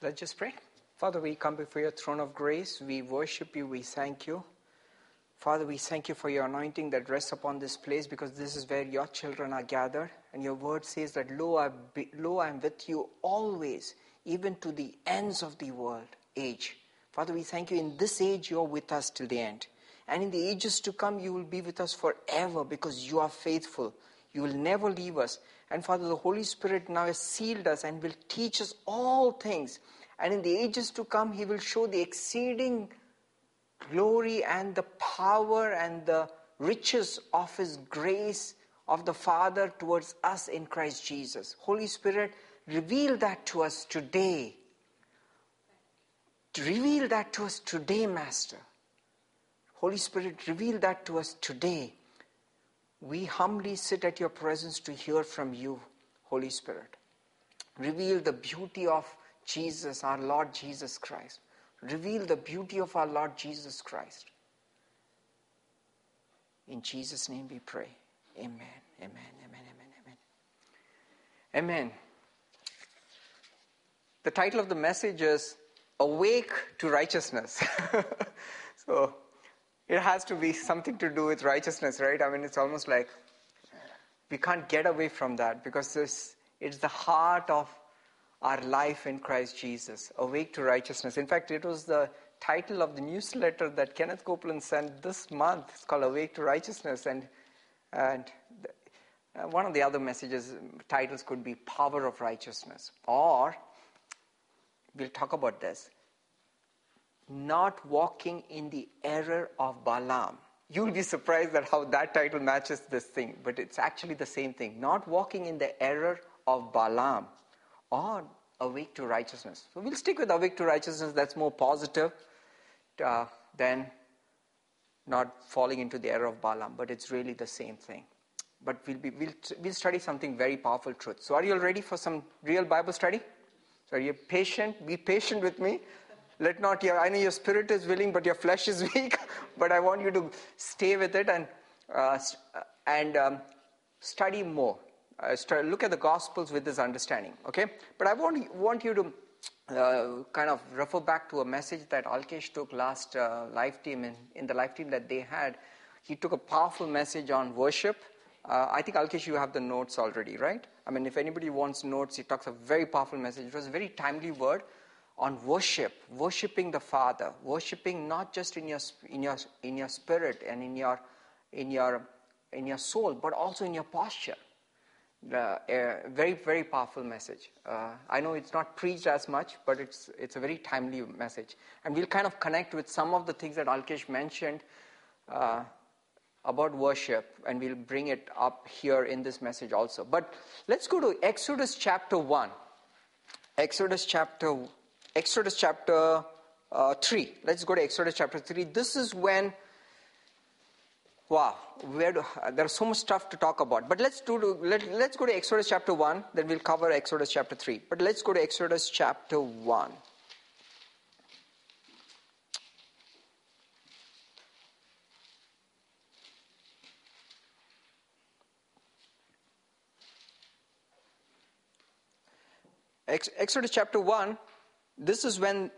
Let's just pray. Father, we come before your throne of grace. We worship you. We thank you. Father, we thank you for your anointing that rests upon this place because this is where your children are gathered. And your word says that, Lo, I, be, lo, I am with you always, even to the ends of the world, age. Father, we thank you in this age you're with us till the end. And in the ages to come, you will be with us forever because you are faithful. You will never leave us. And Father, the Holy Spirit now has sealed us and will teach us all things. And in the ages to come, He will show the exceeding glory and the power and the riches of His grace of the Father towards us in Christ Jesus. Holy Spirit, reveal that to us today. Reveal that to us today, Master. Holy Spirit, reveal that to us today. We humbly sit at your presence to hear from you, Holy Spirit. Reveal the beauty of Jesus, our Lord Jesus Christ. Reveal the beauty of our Lord Jesus Christ. In Jesus' name we pray. Amen. Amen. Amen. Amen. Amen. Amen. The title of the message is Awake to Righteousness. so it has to be something to do with righteousness, right? I mean, it's almost like we can't get away from that because this, it's the heart of our life in Christ Jesus, awake to righteousness. In fact, it was the title of the newsletter that Kenneth Copeland sent this month. It's called Awake to Righteousness. And, and the, uh, one of the other messages, titles could be Power of Righteousness. Or, we'll talk about this, Not Walking in the Error of Balaam. You'll be surprised at how that title matches this thing, but it's actually the same thing. Not walking in the error of Balaam or awake to righteousness. So we'll stick with awake to righteousness, that's more positive uh, than not falling into the error of Balaam, but it's really the same thing. But we'll, be, we'll, we'll study something very powerful truth. So, are you all ready for some real Bible study? So, are you patient? Be patient with me. Let not your, I know your spirit is willing, but your flesh is weak. but I want you to stay with it and, uh, and um, study more uh, look at the Gospels with this understanding, okay? But I want, want you to uh, kind of refer back to a message that Alkesh took last uh, life team in, in the life team that they had. He took a powerful message on worship. Uh, I think Alkesh, you have the notes already, right? I mean, if anybody wants notes, he talks a very powerful message. It was a very timely word on worship, worshiping the Father, worshiping not just in your in your in your spirit and in your in your in your soul, but also in your posture uh, a very, very powerful message. Uh, I know it's not preached as much, but it's, it's a very timely message. And we'll kind of connect with some of the things that Alkesh mentioned uh, about worship, and we'll bring it up here in this message also. But let's go to Exodus chapter 1. Exodus chapter, Exodus chapter uh, 3. Let's go to Exodus chapter 3. This is when Wow, do, there's so much stuff to talk about. But let's do let, let's go to Exodus chapter 1, then we'll cover Exodus chapter 3. But let's go to Exodus chapter 1. Exodus chapter 1, this is when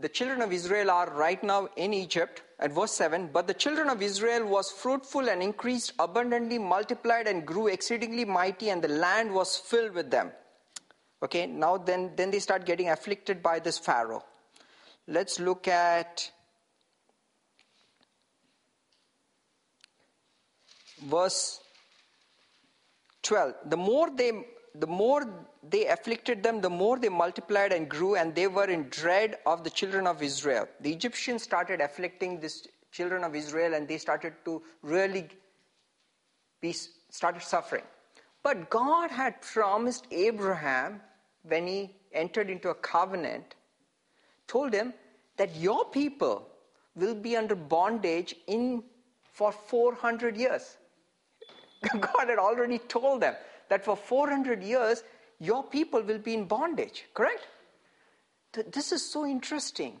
the children of Israel are right now in Egypt at verse 7 But the children of Israel was fruitful and increased abundantly, multiplied and grew exceedingly mighty, and the land was filled with them. Okay, now then, then they start getting afflicted by this Pharaoh. Let's look at verse 12. The more they the more they afflicted them, the more they multiplied and grew, and they were in dread of the children of Israel. The Egyptians started afflicting the children of Israel, and they started to really be started suffering. But God had promised Abraham when he entered into a covenant, told him that your people will be under bondage in for 400 years. God had already told them that for 400 years, your people will be in bondage, correct? This is so interesting.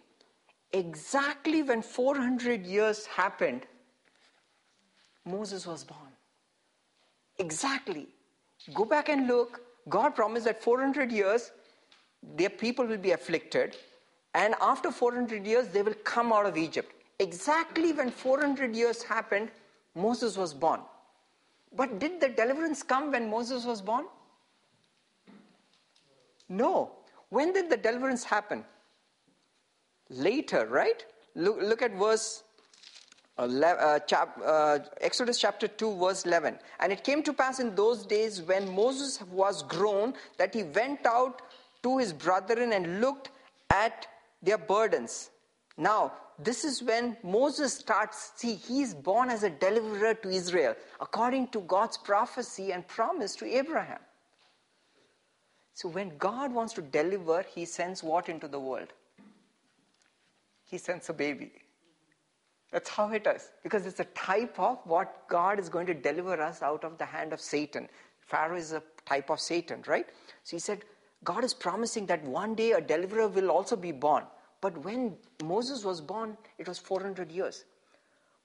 Exactly when 400 years happened, Moses was born. Exactly. Go back and look. God promised that 400 years, their people will be afflicted, and after 400 years, they will come out of Egypt. Exactly when 400 years happened, Moses was born. But did the deliverance come when Moses was born? No. When did the deliverance happen? Later, right? Look, look at verse uh, uh, chap, uh, Exodus chapter 2, verse 11. And it came to pass in those days when Moses was grown that he went out to his brethren and looked at their burdens. Now, this is when Moses starts, see, he's born as a deliverer to Israel, according to God's prophecy and promise to Abraham. So, when God wants to deliver, he sends what into the world? He sends a baby. That's how it is. Because it's a type of what God is going to deliver us out of the hand of Satan. Pharaoh is a type of Satan, right? So he said, God is promising that one day a deliverer will also be born. But when Moses was born, it was 400 years.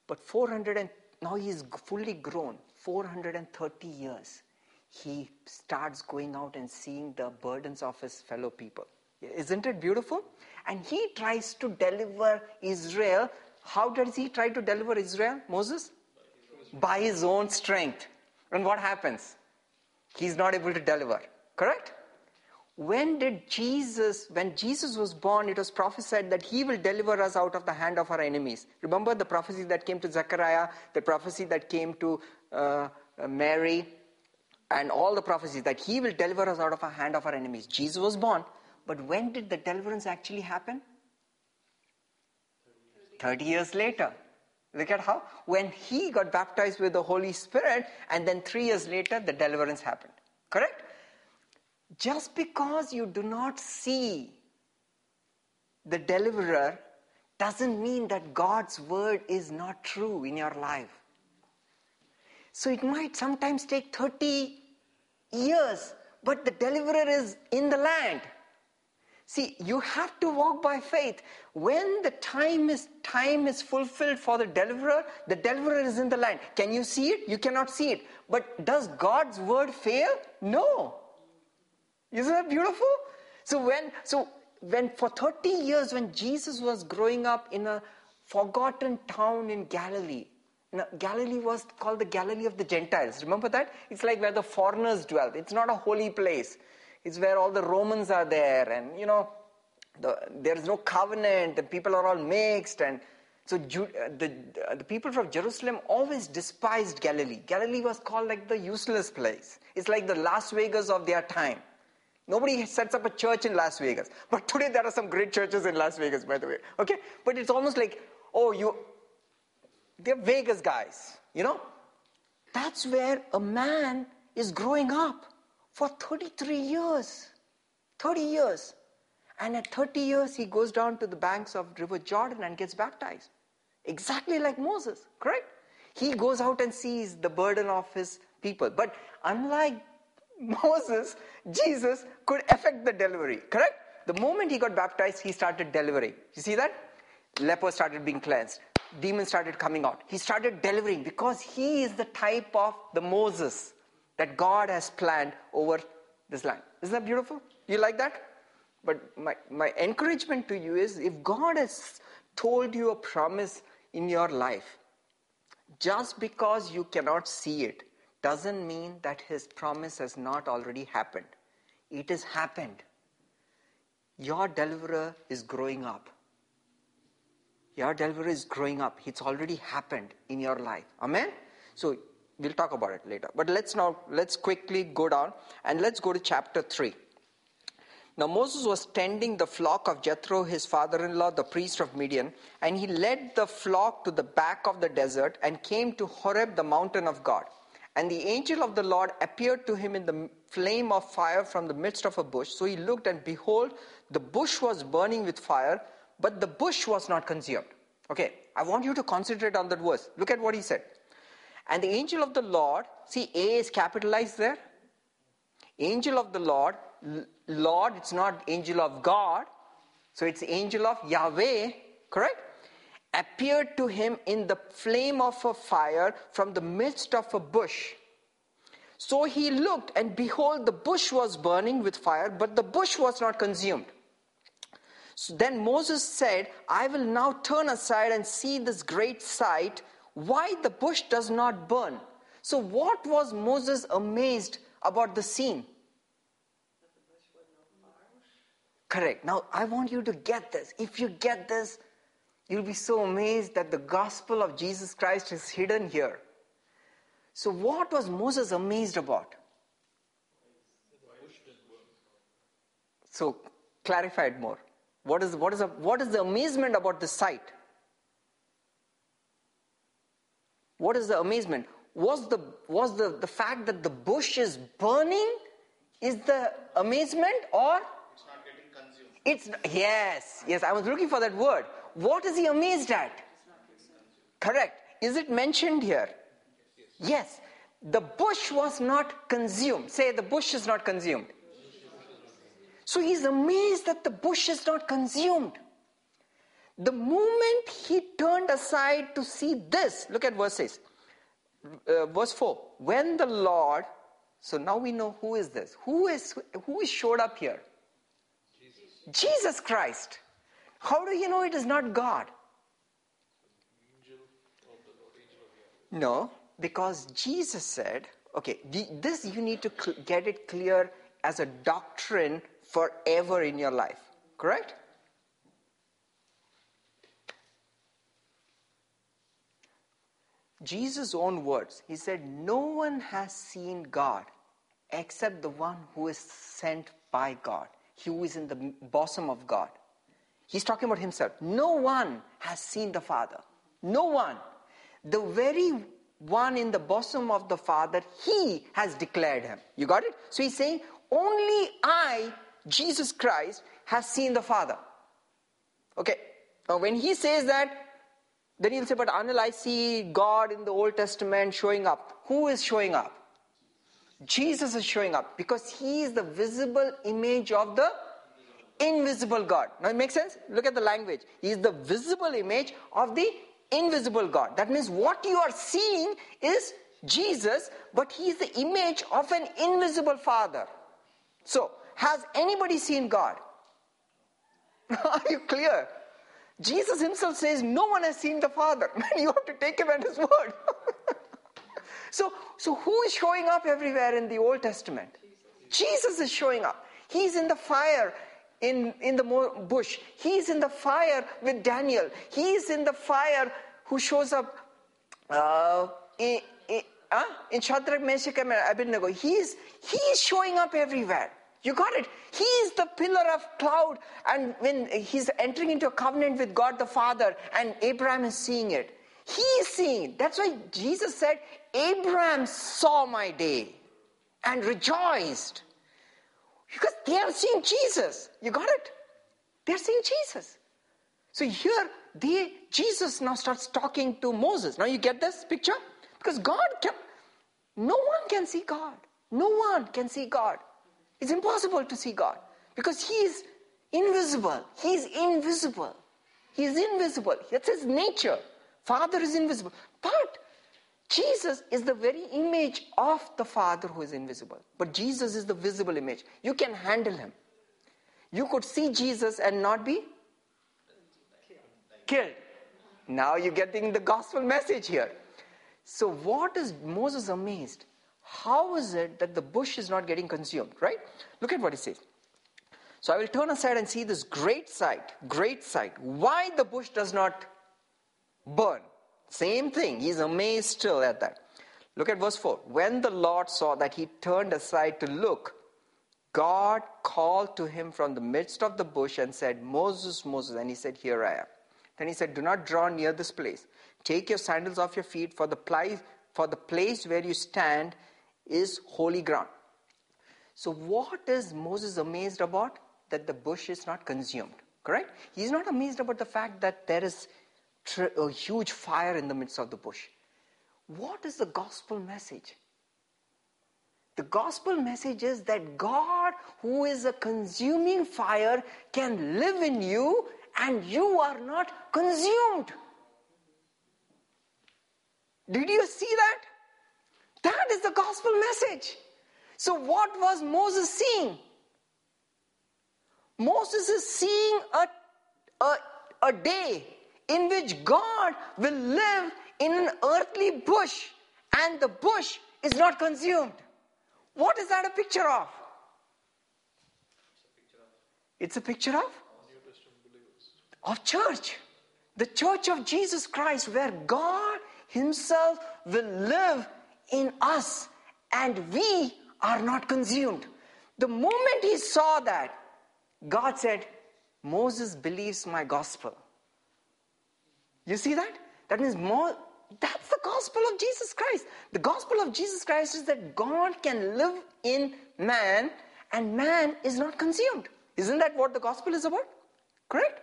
But 400 and now he is fully grown, 430 years. He starts going out and seeing the burdens of his fellow people. Isn't it beautiful? And he tries to deliver Israel. How does he try to deliver Israel, Moses? By his own strength. And what happens? He's not able to deliver. Correct? When did Jesus, when Jesus was born, it was prophesied that he will deliver us out of the hand of our enemies. Remember the prophecy that came to Zechariah, the prophecy that came to uh, Mary, and all the prophecies that he will deliver us out of the hand of our enemies. Jesus was born, but when did the deliverance actually happen? 30 years later. Look at how, when he got baptized with the Holy Spirit, and then three years later, the deliverance happened. Correct? Just because you do not see the deliverer doesn't mean that God's word is not true in your life. So it might sometimes take 30 years, but the deliverer is in the land. See, you have to walk by faith. When the time is time is fulfilled for the deliverer, the deliverer is in the land. Can you see it? You cannot see it. But does God's word fail? No. Isn't that beautiful? So when so when for 30 years when Jesus was growing up in a forgotten town in Galilee, Now, Galilee was called the Galilee of the Gentiles. Remember that? It's like where the foreigners dwell. It's not a holy place. It's where all the Romans are there, and you know, the, there is no covenant. The people are all mixed, and so uh, the uh, the people from Jerusalem always despised Galilee. Galilee was called like the useless place. It's like the Las Vegas of their time. Nobody sets up a church in Las Vegas. But today there are some great churches in Las Vegas, by the way. Okay? But it's almost like, oh, you, they're Vegas guys, you know? That's where a man is growing up for 33 years. 30 years. And at 30 years, he goes down to the banks of River Jordan and gets baptized. Exactly like Moses, correct? He goes out and sees the burden of his people. But unlike Moses, Jesus could affect the delivery, correct? The moment he got baptized, he started delivering. You see that? Lepers started being cleansed. Demons started coming out. He started delivering because he is the type of the Moses that God has planned over this land. Isn't that beautiful? You like that? But my, my encouragement to you is if God has told you a promise in your life, just because you cannot see it, doesn't mean that his promise has not already happened. It has happened. Your deliverer is growing up. Your deliverer is growing up. It's already happened in your life. Amen? So we'll talk about it later. But let's now let's quickly go down and let's go to chapter 3. Now Moses was tending the flock of Jethro, his father-in-law, the priest of Midian, and he led the flock to the back of the desert and came to Horeb, the mountain of God. And the angel of the Lord appeared to him in the flame of fire from the midst of a bush. So he looked, and behold, the bush was burning with fire, but the bush was not consumed. Okay, I want you to concentrate on that verse. Look at what he said. And the angel of the Lord, see, A is capitalized there. Angel of the Lord, Lord, it's not angel of God, so it's angel of Yahweh, correct? Appeared to him in the flame of a fire from the midst of a bush. So he looked, and behold, the bush was burning with fire, but the bush was not consumed. So then Moses said, I will now turn aside and see this great sight, why the bush does not burn. So, what was Moses amazed about the scene? Correct. Now, I want you to get this. If you get this, you'll be so amazed that the gospel of Jesus Christ is hidden here. So, what was Moses amazed about? So, clarify it more. What is, what, is a, what is the amazement about the sight? What is the amazement? Was the, was the, the fact that the bush is burning is the amazement or? It's not getting consumed. It's, yes, yes, I was looking for that word. What is he amazed at? Correct. Is it mentioned here? Yes. The bush was not consumed. Say the bush is not consumed. So he's amazed that the bush is not consumed. The moment he turned aside to see this, look at verse 6. Uh, verse 4. When the Lord, so now we know who is this. Who is who is showed up here? Jesus, Jesus Christ. How do you know it is not God? No, because Jesus said, okay, this you need to get it clear as a doctrine forever in your life. Correct? Jesus' own words, he said, No one has seen God except the one who is sent by God, he who is in the bosom of God. He's talking about himself. No one has seen the Father. No one. The very one in the bosom of the Father, he has declared him. You got it? So he's saying, Only I Jesus Christ has seen the Father. Okay. Now, when he says that, then he'll say, But Anil, I see God in the Old Testament showing up. Who is showing up? Jesus is showing up because he is the visible image of the invisible God. Now it makes sense? Look at the language. He is the visible image of the invisible God. That means what you are seeing is Jesus, but he is the image of an invisible Father. So, has anybody seen God? Are you clear? Jesus himself says, No one has seen the Father. Man, you have to take him at his word. so, so, who is showing up everywhere in the Old Testament? Jesus, Jesus is showing up. He's in the fire in, in the bush. He's in the fire with Daniel. He's in the fire who shows up uh, in, in, uh, in Shadrach, Meshach, and Abednego. He's, he's showing up everywhere. You got it. He is the pillar of cloud, and when he's entering into a covenant with God the Father, and Abraham is seeing it, he is seeing. It. That's why Jesus said, Abraham saw my day and rejoiced. Because they are seeing Jesus. You got it? They're seeing Jesus. So here, they, Jesus now starts talking to Moses. Now you get this picture? Because God kept, no one can see God. No one can see God. It's impossible to see God because He is invisible. He is invisible. He is invisible. That's His nature. Father is invisible. But Jesus is the very image of the Father who is invisible. But Jesus is the visible image. You can handle Him. You could see Jesus and not be killed. Now you're getting the gospel message here. So, what is Moses amazed? How is it that the bush is not getting consumed, right? Look at what he says. So I will turn aside and see this great sight, great sight. Why the bush does not burn? Same thing. He's amazed still at that. Look at verse 4. When the Lord saw that he turned aside to look, God called to him from the midst of the bush and said, Moses, Moses. And he said, Here I am. Then he said, Do not draw near this place. Take your sandals off your feet, for the for the place where you stand is holy ground. So, what is Moses amazed about? That the bush is not consumed, correct? He's not amazed about the fact that there is a huge fire in the midst of the bush. What is the gospel message? The gospel message is that God, who is a consuming fire, can live in you and you are not consumed. Did you see that? That is the gospel message. So, what was Moses seeing? Moses is seeing a, a, a day in which God will live in an earthly bush and the bush is not consumed. What is that a picture of? It's a picture of? Of church. The church of Jesus Christ, where God Himself will live in us and we are not consumed. The moment He saw that, God said, Moses believes my gospel. You see that? That means more, that's the gospel of Jesus Christ. The gospel of Jesus Christ is that God can live in man and man is not consumed. Isn't that what the gospel is about? Correct?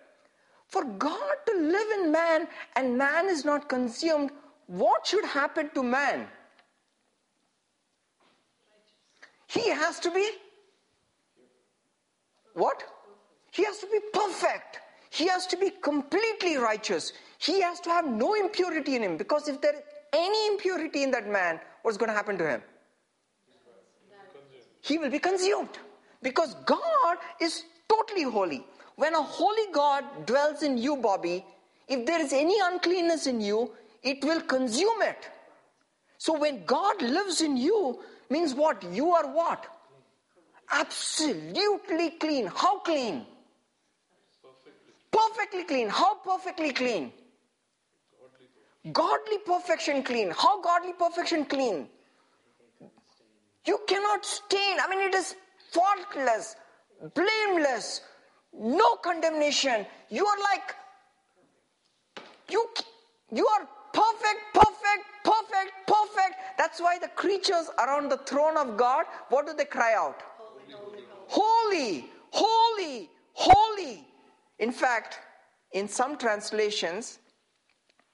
For God to live in man and man is not consumed, what should happen to man? He has to be what? He has to be perfect. He has to be completely righteous. He has to have no impurity in him because if there is any impurity in that man, what's going to happen to him? He will be consumed because God is totally holy. When a holy God dwells in you, Bobby, if there is any uncleanness in you, it will consume it. So when God lives in you, means what? You are what? Absolutely clean. How clean? Perfectly clean. How perfectly clean? Godly perfection clean. How godly perfection clean? You cannot stain. I mean, it is faultless, blameless, no condemnation. You are like, you, you are perfect, perfect, perfect, perfect. That's why the creatures around the throne of God, what do they cry out? Holy, holy, holy. In fact, in some translations,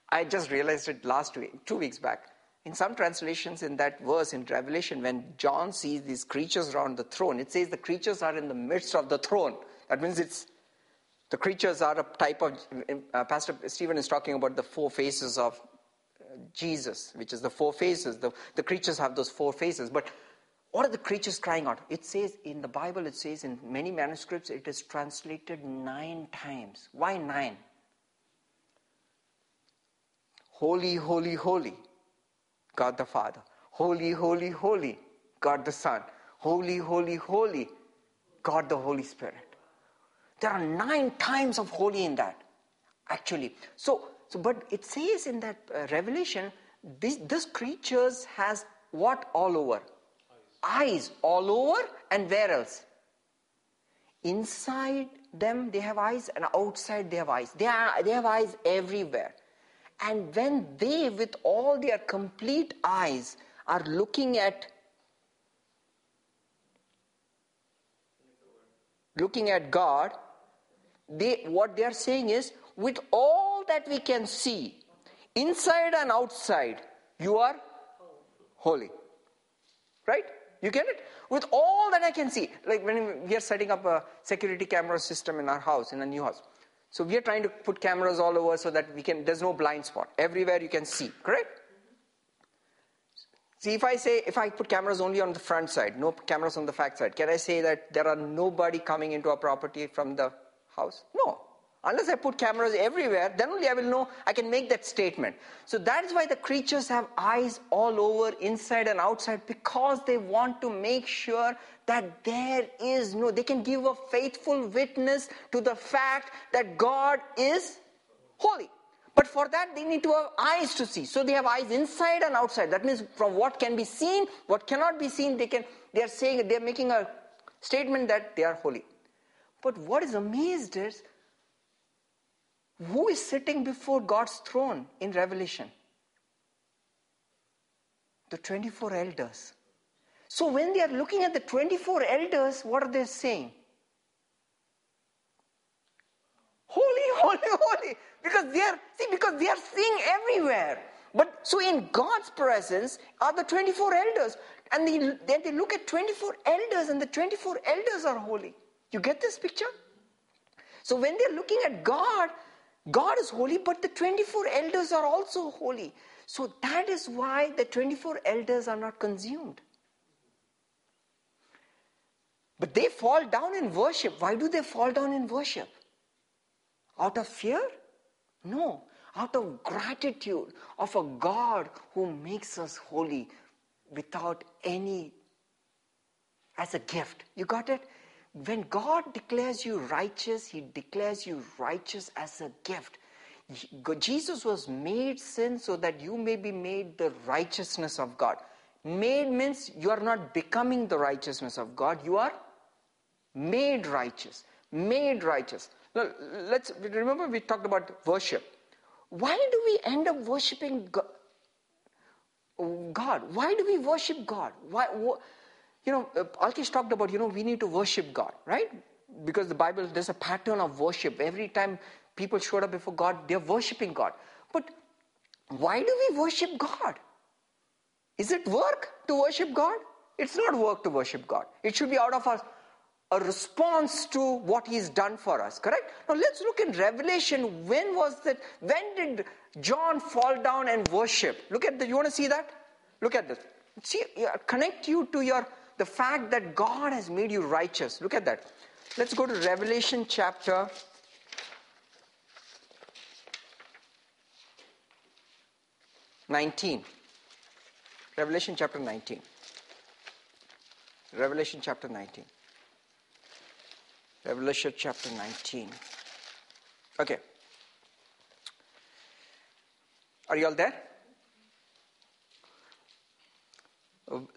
I just realized it last week, two weeks back. In some translations, in that verse in Revelation, when John sees these creatures around the throne, it says the creatures are in the midst of the throne. That means it's the creatures are a type of. Uh, Pastor Stephen is talking about the four faces of uh, Jesus, which is the four faces. The, the creatures have those four faces. But what are the creatures crying out? It says in the Bible, it says in many manuscripts, it is translated nine times. Why nine? Holy, holy, holy, God the Father. Holy, holy, holy, God the Son. Holy, holy, holy, God the Holy Spirit. There are nine times of holy in that, actually. So, so but it says in that uh, revelation, this, this creatures has what all over? eyes all over and where else? Inside them they have eyes and outside they have eyes. They, are, they have eyes everywhere. And when they, with all their complete eyes, are looking at looking at God, they what they are saying is, with all that we can see, inside and outside, you are holy. Right? You get it? With all that I can see, like when we are setting up a security camera system in our house, in a new house. So we are trying to put cameras all over so that we can, there's no blind spot. Everywhere you can see, correct? See, if I say, if I put cameras only on the front side, no cameras on the back side, can I say that there are nobody coming into a property from the house? No. Unless I put cameras everywhere, then only I will know I can make that statement. So that is why the creatures have eyes all over, inside and outside, because they want to make sure that there is no, they can give a faithful witness to the fact that God is holy. But for that, they need to have eyes to see. So they have eyes inside and outside. That means from what can be seen, what cannot be seen, they can, they are saying, they are making a statement that they are holy. But what is amazed is, who is sitting before God's throne in Revelation? The 24 elders. So when they are looking at the 24 elders, what are they saying? Holy, holy, holy. Because they are, see, because they are seeing everywhere. But so in God's presence are the 24 elders. And they, then they look at 24 elders, and the 24 elders are holy. You get this picture? So when they're looking at God, God is holy, but the 24 elders are also holy. So that is why the 24 elders are not consumed. But they fall down in worship. Why do they fall down in worship? Out of fear? No. Out of gratitude of a God who makes us holy without any, as a gift. You got it? When God declares you righteous, He declares you righteous as a gift. Jesus was made sin so that you may be made the righteousness of God. Made means you are not becoming the righteousness of God, you are made righteous. Made righteous. Now, let's remember we talked about worship. Why do we end up worshiping God? Why do we worship God? Why, you know, uh, Alkesh talked about, you know, we need to worship God, right? Because the Bible, there's a pattern of worship. Every time people showed up before God, they're worshiping God. But why do we worship God? Is it work to worship God? It's not work to worship God. It should be out of our a response to what he's done for us correct now let's look in revelation when was that when did john fall down and worship look at the you want to see that look at this see connect you to your the fact that god has made you righteous look at that let's go to revelation chapter Nineteen. Revelation chapter 19. Revelation chapter 19. Revelation chapter 19. Okay. Are you all there?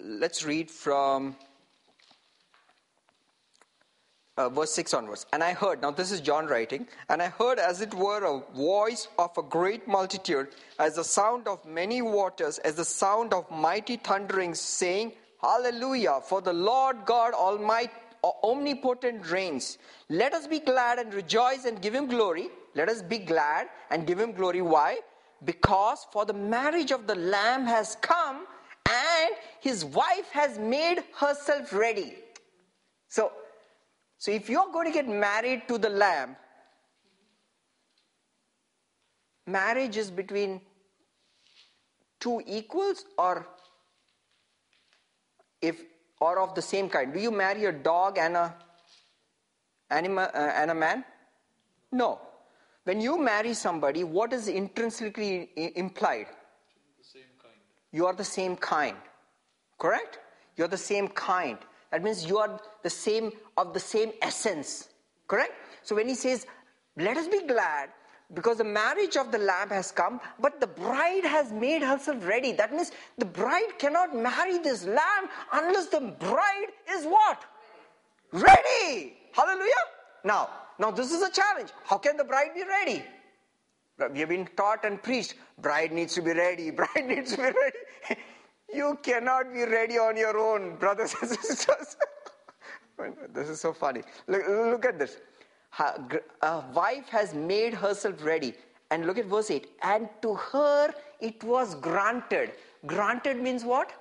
Let's read from uh, verse 6 onwards. And I heard, now this is John writing, and I heard as it were a voice of a great multitude, as the sound of many waters, as the sound of mighty thunderings, saying, Hallelujah, for the Lord God Almighty omnipotent reigns. Let us be glad and rejoice and give him glory. Let us be glad and give him glory. Why? Because for the marriage of the Lamb has come and his wife has made herself ready. So, so if you're going to get married to the Lamb, marriage is between two equals or if or of the same kind. Do you marry a dog and a animal uh, and a man? No. When you marry somebody, what is intrinsically implied? You are the same kind. Correct? You're the same kind. That means you are the same of the same essence. Correct? So when he says, let us be glad because the marriage of the lamb has come, but the bride has made herself ready. That means the bride cannot marry this lamb unless the bride is what? Ready. Hallelujah. Now, now this is a challenge. How can the bride be ready? We have been taught and preached. Bride needs to be ready. Bride needs to be ready. You cannot be ready on your own, brothers and sisters. this is so funny. Look, look at this a wife has made herself ready. And look at verse 8. And to her it was granted. Granted means what?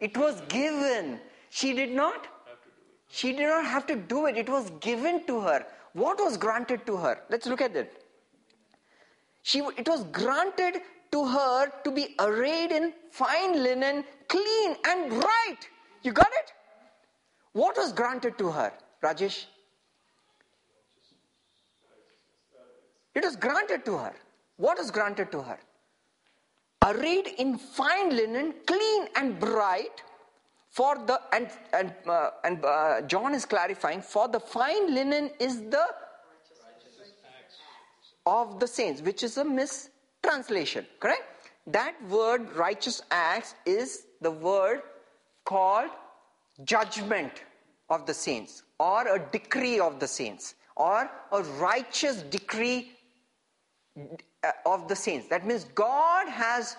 It was given. She did not? She did not have to do it. It was given to her. What was granted to her? Let's look at it. She, it was granted to her to be arrayed in fine linen, clean and bright. You got it? What was granted to her? Rajesh? It was granted to her. What was granted to her? Arrayed in fine linen, clean and bright, for the and and uh, and uh, John is clarifying for the fine linen is the of the saints, which is a mistranslation. Correct? That word righteous acts is the word called judgment of the saints or a decree of the saints or a righteous decree uh, of the saints. That means God has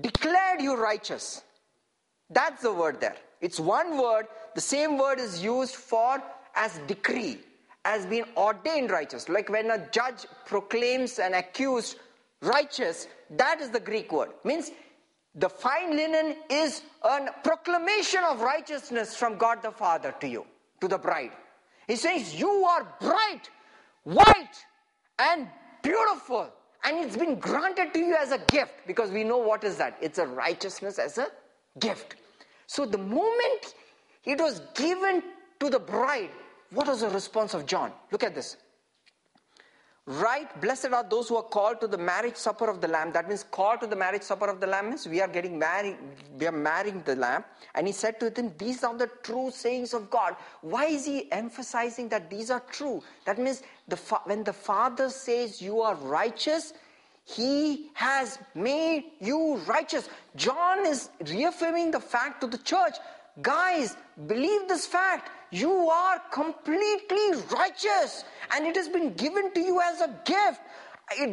declared you righteous. That's the word there. It's one word. The same word is used for as decree, as being ordained righteous. Like when a judge proclaims an accused righteous, that is the Greek word. Means the fine linen is a proclamation of righteousness from God the Father to you to the bride. He says, You are bright, white, and beautiful, and it's been granted to you as a gift because we know what is that? It's a righteousness as a gift. So the moment it was given to the bride, what was the response of John? Look at this. Right, blessed are those who are called to the marriage supper of the Lamb. That means called to the marriage supper of the Lamb means we are getting married, we are marrying the Lamb. And he said to them, These are the true sayings of God. Why is he emphasizing that these are true? That means the when the Father says you are righteous, he has made you righteous. John is reaffirming the fact to the church guys, believe this fact. You are completely righteous and it has been given to you as a gift.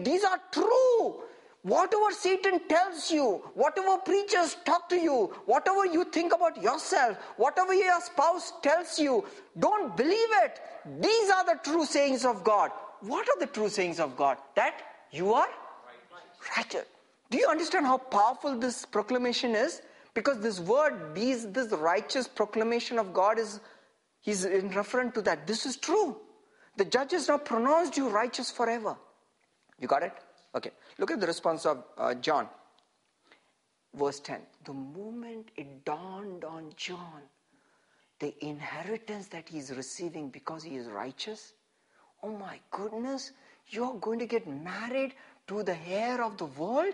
These are true. Whatever Satan tells you, whatever preachers talk to you, whatever you think about yourself, whatever your spouse tells you, don't believe it. These are the true sayings of God. What are the true sayings of God? That you are Do you understand how powerful this proclamation is? Because this word, these, this righteous proclamation of God is he's in reference to that. This is true. The judge has now pronounced you righteous forever. You got it? Okay. Look at the response of uh, John. Verse 10. The moment it dawned on John the inheritance that he is receiving because he is righteous, oh my goodness, you're going to get married to the heir of the world?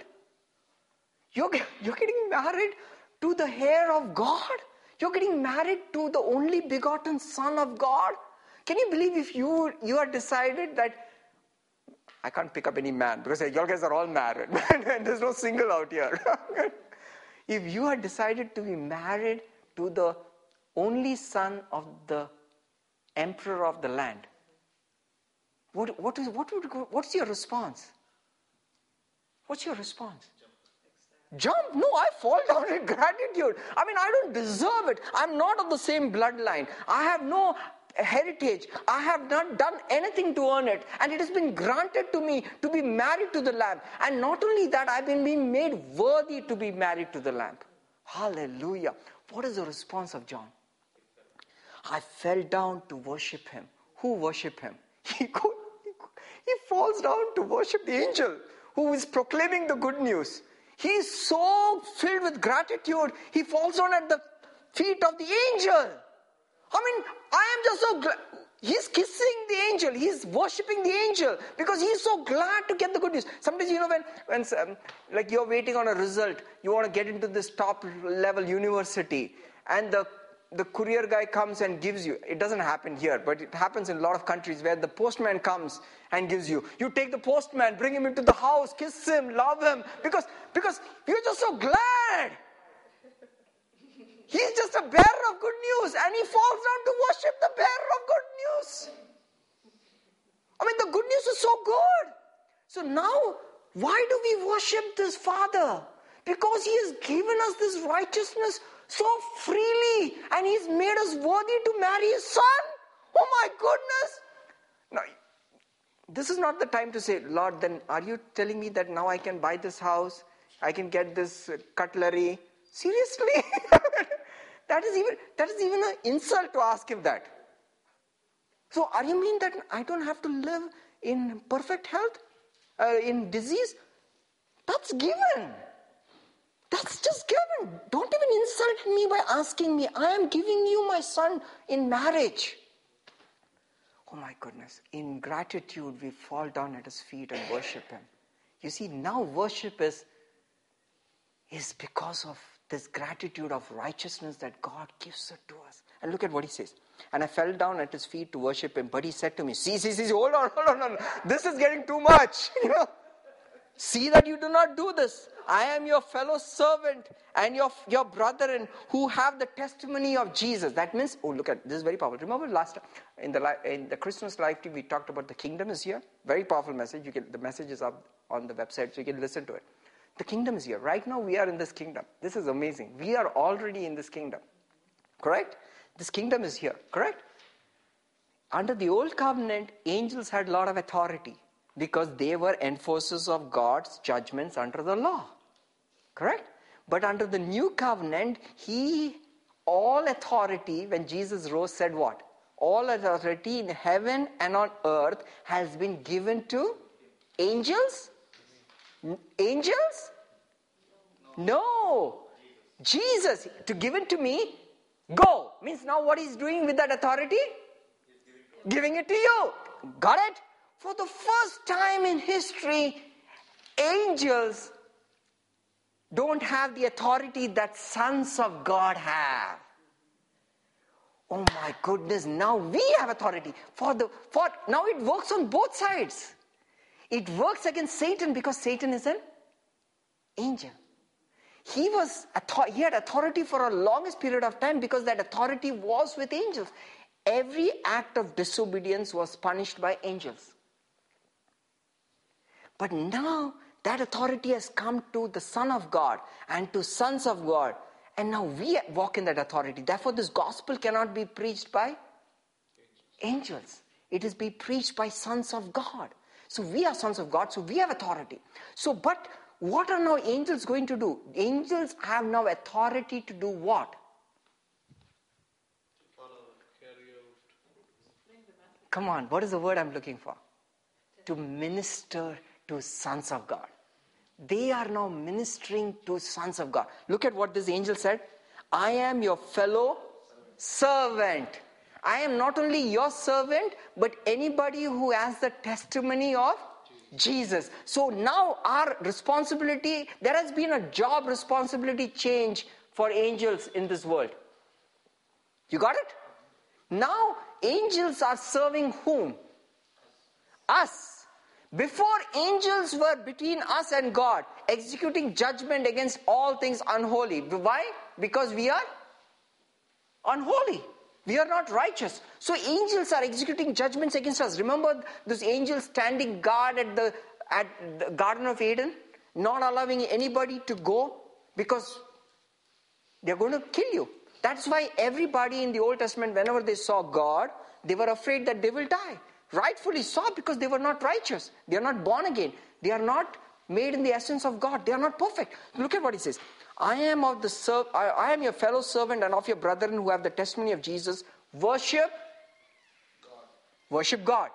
You're, you're getting married to the heir of God? You're getting married to the only begotten Son of God? Can you believe if you you are decided that I can't pick up any man because you guys are all married and there's no single out here. if you are decided to be married to the only son of the emperor of the land, what, what is, what would, what's your response? What's your response? Jump? No, I fall down in gratitude. I mean, I don't deserve it. I'm not of the same bloodline. I have no heritage. I have not done anything to earn it. And it has been granted to me to be married to the Lamb. And not only that, I've been being made worthy to be married to the Lamb. Hallelujah. What is the response of John? I fell down to worship him. Who worship him? He, go, he, he falls down to worship the angel who is proclaiming the good news. He is so filled with gratitude, he falls down at the feet of the angel. I mean, I am just so glad. He's kissing the angel. He's worshiping the angel because he's so glad to get the good news. Sometimes, you know, when, when um, like you're waiting on a result, you want to get into this top level university, and the the courier guy comes and gives you. It doesn't happen here, but it happens in a lot of countries where the postman comes and gives you. You take the postman, bring him into the house, kiss him, love him, because, because you're just so glad. He's just a bearer of good news, and he falls down to worship the bearer of good news. I mean, the good news is so good. So now, why do we worship this Father? Because He has given us this righteousness so freely and he's made us worthy to marry his son. Oh my goodness. Now, this is not the time to say, Lord, then are you telling me that now I can buy this house? I can get this cutlery? Seriously? that is even that is even an insult to ask him that. So are you mean that I don't have to live in perfect health? Uh, in disease? That's given. That's just given. Don't even insult me by asking me. I am giving you my son in marriage. Oh my goodness. In gratitude, we fall down at his feet and worship him. You see, now worship is, is because of this gratitude of righteousness that God gives it to us. And look at what he says. And I fell down at his feet to worship him. But he said to me, See, see, see, hold on, hold on, hold on. This is getting too much. You know? See that you do not do this. I am your fellow servant and your, your brother and who have the testimony of Jesus. That means, oh, look at this is very powerful. Remember last in the in the Christmas live team we talked about the kingdom is here. Very powerful message. You can the message is up on the website, so you can listen to it. The kingdom is here. Right now we are in this kingdom. This is amazing. We are already in this kingdom. Correct? This kingdom is here. Correct? Under the old covenant, angels had a lot of authority because they were enforcers of God's judgments under the law. Correct? But under the new covenant, he, all authority, when Jesus rose, said what? All authority in heaven and on earth has been given to angels Angels? No. Jesus, to give it to me, go. Means now what he's doing with that authority? Giving it to you. Got it? For the first time in history, angels don't have the authority that sons of God have. Oh my goodness, now we have authority. For the for now it works on both sides. It works against Satan because Satan is an angel. He was he had authority for a longest period of time because that authority was with angels. Every act of disobedience was punished by angels. But now that authority has come to the Son of God and to sons of God. And now we walk in that authority. Therefore, this gospel cannot be preached by angels. It is be preached by sons of God. So we are sons of God, so we have authority. So, but what are now angels going to do? Angels have now authority to do what? Come on, what is the word I'm looking for? To minister to sons of God. They are now ministering to sons of God. Look at what this angel said I am your fellow servant. I am not only your servant, but anybody who has the testimony of Jesus. So now our responsibility, there has been a job responsibility change for angels in this world. You got it? Now angels are serving whom? Us. Before angels were between us and God, executing judgment against all things unholy. Why? Because we are unholy. We are not righteous. So angels are executing judgments against us. Remember those angels standing guard at the at the Garden of Eden, not allowing anybody to go because they're going to kill you. That's why everybody in the Old Testament, whenever they saw God, they were afraid that they will die rightfully so because they were not righteous. They are not born again. They are not made in the essence of God. They are not perfect. Look at what he says. I am of the serv- I, I am your fellow servant and of your brethren who have the testimony of Jesus. Worship God. Worship God.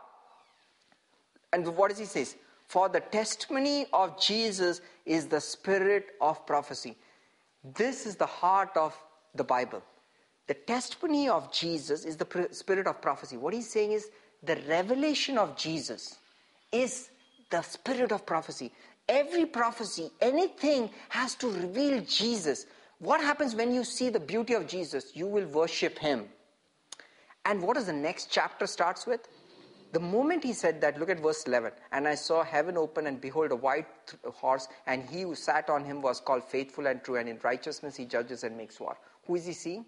And what does he say? For the testimony of Jesus is the spirit of prophecy. This is the heart of the Bible. The testimony of Jesus is the spirit of prophecy. What he's saying is the revelation of Jesus is the spirit of prophecy. Every prophecy, anything has to reveal Jesus. What happens when you see the beauty of Jesus? You will worship him. And what does the next chapter starts with? The moment he said that, look at verse 11. And I saw heaven open, and behold, a white horse, and he who sat on him was called faithful and true, and in righteousness he judges and makes war. Who is he seeing?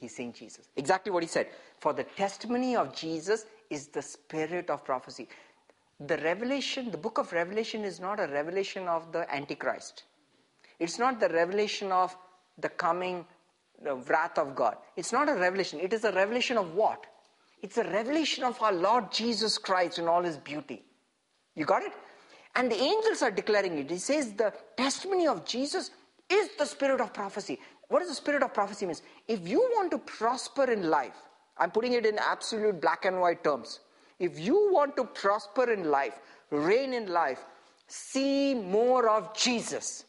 He's saying Jesus. Exactly what he said. For the testimony of Jesus is the spirit of prophecy. The revelation, the book of Revelation is not a revelation of the Antichrist. It's not the revelation of the coming the wrath of God. It's not a revelation. It is a revelation of what? It's a revelation of our Lord Jesus Christ in all his beauty. You got it? And the angels are declaring it. He says the testimony of Jesus is the spirit of prophecy. What does the spirit of prophecy mean? If you want to prosper in life, I'm putting it in absolute black and white terms. If you want to prosper in life, reign in life, see more of Jesus.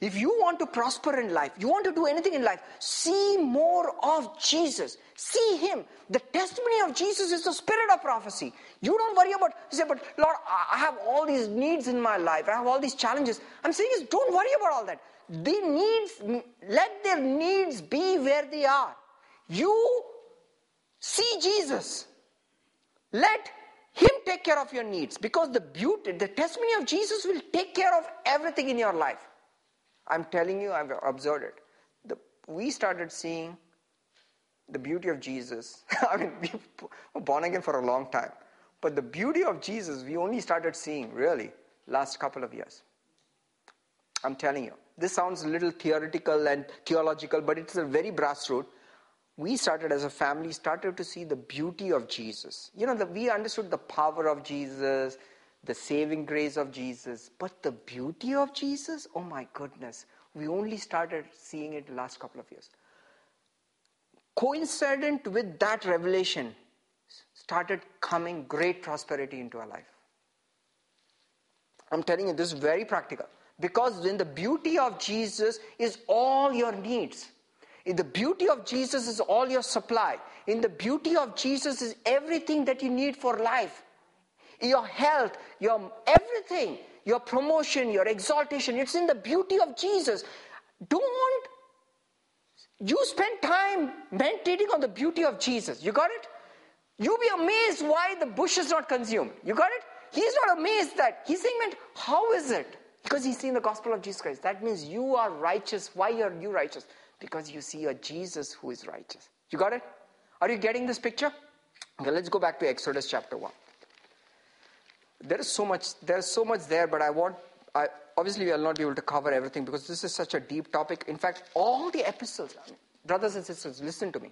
If you want to prosper in life, you want to do anything in life, see more of Jesus. See Him. The testimony of Jesus is the spirit of prophecy. You don't worry about, you say, but Lord, I have all these needs in my life. I have all these challenges. I'm saying is, don't worry about all that. The needs, let their needs be where they are. You see Jesus. Let Him take care of your needs because the beauty, the testimony of Jesus will take care of everything in your life. I'm telling you, I've observed it. The, we started seeing the beauty of Jesus. I mean, we were born again for a long time. But the beauty of Jesus, we only started seeing really last couple of years. I'm telling you. This sounds a little theoretical and theological, but it's a very brass root. We started as a family, started to see the beauty of Jesus. You know, the, we understood the power of Jesus, the saving grace of Jesus, but the beauty of Jesus, oh my goodness, we only started seeing it the last couple of years. Coincident with that revelation, started coming great prosperity into our life. I'm telling you, this is very practical. Because in the beauty of Jesus is all your needs. In the beauty of Jesus is all your supply. In the beauty of Jesus is everything that you need for life. Your health, your everything, your promotion, your exaltation, it's in the beauty of Jesus. Don't you spend time meditating on the beauty of Jesus. You got it? You'll be amazed why the bush is not consumed. You got it? He's not amazed that. He's saying, man, how is it? Because he's seen the gospel of Jesus Christ. That means you are righteous. Why are you righteous? Because you see a Jesus who is righteous. You got it? Are you getting this picture? Okay, let's go back to Exodus chapter 1. There is so much, there's so much there, but I want I, obviously we will not be able to cover everything because this is such a deep topic. In fact, all the epistles, brothers and sisters, listen to me.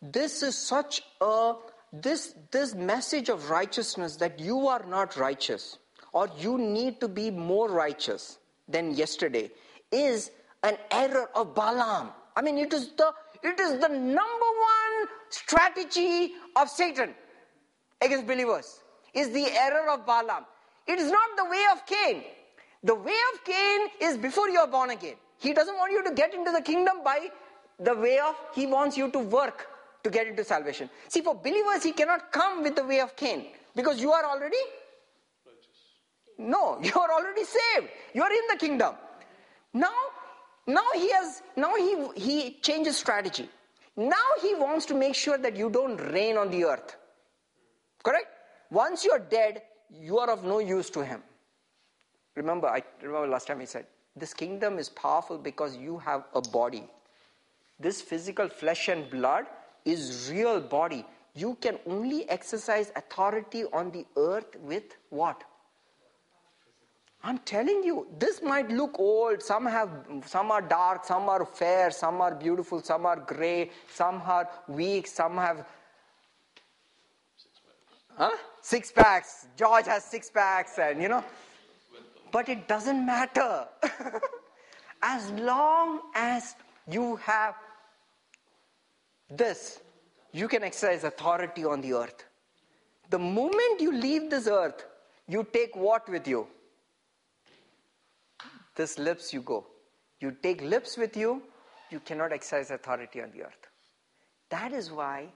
This is such a this this message of righteousness that you are not righteous or you need to be more righteous than yesterday is an error of Balaam. I mean, it is the it is the number one strategy of Satan against believers. Is the error of Balaam. It is not the way of Cain. The way of Cain is before you are born again. He doesn't want you to get into the kingdom by the way of, he wants you to work to get into salvation. See, for believers, he cannot come with the way of Cain because you are already no, you are already saved. You are in the kingdom. Now, now he has now he he changes strategy. Now he wants to make sure that you don't reign on the earth. Correct? Once you're dead, you are of no use to him. Remember, I remember last time he said, This kingdom is powerful because you have a body. This physical flesh and blood is real body. You can only exercise authority on the earth with what? I'm telling you, this might look old. Some have, some are dark, some are fair, some are beautiful, some are gray, some are weak, some have Huh? Six packs. George has six packs, and you know. But it doesn't matter. as long as you have this, you can exercise authority on the earth. The moment you leave this earth, you take what with you? This lips you go. You take lips with you, you cannot exercise authority on the earth. That is why,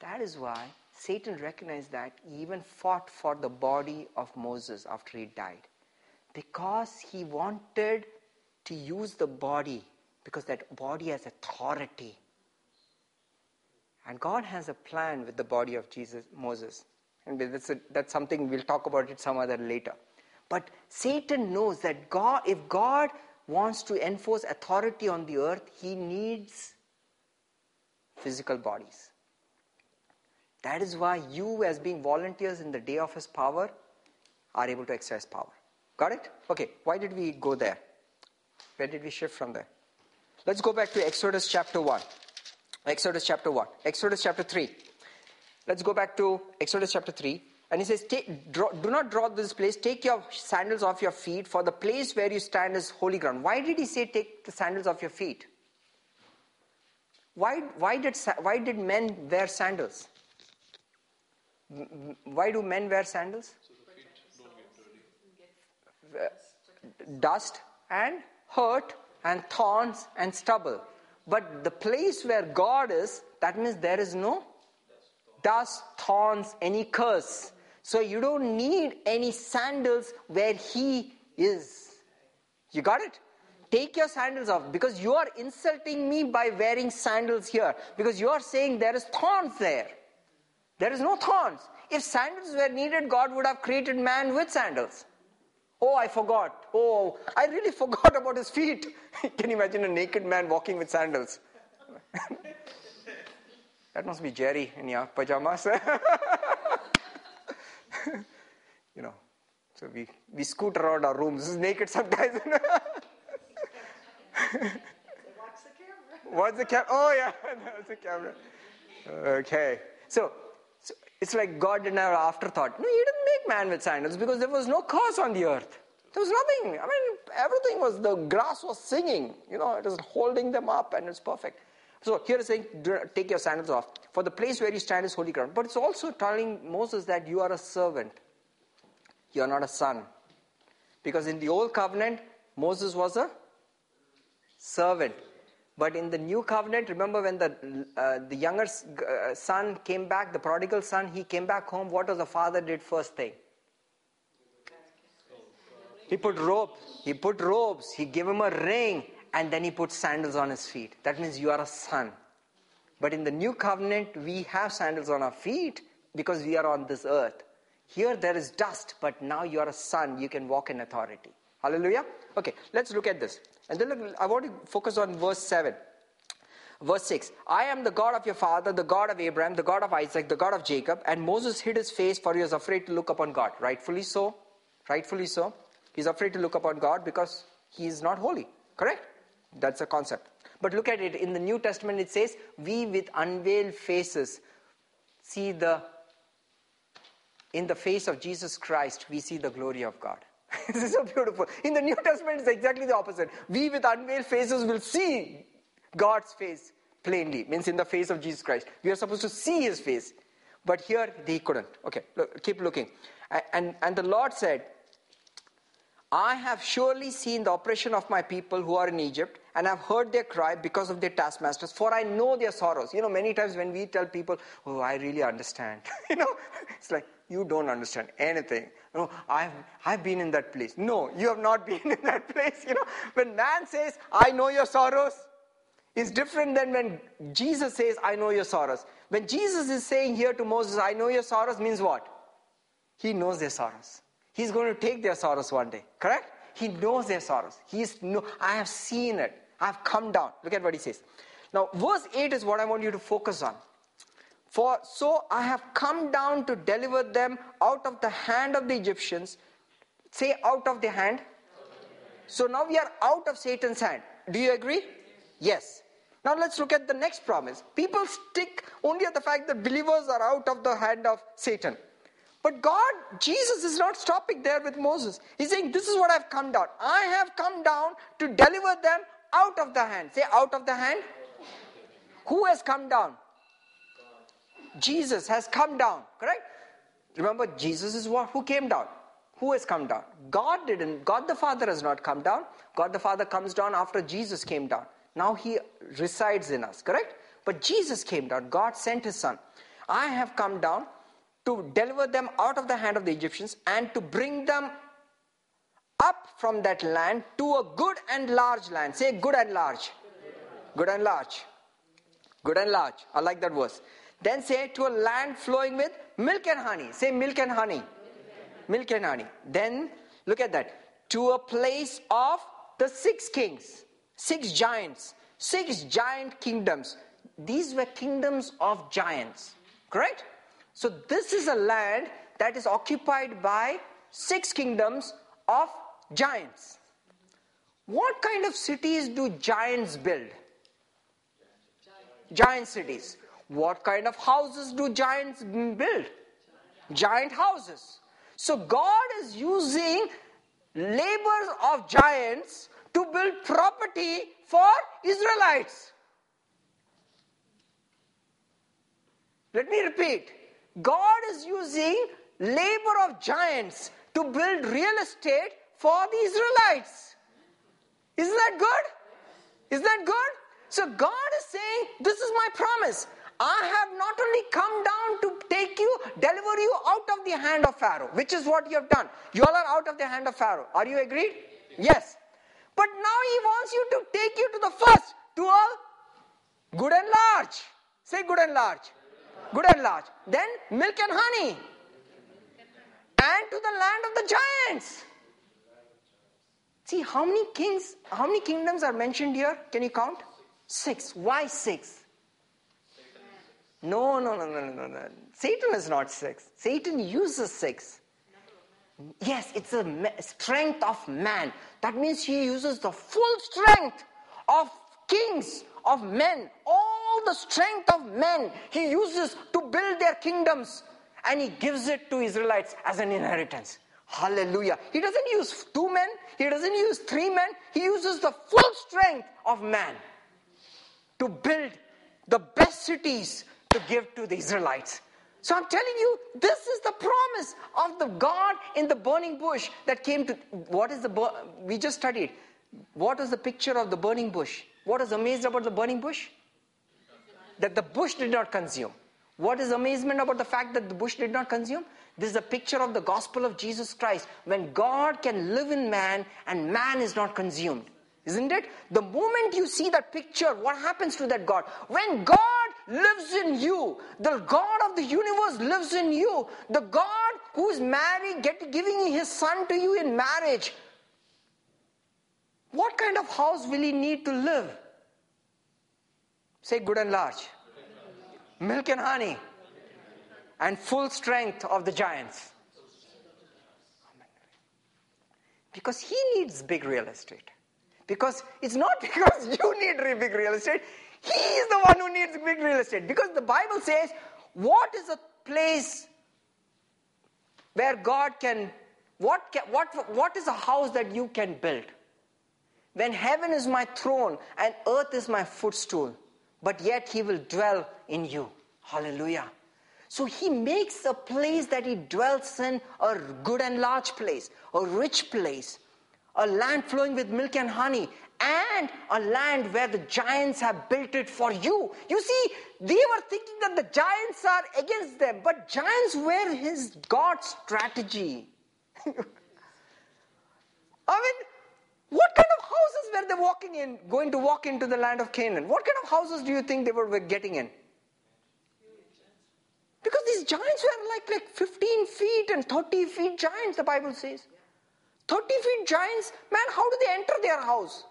that is why Satan recognized that he even fought for the body of Moses after he died because he wanted to use the body because that body has authority. And God has a plan with the body of Jesus, Moses. And that's, a, that's something we'll talk about it some other later. But Satan knows that God, if God wants to enforce authority on the earth, he needs physical bodies. That is why you, as being volunteers in the day of His power, are able to exercise power. Got it? Okay, why did we go there? Where did we shift from there? Let's go back to Exodus chapter 1. Exodus chapter 1. Exodus chapter 3. Let's go back to Exodus chapter 3. And he says, draw, Do not draw this place, take your sandals off your feet, for the place where you stand is holy ground. Why did he say, Take the sandals off your feet? Why, why, did, why did men wear sandals? Why do men wear sandals? Uh, dust and hurt and thorns and stubble. But the place where God is, that means there is no dust, thorns, any curse. So you don't need any sandals where He is. You got it? Take your sandals off because you are insulting me by wearing sandals here because you are saying there is thorns there. There is no thorns. If sandals were needed, God would have created man with sandals. Oh, I forgot. Oh, I really forgot about his feet. Can you imagine a naked man walking with sandals? that must be Jerry in your pajamas. you know, so we, we scoot around our rooms naked sometimes. What's the camera? What's the camera? Oh, yeah, that's the camera. Okay. So, it's like God didn't have an afterthought. No, He didn't make man with sandals because there was no curse on the earth. There was nothing. I mean, everything was, the grass was singing. You know, it was holding them up and it's perfect. So here it's saying, take your sandals off. For the place where you stand is holy ground. But it's also telling Moses that you are a servant. You are not a son. Because in the old covenant, Moses was a servant. But in the new covenant, remember when the, uh, the younger uh, son came back, the prodigal son, he came back home. What was the father did first thing? He put robes. He put robes. He gave him a ring, and then he put sandals on his feet. That means you are a son. But in the new covenant, we have sandals on our feet because we are on this earth. Here there is dust, but now you are a son. You can walk in authority. Hallelujah. Okay, let's look at this. And then look, I want to focus on verse 7. Verse 6 I am the God of your father, the God of Abraham, the God of Isaac, the God of Jacob. And Moses hid his face, for he was afraid to look upon God. Rightfully so. Rightfully so. He's afraid to look upon God because he is not holy. Correct? That's a concept. But look at it. In the New Testament, it says, We with unveiled faces see the, in the face of Jesus Christ, we see the glory of God. this is so beautiful. In the New Testament, it's exactly the opposite. We with unveiled faces will see God's face plainly, means in the face of Jesus Christ. We are supposed to see his face. But here, they couldn't. Okay, look, keep looking. And, and the Lord said, I have surely seen the oppression of my people who are in Egypt, and I have heard their cry because of their taskmasters, for I know their sorrows. You know, many times when we tell people, Oh, I really understand, you know, it's like, you don't understand anything. No, I've, I've been in that place. No, you have not been in that place. You know, when man says, I know your sorrows, it's different than when Jesus says, I know your sorrows. When Jesus is saying here to Moses, I know your sorrows, means what? He knows their sorrows. He's going to take their sorrows one day, correct? He knows their sorrows. He's no, I have seen it. I've come down. Look at what he says. Now, verse 8 is what I want you to focus on. For so I have come down to deliver them out of the hand of the Egyptians. Say out of the hand. So now we are out of Satan's hand. Do you agree? Yes. Now let's look at the next promise. People stick only at the fact that believers are out of the hand of Satan. But God, Jesus is not stopping there with Moses. He's saying, This is what I've come down. I have come down to deliver them out of the hand. Say, out of the hand. Who has come down? Jesus has come down, correct? Remember, Jesus is what? Who came down? Who has come down? God didn't. God the Father has not come down. God the Father comes down after Jesus came down. Now he resides in us, correct? But Jesus came down. God sent his Son. I have come down to deliver them out of the hand of the Egyptians and to bring them up from that land to a good and large land. Say good and large. Good and large. Good and large. I like that verse. Then say to a land flowing with milk and honey. Say milk and honey. Milk and honey. Then look at that. To a place of the six kings, six giants, six giant kingdoms. These were kingdoms of giants. Correct? So, this is a land that is occupied by six kingdoms of giants. What kind of cities do giants build? Giant cities. What kind of houses do giants build? Giant houses. So, God is using labors of giants to build property for Israelites. Let me repeat God is using labor of giants to build real estate for the Israelites. Isn't that good? Isn't that good? So God is saying, This is my promise. I have not only come down to take you, deliver you out of the hand of Pharaoh, which is what you have done. You all are out of the hand of Pharaoh. Are you agreed? Yes. But now he wants you to take you to the first, to a good and large. Say good and large good and large. Then milk and honey. And to the land of the giants. See how many kings, how many kingdoms are mentioned here? Can you count? Six. Why six? No, no, no, no, no, no. Satan is not six. Satan uses six. Yes, it's a strength of man. That means he uses the full strength of kings, of men, all the strength of men he uses to build their kingdoms and he gives it to Israelites as an inheritance. Hallelujah. He doesn't use two men, he doesn't use three men, he uses the full strength of man to build the best cities to give to the Israelites. So I'm telling you, this is the promise of the God in the burning bush that came to. What is the. We just studied. What was the picture of the burning bush? What is amazed about the burning bush? That the bush did not consume. What is amazement about the fact that the bush did not consume? This is a picture of the gospel of Jesus Christ when God can live in man and man is not consumed. Isn't it? The moment you see that picture, what happens to that God? When God lives in you, the God of the universe lives in you, the God who is married, get, giving his son to you in marriage, what kind of house will he need to live? Say good and large. Milk and honey. And full strength of the giants. Because he needs big real estate. Because it's not because you need big real estate, he is the one who needs big real estate. Because the Bible says, what is a place where God can, what, can, what, what is a house that you can build? When heaven is my throne and earth is my footstool, but yet he will dwell in you. Hallelujah. So he makes a place that he dwells in a good and large place, a rich place, a land flowing with milk and honey, and a land where the giants have built it for you. You see, they were thinking that the giants are against them, but giants were his God's strategy. I mean, what kind of houses were they walking in, going to walk into the land of Canaan? What kind of houses do you think they were getting in? Because these giants were like, like 15 feet and 30 feet giants, the Bible says. 30 feet giants, man, how do they enter their house?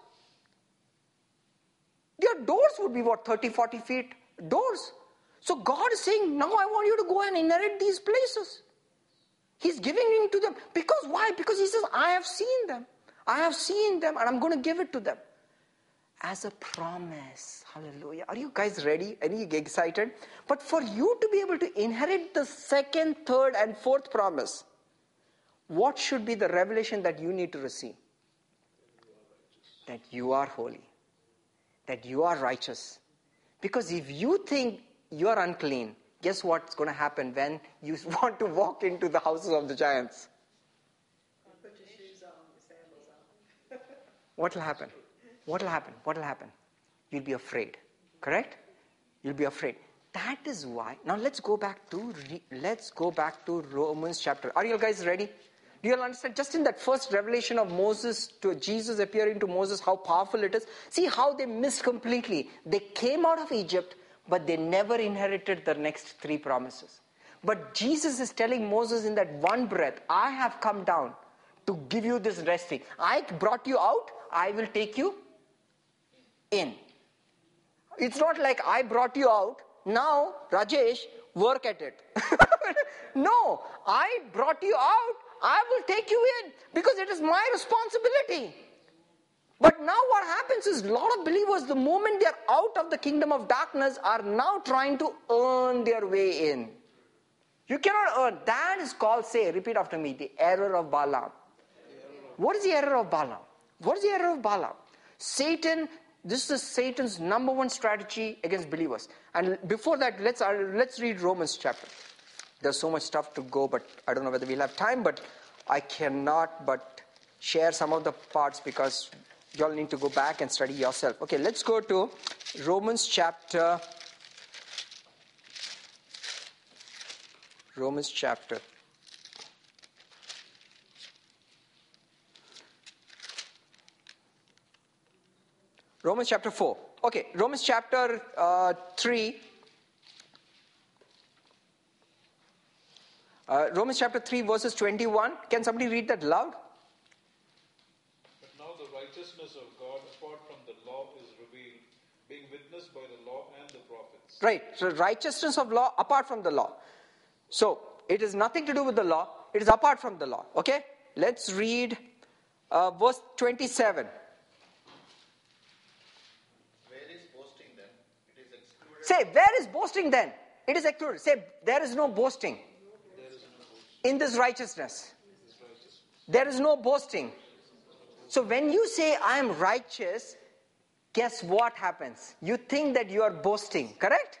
Their doors would be what, 30, 40 feet doors. So God is saying, now I want you to go and inherit these places. He's giving it to them. Because why? Because He says, I have seen them. I have seen them and I'm going to give it to them. As a promise. Hallelujah. Are you guys ready? Are you excited? But for you to be able to inherit the second, third, and fourth promise, what should be the revelation that you need to receive? That you are holy that you are righteous. Because if you think you are unclean, guess what's going to happen when you want to walk into the houses of the giants? What will happen? What will happen? What will happen? You'll be afraid. Correct? You'll be afraid. That is why. Now let's go back to let's go back to Romans chapter. Are you guys ready? Do you understand? Just in that first revelation of Moses to Jesus appearing to Moses, how powerful it is. See how they missed completely. They came out of Egypt, but they never inherited the next three promises. But Jesus is telling Moses in that one breath, I have come down to give you this resting. I brought you out, I will take you in. It's not like I brought you out, now, Rajesh, work at it. no, I brought you out, I will take you in because it is my responsibility. But now what happens is a lot of believers, the moment they're out of the kingdom of darkness, are now trying to earn their way in. You cannot earn. That is called, say, repeat after me, the error of Balaam. What is the error of Balaam? What is the error of Balaam? Satan, this is Satan's number one strategy against believers. And before that, let's, uh, let's read Romans chapter. There's so much stuff to go, but I don't know whether we'll have time, but I cannot but share some of the parts because y'all need to go back and study yourself. Okay, let's go to Romans chapter. Romans chapter. Romans chapter 4. Okay, Romans chapter uh, 3 Uh, Romans chapter 3, verses 21. Can somebody read that loud? But now the righteousness of God apart from the law is revealed, being witnessed by the law and the prophets. Right. So, righteousness of law apart from the law. So, it is nothing to do with the law, it is apart from the law. Okay? Let's read uh, verse 27. Where is boasting then? It is excluded. Say, where is boasting then? It is excluded. Say, there is no boasting in this righteousness. There is no boasting. So when you say, I am righteous, guess what happens? You think that you are boasting, correct?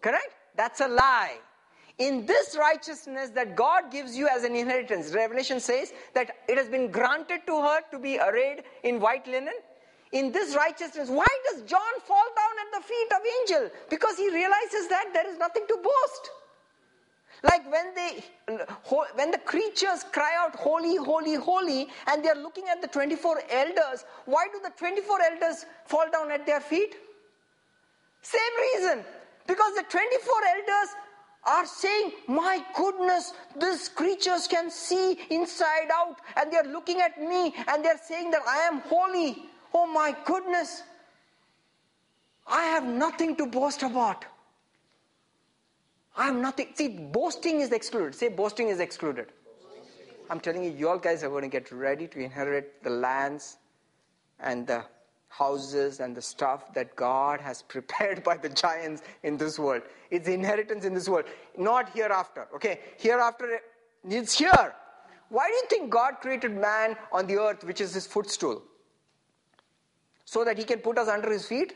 Correct? That's a lie. In this righteousness that God gives you as an inheritance, Revelation says that it has been granted to her to be arrayed in white linen. In this righteousness, why does John fall down at the feet of angel? Because he realizes that there is nothing to boast. Like when they, when the creatures cry out, holy, holy, holy, and they are looking at the 24 elders, why do the 24 elders fall down at their feet? Same reason. Because the 24 elders are saying, My goodness, these creatures can see inside out, and they are looking at me and they are saying that I am holy. Oh my goodness. I have nothing to boast about. I am nothing. See, boasting is excluded. Say, boasting is excluded. I'm telling you, you all guys are going to get ready to inherit the lands and the houses and the stuff that God has prepared by the giants in this world. It's inheritance in this world, not hereafter. Okay, hereafter, it's here. Why do you think God created man on the earth, which is his footstool? So that he can put us under his feet?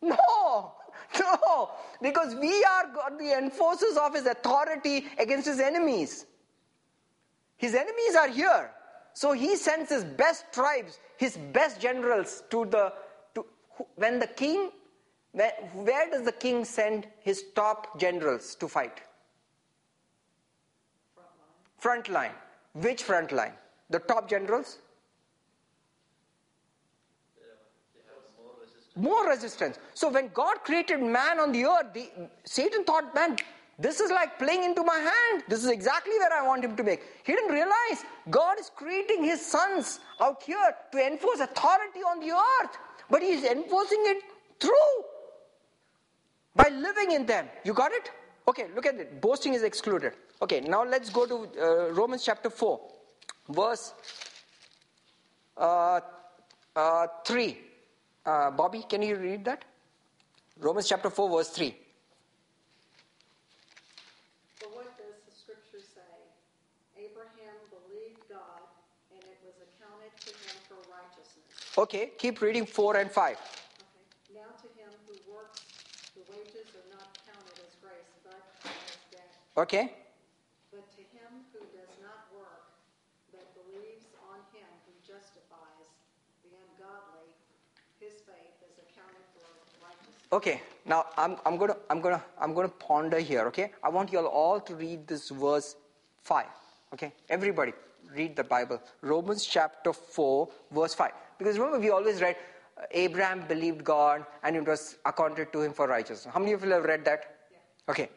No, no, because we are God, the enforcers of his authority against his enemies. His enemies are here. So he sends his best tribes, his best generals to the. To, when the king. Where, where does the king send his top generals to fight? Front line. Front line. Which front line? The top generals? More resistance. So when God created man on the earth, the, Satan thought, man, this is like playing into my hand. This is exactly where I want him to make. He didn't realize God is creating his sons out here to enforce authority on the earth. But he's enforcing it through by living in them. You got it? Okay, look at it. Boasting is excluded. Okay, now let's go to uh, Romans chapter 4, verse uh, uh, 3. Uh, Bobby, can you read that? Romans chapter 4, verse 3. For what does the scripture say? Abraham believed God, and it was accounted to him for righteousness. Okay, keep reading 4 and 5. Okay. Now to him who works, the wages are not counted as grace, but as debt. Okay, But to him who does not work, but believes on him who justifies the ungodly, his faith is accounted for righteousness. Okay. Now I'm, I'm gonna I'm gonna I'm gonna ponder here. Okay, I want you all all to read this verse five. Okay, everybody read the Bible. Romans chapter four, verse five. Because remember, we always read uh, Abraham believed God, and it was accounted to him for righteousness. How many of you have read that? Okay,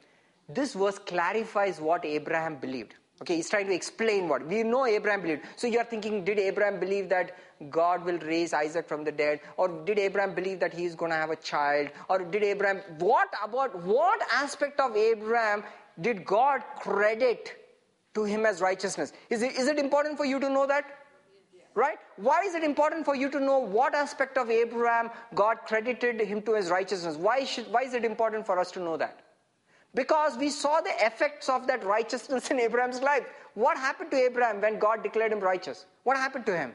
this verse clarifies what Abraham believed. Okay, he's trying to explain what we know Abraham believed. So you are thinking, did Abraham believe that God will raise Isaac from the dead, or did Abraham believe that he is going to have a child, or did Abraham? What about what aspect of Abraham did God credit to him as righteousness? Is it, is it important for you to know that? Right? Why is it important for you to know what aspect of Abraham God credited him to as righteousness? Why, should, why is it important for us to know that? Because we saw the effects of that righteousness in Abraham's life. What happened to Abraham when God declared him righteous? What happened to him?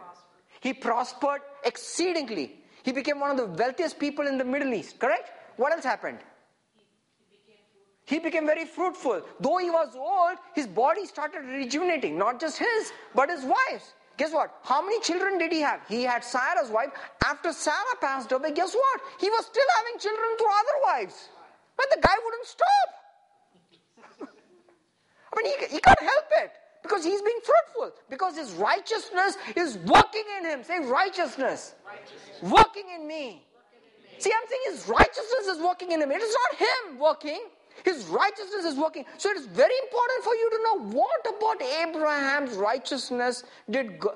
He prospered exceedingly. He became one of the wealthiest people in the Middle East, correct? What else happened? He became very fruitful. Though he was old, his body started rejuvenating, not just his, but his wife's. Guess what? How many children did he have? He had Sarah's wife. After Sarah passed away, guess what? He was still having children through other wives. But the guy wouldn't stop. I mean, he, he can't help it because he's being fruitful, because his righteousness is working in him. Say, righteousness. Working in me. See, I'm saying his righteousness is working in him. It is not him working. His righteousness is working. So it is very important for you to know what about Abraham's righteousness did God,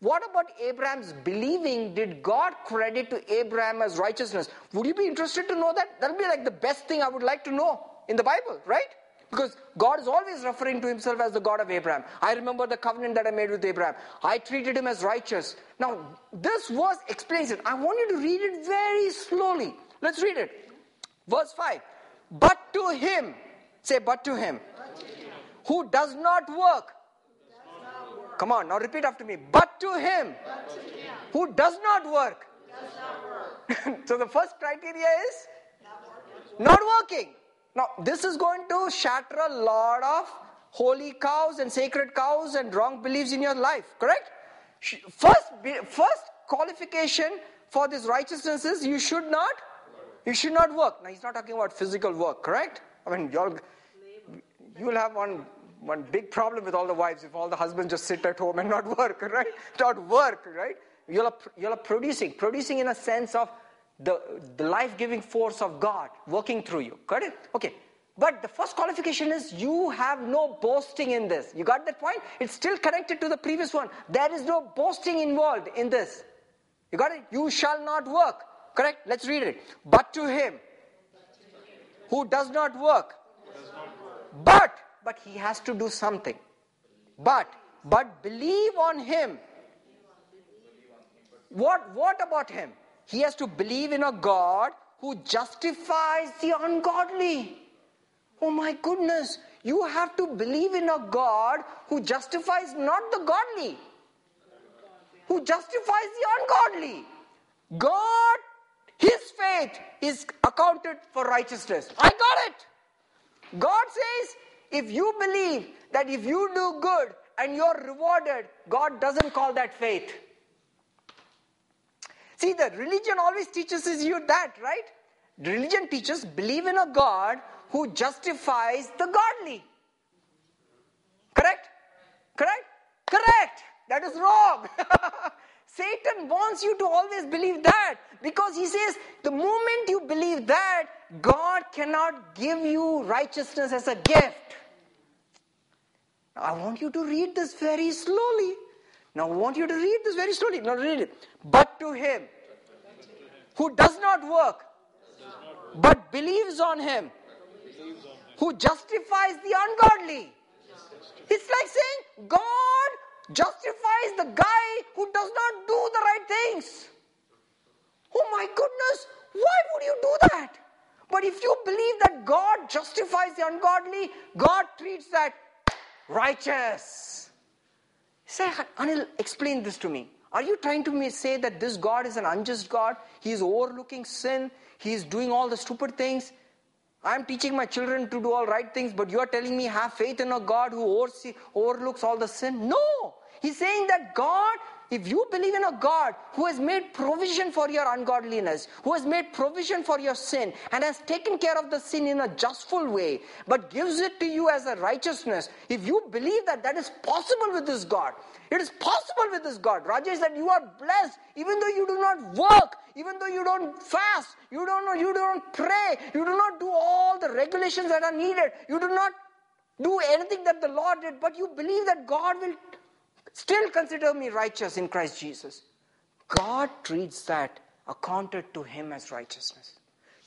what about Abraham's believing did God credit to Abraham as righteousness? Would you be interested to know that? That'll be like the best thing I would like to know in the Bible, right? Because God is always referring to himself as the God of Abraham. I remember the covenant that I made with Abraham. I treated him as righteous. Now, this verse explains it. I want you to read it very slowly. Let's read it. Verse 5. But to him, say, but to him, who does not work. Come on, now repeat after me. But to him, who does not work, so the first criteria is not working. Now, this is going to shatter a lot of holy cows and sacred cows and wrong beliefs in your life, correct? First, first qualification for this righteousness is you should not, you should not work. Now, he's not talking about physical work, correct? I mean, you'll, you will have one, one big problem with all the wives if all the husbands just sit at home and not work, right? Not work, right? You're, you'll producing, producing in a sense of the, the life giving force of God working through you. Got it? Okay. But the first qualification is you have no boasting in this. You got that point? It's still connected to the previous one. There is no boasting involved in this. You got it? You shall not work. Correct? Let's read it. But to him who does not work. But, but he has to do something. But, but believe on him. What, what about him? He has to believe in a God who justifies the ungodly. Oh my goodness. You have to believe in a God who justifies not the godly, who justifies the ungodly. God, his faith is accounted for righteousness. I got it. God says, if you believe that if you do good and you're rewarded, God doesn't call that faith. See, the religion always teaches you that, right? Religion teaches believe in a God who justifies the godly. Correct? Correct? Correct. That is wrong. Satan wants you to always believe that because he says the moment you believe that, God cannot give you righteousness as a gift. I want you to read this very slowly. Now, I want you to read this very slowly. Now, read it. But to him who does not work, but believes on him, who justifies the ungodly. It's like saying God justifies the guy who does not do the right things. Oh my goodness, why would you do that? But if you believe that God justifies the ungodly, God treats that righteous. Say, Anil, explain this to me. Are you trying to say that this God is an unjust God? He is overlooking sin. He is doing all the stupid things. I'm teaching my children to do all right things, but you are telling me have faith in a God who overlooks all the sin? No. He's saying that God, if you believe in a God who has made provision for your ungodliness, who has made provision for your sin, and has taken care of the sin in a justful way, but gives it to you as a righteousness, if you believe that that is possible with this God, it is possible with this God. Rajesh, that you are blessed even though you do not work, even though you don't fast, you don't you don't pray, you do not do all the regulations that are needed, you do not do anything that the Lord did, but you believe that God will still consider me righteous in Christ Jesus. God treats that accounted to him as righteousness.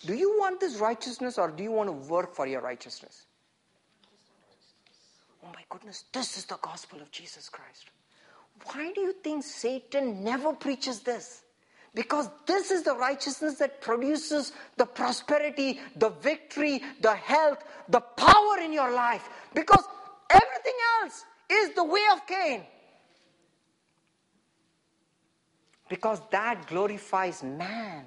Do you want this righteousness or do you want to work for your righteousness? Oh my goodness, this is the gospel of Jesus Christ. Why do you think Satan never preaches this? Because this is the righteousness that produces the prosperity, the victory, the health, the power in your life. Because everything else is the way of Cain. Because that glorifies man.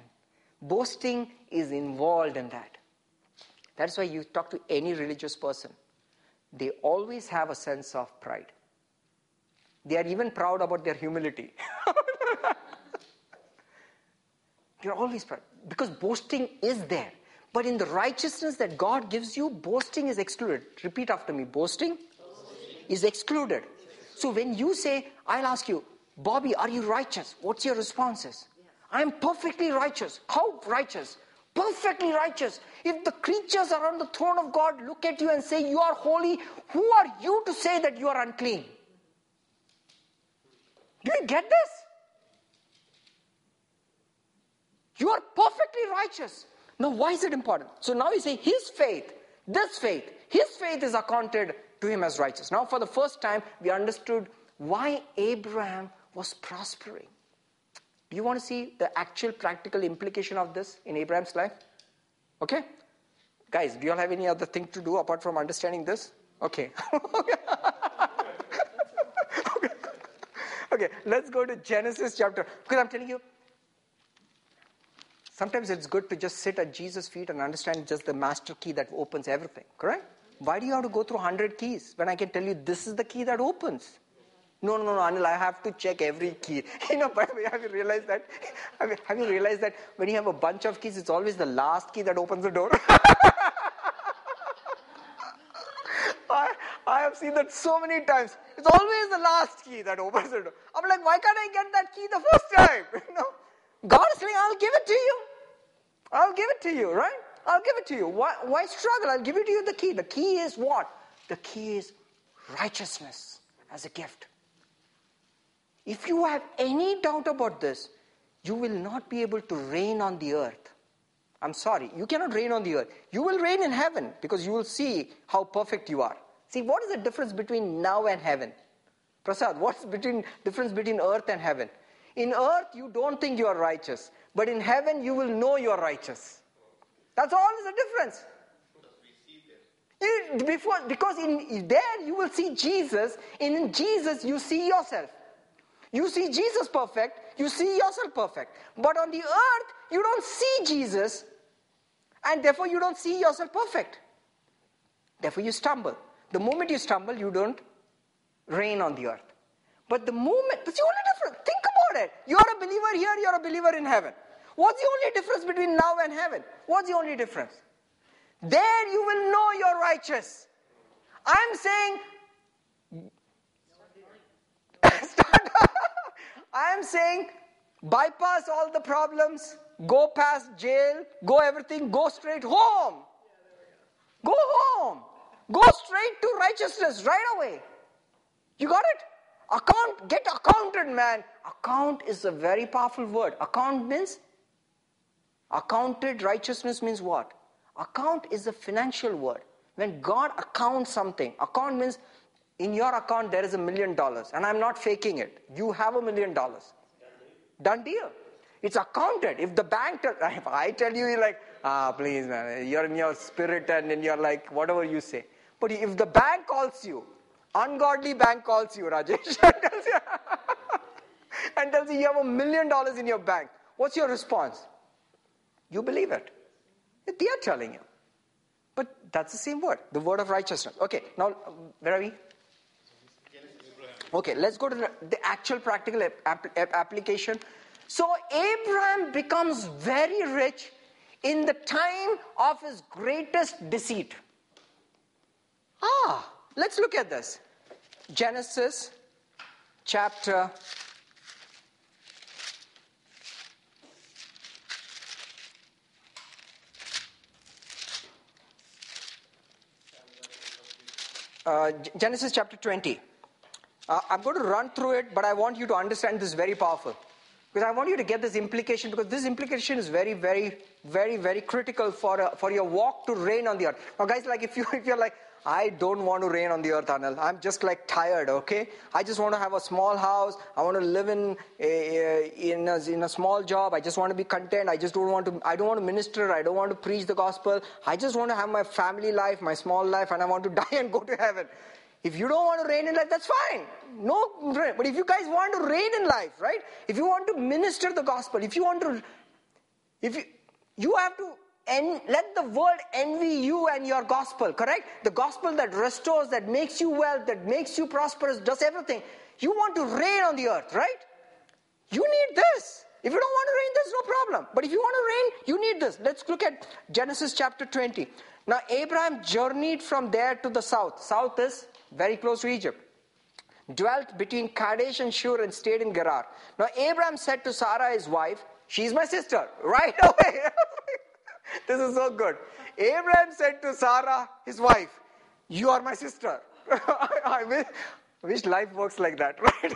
Boasting is involved in that. That's why you talk to any religious person, they always have a sense of pride. They are even proud about their humility. They're always proud because boasting is there. But in the righteousness that God gives you, boasting is excluded. Repeat after me boasting is excluded. So when you say, I'll ask you, Bobby, are you righteous? What's your responses? I'm perfectly righteous. How righteous? Perfectly righteous. If the creatures around the throne of God look at you and say, You are holy, who are you to say that you are unclean? Do you get this? You are perfectly righteous. Now, why is it important? So now you say his faith, this faith, his faith is accounted to him as righteous. Now, for the first time, we understood why Abraham was prospering. Do you want to see the actual practical implication of this in Abraham's life? Okay? Guys, do you all have any other thing to do apart from understanding this? Okay. okay. Okay, let's go to Genesis chapter. Because I'm telling you, Sometimes it's good to just sit at Jesus' feet and understand just the master key that opens everything, correct? Why do you have to go through 100 keys when I can tell you this is the key that opens? No, no, no, Anil, I have to check every key. You know, by the way, have you realized that? Have you, have you realized that when you have a bunch of keys, it's always the last key that opens the door? I, I have seen that so many times. It's always the last key that opens the door. I'm like, why can't I get that key the first time? You know? God is saying, I'll give it to you. I'll give it to you, right? I'll give it to you. Why, why struggle? I'll give it to you the key. The key is what? The key is righteousness as a gift. If you have any doubt about this, you will not be able to reign on the earth. I'm sorry, you cannot reign on the earth. You will reign in heaven because you will see how perfect you are. See, what is the difference between now and heaven? Prasad, what's between difference between earth and heaven? In earth, you don't think you are righteous, but in heaven, you will know you are righteous. That's all is the difference. It- before, because in there you will see Jesus, and in Jesus you see yourself. You see Jesus perfect, you see yourself perfect. But on the earth, you don't see Jesus, and therefore you don't see yourself perfect. Therefore you stumble. The moment you stumble, you don't reign on the earth. But the moment, that's the only difference. Think about it. You're a believer here, you're a believer in heaven. What's the only difference between now and heaven? What's the only difference? There you will know you're righteous. I'm saying, Start- I'm saying, bypass all the problems, go past jail, go everything, go straight home. Go home. Go straight to righteousness right away. You got it? Account, get accounted, man. Account is a very powerful word. Account means accounted righteousness means what? Account is a financial word. When God accounts something, account means in your account there is a million dollars, and I'm not faking it. You have a million dollars. Done deal. It's accounted. If the bank, tell, if I tell you, you're like, ah, please, man, you're in your spirit and then you're like, whatever you say. But if the bank calls you, ungodly bank calls you, Rajesh, and tells you, and tells you you have a million dollars in your bank, what's your response? You believe it. They are telling you. But that's the same word, the word of righteousness. Okay, now, where are we? Okay, let's go to the, actual practical ap- ap- application. So, Abraham becomes very rich in the time of his greatest deceit. Ah, let's look at this. Genesis chapter uh, Genesis chapter 20. Uh, I'm going to run through it, but I want you to understand this very powerful. Because I want you to get this implication, because this implication is very, very, very, very critical for, uh, for your walk to reign on the earth. Now, guys, like if, you, if you're like, I don't want to reign on the earth, Anil. I'm just like tired, okay? I just want to have a small house. I want to live in a, in, a, in a small job. I just want to be content. I just don't want to, I don't want to minister. I don't want to preach the gospel. I just want to have my family life, my small life, and I want to die and go to heaven. If you don't want to reign in life, that's fine. No, but if you guys want to reign in life, right? If you want to minister the gospel, if you want to, if you, you have to en- let the world envy you and your gospel, correct? The gospel that restores, that makes you wealth, that makes you prosperous, does everything. You want to reign on the earth, right? You need this. If you don't want to reign, there's no problem. But if you want to reign, you need this. Let's look at Genesis chapter 20. Now, Abraham journeyed from there to the south. South is very close to Egypt. Dwelt between Kadesh and Shur and stayed in Gerar. Now, Abraham said to Sarah, his wife, She's my sister, right away. this is so good. Abraham said to Sarah, his wife, You are my sister. I, wish, wish life works like that, right?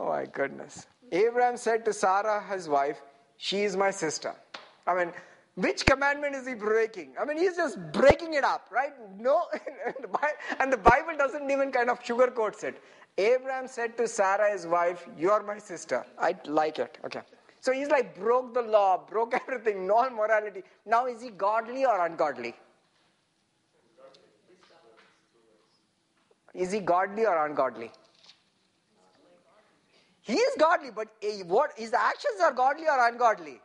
Oh my goodness. Abraham said to Sarah, his wife, She is my sister. I mean, which commandment is he breaking? I mean, he's just breaking it up, right? No, and the Bible doesn't even kind of sugarcoats it. Abraham said to Sarah, his wife, You are my sister. I like it. Okay. So he's like broke the law, broke everything, no morality. Now is he godly or ungodly? Is he godly or ungodly? He is godly, but eh, what his actions are godly or ungodly?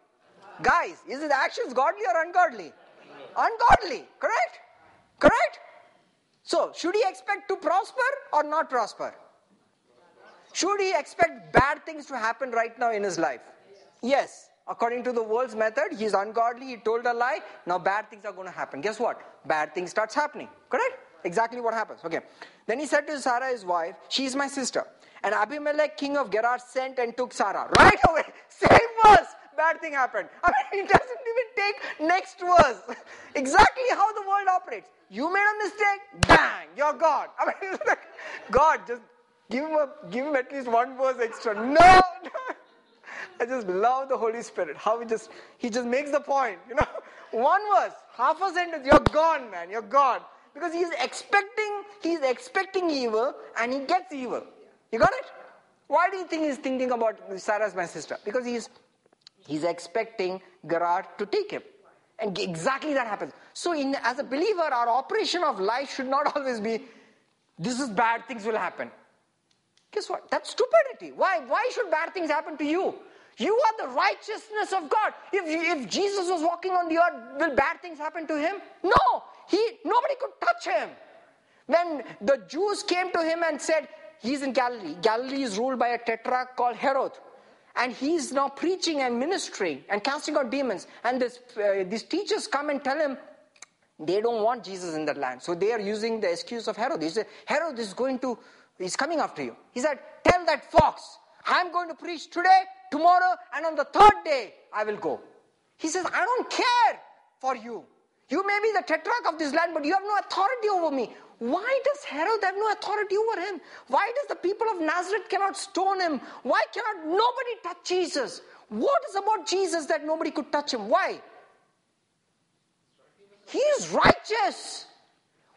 Guys, is his actions godly or ungodly? Ungodly, correct? Correct? So, should he expect to prosper or not prosper? Should he expect bad things to happen right now in his life? Yes. According to the world's method, he's ungodly, he told a lie, now bad things are going to happen. Guess what? Bad things starts happening. Correct? Exactly what happens. Okay. Then he said to Sarah, his wife, She is my sister. And Abimelech, king of Gerar, sent and took Sarah. Right away. Same verse. Bad thing happened. I mean, it doesn't even take next verse. exactly how the world operates. You made a mistake, bang, you're God. I mean, like, God, just give him, a, give him at least one verse extra. No, no. I just love the Holy Spirit. How he just he just makes the point. You know, one verse, half a sentence, you're gone, man. You're gone because he's expecting he's expecting evil and he gets evil. You got it? Why do you think he's thinking about Sarah as my sister? Because he's he's expecting Gerar to take him. And exactly that happens. So, in, as a believer, our operation of life should not always be this is bad, things will happen. Guess what? That's stupidity. Why? Why should bad things happen to you? You are the righteousness of God. If, if Jesus was walking on the earth, will bad things happen to him? No. He nobody could touch him. When the Jews came to him and said, He's in Galilee. Galilee is ruled by a tetrarch called Herod. And he's now preaching and ministering and casting out demons. And this, uh, these teachers come and tell him they don't want Jesus in their land. So they are using the excuse of Herod. He said, Herod is going to, he's coming after you. He said, Tell that fox, I'm going to preach today, tomorrow, and on the third day, I will go. He says, I don't care for you. You may be the tetrarch of this land, but you have no authority over me. Why does Herod have no authority over him? Why does the people of Nazareth cannot stone him? Why cannot nobody touch Jesus? What is about Jesus that nobody could touch him? Why? He is righteous.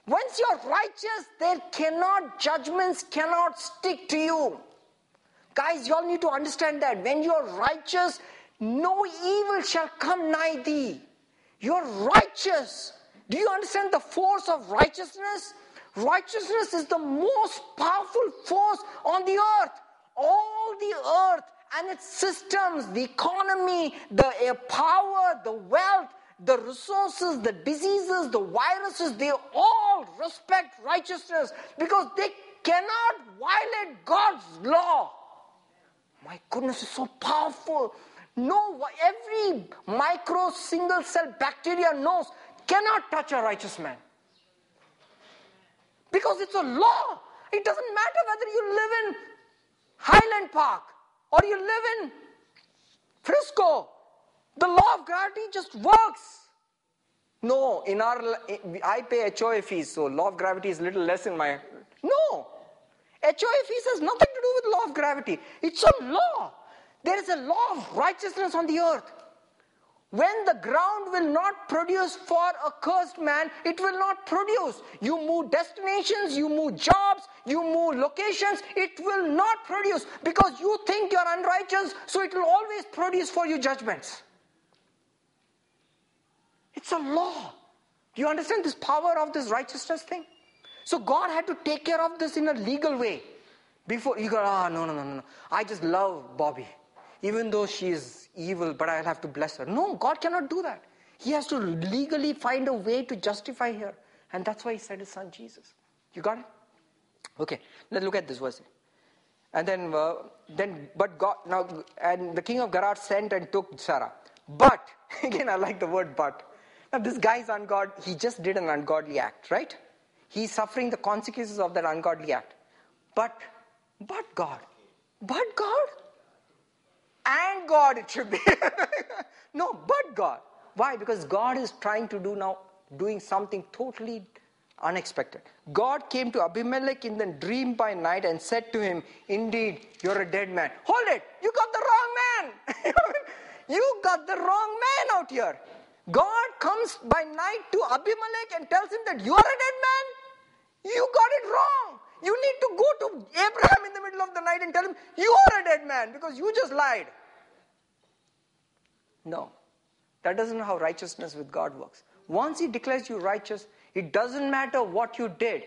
Once you're righteous, there cannot, judgments cannot stick to you. Guys, you all need to understand that. When you're righteous, no evil shall come nigh thee. You're righteous. Do you understand the force of righteousness? Righteousness is the most powerful force on the earth. All the earth and its systems, the economy, the power, the wealth, the resources, the diseases, the viruses, they all respect righteousness because they cannot violate God's law. My goodness, it's so powerful. No, every micro single cell bacteria knows cannot touch a righteous man. Because it's a law. It doesn't matter whether you live in Highland Park or you live in Frisco. The law of gravity just works. No, in our I pay HOA fees, so law of gravity is a little less in my. No, HOA fees has nothing to do with law of gravity. It's a law. There is a law of righteousness on the earth. When the ground will not produce for a cursed man, it will not produce. You move destinations, you move jobs, you move locations, it will not produce because you think you're unrighteous, so it will always produce for you judgments. It's a law. Do you understand this power of this righteousness thing? So God had to take care of this in a legal way. Before you go, ah, oh, no, no, no, no. I just love Bobby even though she is evil, but I'll have to bless her. No, God cannot do that. He has to legally find a way to justify her. And that's why he sent his son Jesus. You got it? Okay, let's look at this verse. And then, uh, then, but God, now, and the king of Gerar sent and took Sarah. But, again, I like the word but. Now, this guy is ungod, he just did an ungodly act, right? He's suffering the consequences of that ungodly act. But, but God. But God and God it should be. no, but God. Why? Because God is trying to do now, doing something totally unexpected. God came to Abimelech in the dream by night and said to him, Indeed, you're a dead man. Hold it! You got the wrong man! you got the wrong man out here. God comes by night to Abimelech and tells him that you are a dead man. You got it wrong. You need to go to Abraham in the middle of the night and tell him, You are a dead man because you just lied. No. That doesn't know how righteousness with God works. Once He declares you righteous, it doesn't matter what you did.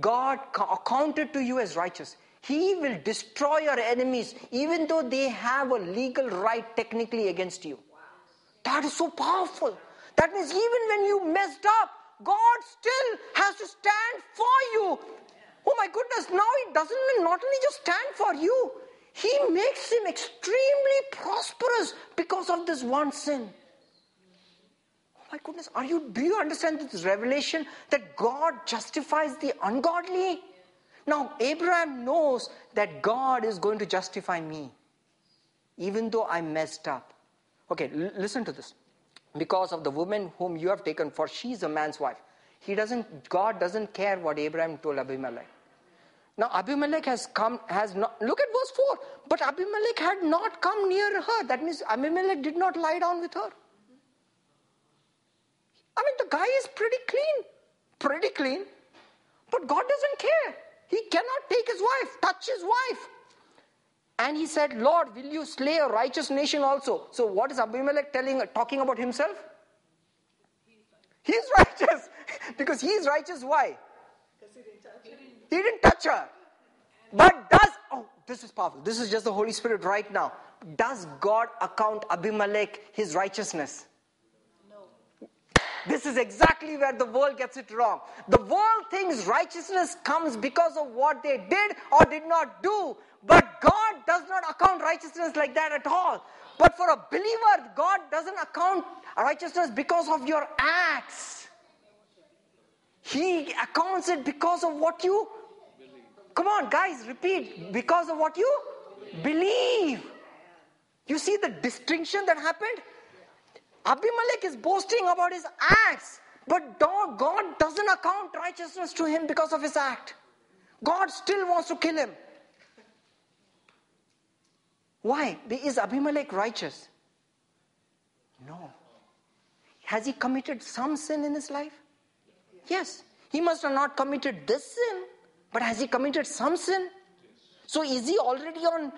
God accounted to you as righteous. He will destroy your enemies, even though they have a legal right technically against you. That is so powerful. That means even when you messed up, God still has to stand for you. Oh my goodness, now it doesn't mean not only just stand for you, He makes him extremely prosperous because of this one sin. Oh my goodness, are you do you understand this revelation that God justifies the ungodly? Now, Abraham knows that God is going to justify me, even though I messed up. Okay, l- listen to this. Because of the woman whom you have taken, for she is a man's wife. He doesn't, God doesn't care what Abraham told Abimelech. Now Abimelech has come, has not, look at verse 4. But Abimelech had not come near her. That means Abimelech did not lie down with her. I mean, the guy is pretty clean, pretty clean. But God doesn't care. He cannot take his wife, touch his wife. And he said, Lord, will you slay a righteous nation also? So what is Abimelech telling, talking about himself? He's righteous. because he's righteous. Why? Because he didn't touch it. He didn't touch her. But does, oh, this is powerful. This is just the Holy Spirit right now. Does God account Abimelech his righteousness? No. This is exactly where the world gets it wrong. The world thinks righteousness comes because of what they did or did not do. But God does not account righteousness like that at all. But for a believer, God doesn't account righteousness because of your acts. He accounts it because of what you. Come on, guys, repeat. Because of what you believe. You see the distinction that happened? Abimelech is boasting about his acts, but God doesn't account righteousness to him because of his act. God still wants to kill him. Why? Is Abimelech righteous? No. Has he committed some sin in his life? Yes. He must have not committed this sin, but has he committed some sin? So is he already on,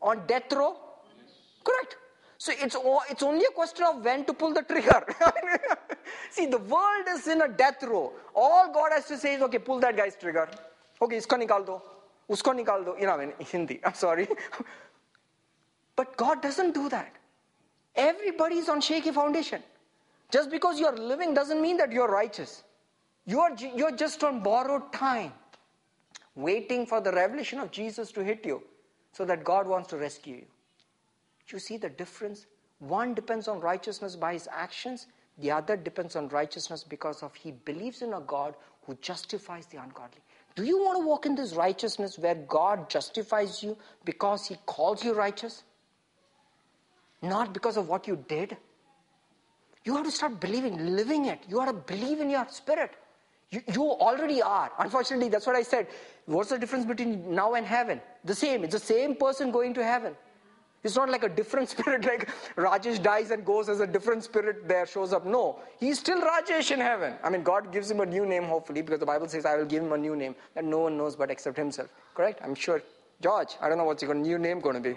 on death row? Correct. So it's, it's only a question of when to pull the trigger. See, the world is in a death row. All God has to say is, okay, pull that guy's trigger. Okay, isko nikal do. Usko nikal do. You know, in Hindi. I'm sorry. but God doesn't do that. Everybody is on shaky foundation. Just because you're living doesn't mean that you're righteous. You're, you're just on borrowed time, waiting for the revelation of Jesus to hit you so that God wants to rescue you. You see the difference? One depends on righteousness by his actions, the other depends on righteousness because of he believes in a God who justifies the ungodly. Do you want to walk in this righteousness where God justifies you because he calls you righteous? Not because of what you did. You have to start believing, living it. You have to believe in your spirit. You, you already are. Unfortunately, that's what I said. What's the difference between now and heaven? The same. It's the same person going to heaven. It's not like a different spirit, like Rajesh dies and goes as a different spirit there shows up. No, he's still Rajesh in heaven. I mean, God gives him a new name, hopefully, because the Bible says, I will give him a new name that no one knows but except himself. Correct? I'm sure. George, I don't know what's your new name going to be.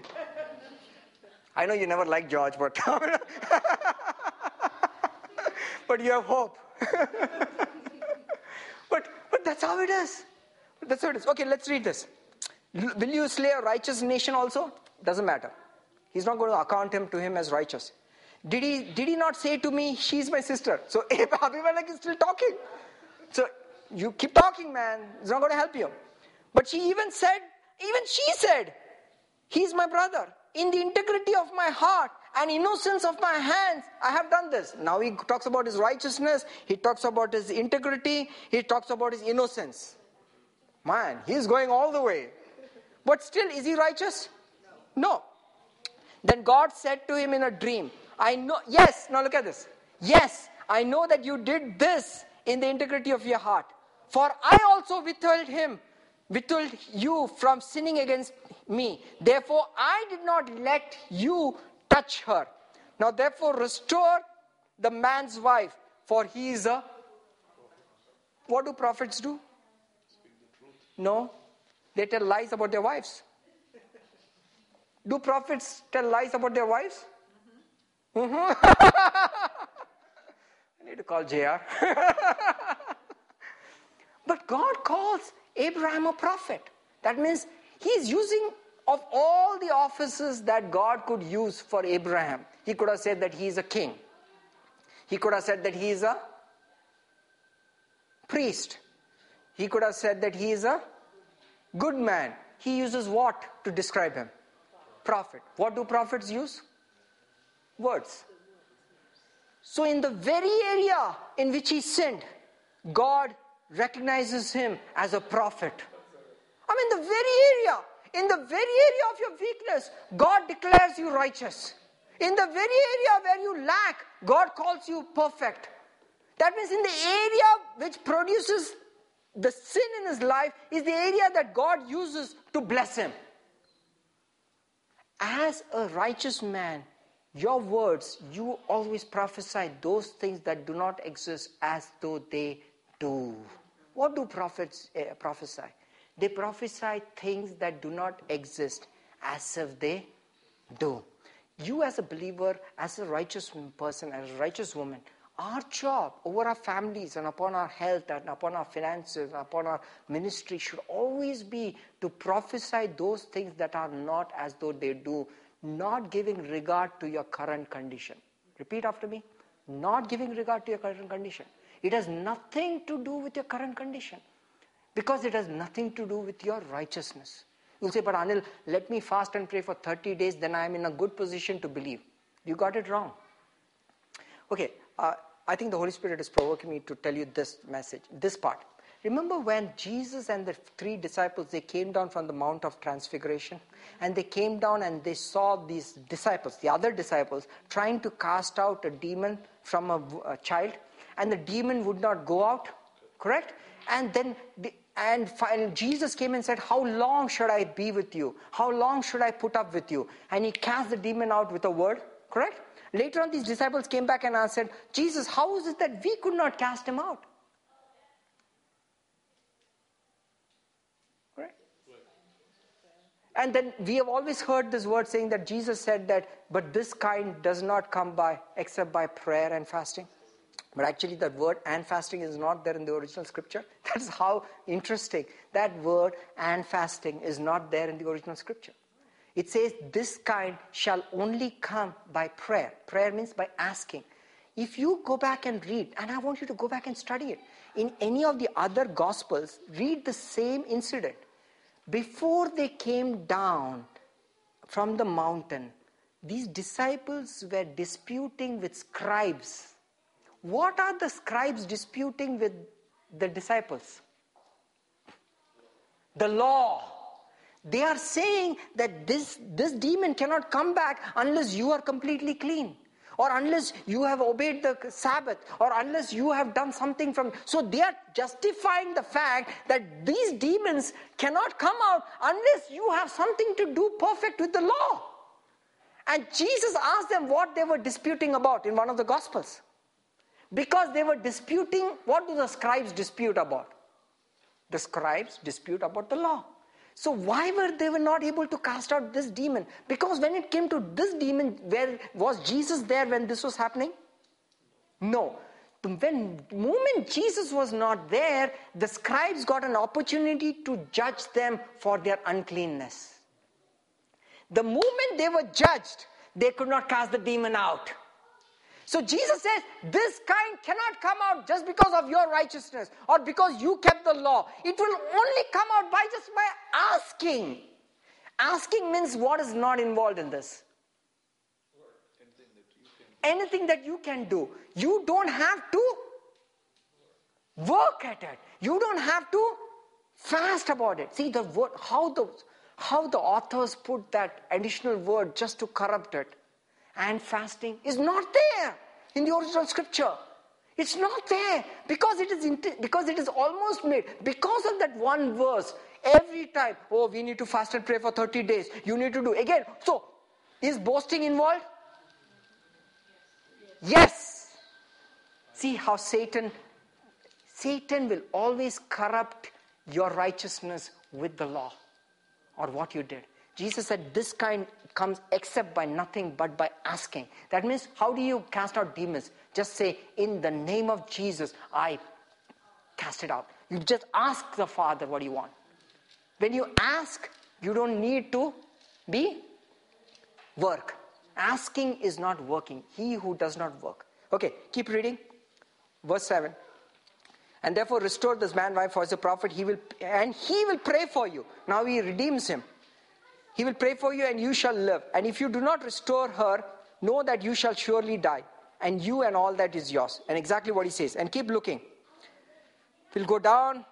I know you never liked George, but but you have hope. but but that's how it is. That's how it is. Okay, let's read this. Will you slay a righteous nation also? Doesn't matter. He's not going to account him to him as righteous. Did he did he not say to me, she's my sister? So Abimelech is still talking. So you keep talking, man. It's not going to help you. But she even said, even she said, He's my brother. In the integrity of my heart and innocence of my hands, I have done this. Now he talks about his righteousness, he talks about his integrity, he talks about his innocence. Man, he's going all the way. But still, is he righteous? No. Then God said to him in a dream, I know, yes, now look at this. Yes, I know that you did this in the integrity of your heart. For I also withheld him, withheld you from sinning against me. Therefore, I did not let you touch her. Now, therefore, restore the man's wife, for he is a. What do prophets do? No, they tell lies about their wives. Do prophets tell lies about their wives? Mm-hmm. I need to call JR. but God calls Abraham a prophet. That means He's using of all the offices that God could use for Abraham. He could have said that he is a king. He could have said that he is a priest. He could have said that he is a good man. He uses what to describe him? Prophet. What do prophets use? Words. So, in the very area in which he sinned, God recognizes him as a prophet. I mean, the very area, in the very area of your weakness, God declares you righteous. In the very area where you lack, God calls you perfect. That means in the area which produces the sin in his life is the area that God uses to bless him. As a righteous man, your words, you always prophesy those things that do not exist as though they do. What do prophets uh, prophesy? They prophesy things that do not exist as if they do. You, as a believer, as a righteous person, as a righteous woman, our job over our families and upon our health and upon our finances and upon our ministry should always be to prophesy those things that are not as though they do, not giving regard to your current condition. Repeat after me. Not giving regard to your current condition. It has nothing to do with your current condition because it has nothing to do with your righteousness. You'll say, but Anil, let me fast and pray for 30 days, then I am in a good position to believe. You got it wrong. Okay, uh, I think the Holy Spirit is provoking me to tell you this message, this part. Remember when Jesus and the three disciples they came down from the Mount of Transfiguration and they came down and they saw these disciples, the other disciples, trying to cast out a demon from a, a child, and the demon would not go out. Correct? And then the, and finally, Jesus came and said, How long should I be with you? How long should I put up with you? And he cast the demon out with a word, correct? Later on, these disciples came back and answered, Jesus, how is it that we could not cast him out? Correct? And then we have always heard this word saying that Jesus said that, but this kind does not come by except by prayer and fasting. But actually, that word and fasting is not there in the original scripture. That's how interesting. That word and fasting is not there in the original scripture. It says, This kind shall only come by prayer. Prayer means by asking. If you go back and read, and I want you to go back and study it, in any of the other gospels, read the same incident. Before they came down from the mountain, these disciples were disputing with scribes what are the scribes disputing with the disciples? The law. They are saying that this, this demon cannot come back unless you are completely clean or unless you have obeyed the Sabbath, or unless you have done something from. So they are justifying the fact that these demons cannot come out unless you have something to do perfect with the law. And Jesus asked them what they were disputing about in one of the Gospels. Because they were disputing, what do the scribes dispute about? The scribes dispute about the law. So why were they were not able to cast out this demon? Because when it came to this demon, where was Jesus there when this was happening? No. When moment Jesus was not there, the scribes got an opportunity to judge them for their uncleanness. The moment they were judged, they could not cast the demon out. So Jesus says, This kind cannot come out just because of your righteousness or because you kept the law. It will only come out by just by asking. Asking means what is not involved in this? Anything that you can do. You don't have to work at it. You don't have to fast about it. See the word, how the how the authors put that additional word just to corrupt it and fasting is not there in the original scripture. It's not there because it is because it is almost made because of that one verse. Every time, oh, we need to fast and pray for 30 days. You need to do again. So, is boasting involved? Yes. See how Satan Satan will always corrupt your righteousness with the law or what you did. Jesus said, This kind comes except by nothing but by asking. That means, how do you cast out demons? Just say, In the name of Jesus, I cast it out. You just ask the Father what you want. When you ask, You don't need to be work. Asking is not working. He who does not work. Okay, keep reading. Verse 7. And therefore restore this man wife for a prophet, he will and he will pray for you. Now he redeems him. He will pray for you and you shall live. And if you do not restore her, know that you shall surely die, and you and all that is yours. And exactly what he says. And keep looking. We'll go down.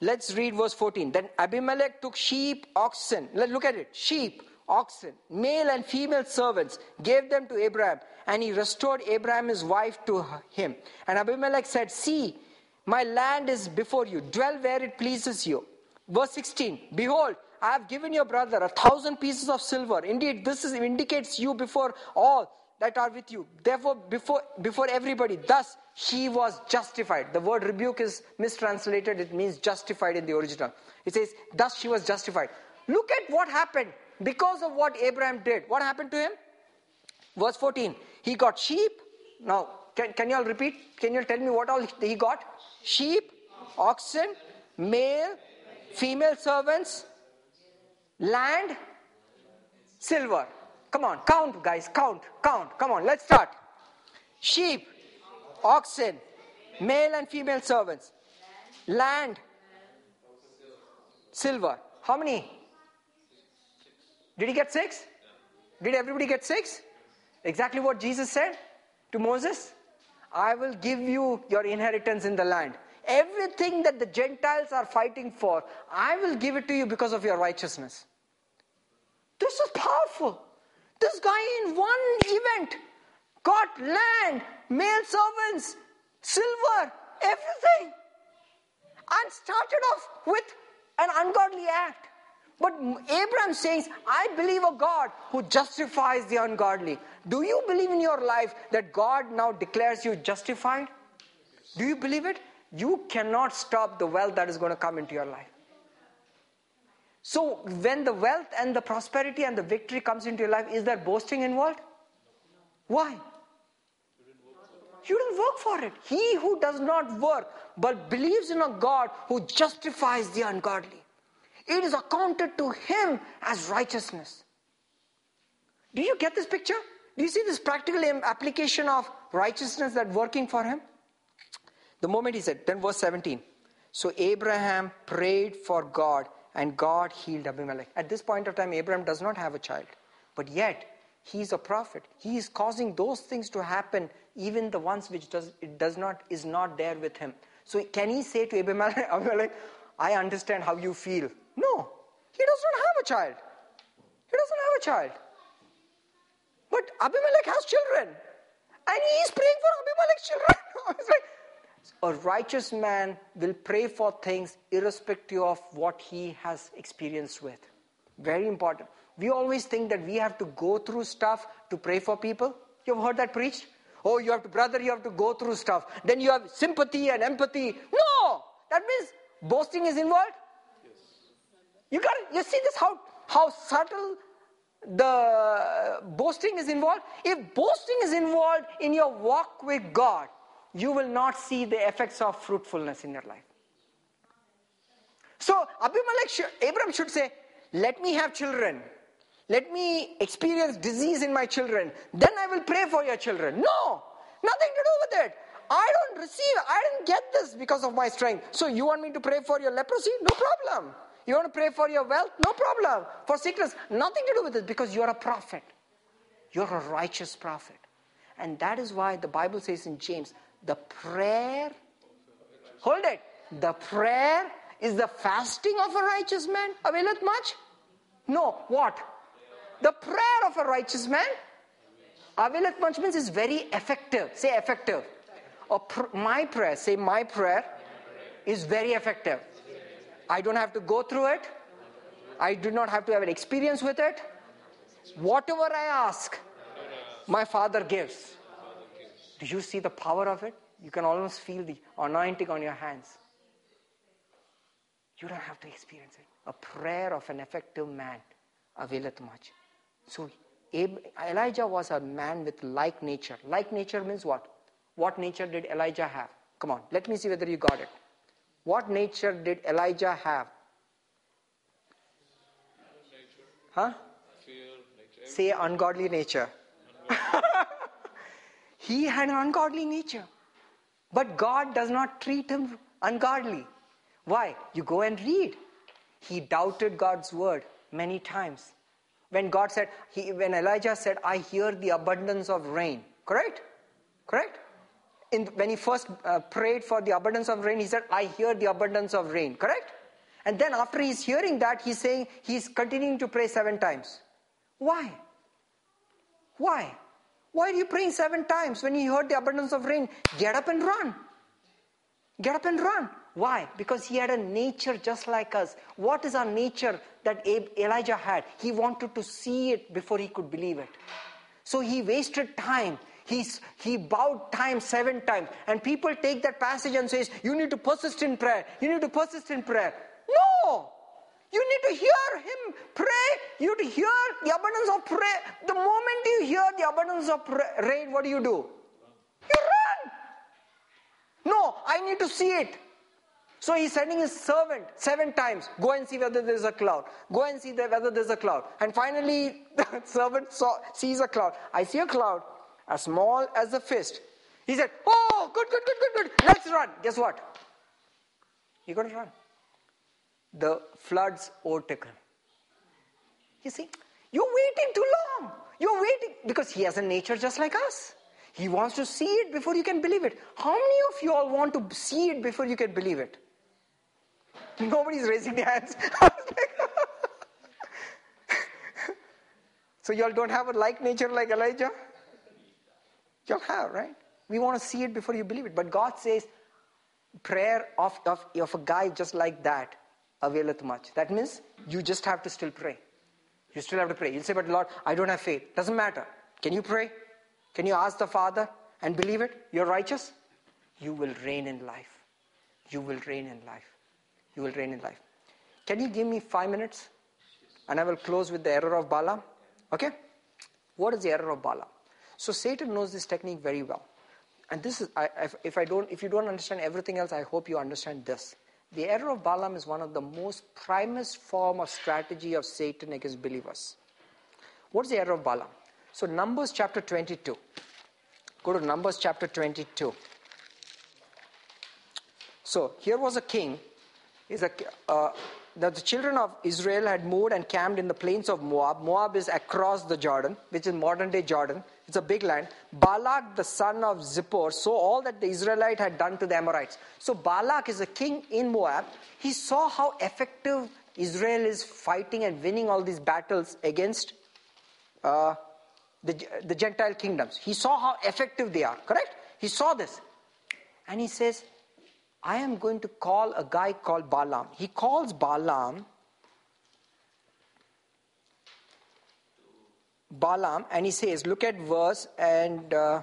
Let's read verse 14. Then Abimelech took sheep, oxen. Let's look at it. Sheep, oxen, male and female servants, gave them to Abraham, and he restored Abraham his wife to him. And Abimelech said, See, my land is before you, dwell where it pleases you. Verse 16 Behold, I have given your brother a thousand pieces of silver. Indeed, this is, indicates you before all that are with you. Therefore, before, before everybody, thus he was justified. The word rebuke is mistranslated, it means justified in the original. It says, thus she was justified. Look at what happened because of what Abraham did. What happened to him? Verse 14. He got sheep. Now, can, can you all repeat? Can you tell me what all he got? Sheep, oxen, male, female servants, land, silver. Come on, count, guys, count, count. Come on, let's start. Sheep, oxen, male and female servants, land, silver. How many? Did he get six? Did everybody get six? Exactly what Jesus said to Moses I will give you your inheritance in the land. Everything that the Gentiles are fighting for, I will give it to you because of your righteousness. This is powerful. This guy in one event got land, male servants, silver, everything, and started off with an ungodly act. But Abraham says, I believe a God who justifies the ungodly. Do you believe in your life that God now declares you justified? Do you believe it? You cannot stop the wealth that is going to come into your life. So, when the wealth and the prosperity and the victory comes into your life, is there boasting involved? Why? You didn't work for it. He who does not work but believes in a God who justifies the ungodly, it is accounted to him as righteousness. Do you get this picture? Do you see this practical application of righteousness that working for him? The moment he said, then verse 17. So Abraham prayed for God, and God healed Abimelech. At this point of time, Abraham does not have a child, but yet he's a prophet. He is causing those things to happen, even the ones which does it does not is not there with him. So can he say to Abimelech, Abimelech I understand how you feel? No, he does not have a child. He doesn't have a child. But Abimelech has children. And he is praying for Abimelech's children. it's like, a righteous man will pray for things irrespective of what he has experienced with. Very important. We always think that we have to go through stuff to pray for people. You've heard that preached? Oh, you have to, brother, you have to go through stuff. Then you have sympathy and empathy. No! That means boasting is involved. You got you see this how how subtle the boasting is involved? If boasting is involved in your walk with God, you will not see the effects of fruitfulness in your life. So Abimelech, should, Abraham should say, "Let me have children. Let me experience disease in my children. Then I will pray for your children." No, nothing to do with it. I don't receive. I didn't get this because of my strength. So you want me to pray for your leprosy? No problem. You want to pray for your wealth? No problem. For sickness, nothing to do with it because you're a prophet. You're a righteous prophet. And that is why the Bible says in James, the prayer, hold it, the prayer is the fasting of a righteous man availeth much? No, what? The prayer of a righteous man availeth much means is very effective. Say effective. Or pr- my prayer, say my prayer is very effective. I don't have to go through it. I do not have to have an experience with it. Whatever I ask, my Father gives. Do you see the power of it? You can almost feel the anointing on your hands. You don't have to experience it. A prayer of an effective man availeth much. So Elijah was a man with like nature. Like nature means what? What nature did Elijah have? Come on, let me see whether you got it. What nature did Elijah have? Huh? Fear, nature. Say ungodly nature. He had an ungodly nature. But God does not treat him ungodly. Why? You go and read. He doubted God's word many times. When God said, he, when Elijah said, I hear the abundance of rain. Correct? Correct? In, when he first uh, prayed for the abundance of rain, he said, I hear the abundance of rain. Correct? And then after he's hearing that, he's saying, he's continuing to pray seven times. Why? Why? Why are you praying seven times when you heard the abundance of rain? Get up and run. Get up and run. Why? Because he had a nature just like us. What is our nature that Elijah had? He wanted to see it before he could believe it. So he wasted time. He's, he bowed time seven times. And people take that passage and says, you need to persist in prayer. You need to persist in prayer. No! You need to hear him pray. You need to hear the abundance of prayer. The moment you hear the abundance of rain, what do you do? You run. No, I need to see it. So he's sending his servant seven times. Go and see whether there's a cloud. Go and see whether there's a cloud. And finally, the servant saw, sees a cloud. I see a cloud as small as a fist. He said, Oh, good, good, good, good, good. Let's run. Guess what? You're going to run the floods overtook him. You see, you're waiting too long. You're waiting because he has a nature just like us. He wants to see it before you can believe it. How many of you all want to see it before you can believe it? Nobody's raising their hands. so you all don't have a like nature like Elijah? You all have, right? We want to see it before you believe it. But God says, prayer of, of, of a guy just like that availeth much. That means you just have to still pray. You still have to pray. You'll say, but Lord, I don't have faith. Doesn't matter. Can you pray? Can you ask the Father and believe it? You're righteous? You will reign in life. You will reign in life. You will reign in life. Can you give me five minutes? And I will close with the error of Balaam. Okay? What is the error of Balaam? So Satan knows this technique very well. And this is, I, if, I don't, if you don't understand everything else, I hope you understand this. The error of Balaam is one of the most primest form of strategy of Satan against believers. What's the error of Balaam? So Numbers chapter 22. Go to Numbers chapter 22. So here was a king. Is a uh, the children of Israel had moved and camped in the plains of Moab. Moab is across the Jordan, which is modern day Jordan. It's a big land. Balak, the son of Zippor, saw all that the Israelite had done to the Amorites. So Balak is a king in Moab. He saw how effective Israel is fighting and winning all these battles against uh, the, the Gentile kingdoms. He saw how effective they are, correct? He saw this. And he says, I am going to call a guy called Balaam. He calls Balaam Balaam and he says, look at verse and uh,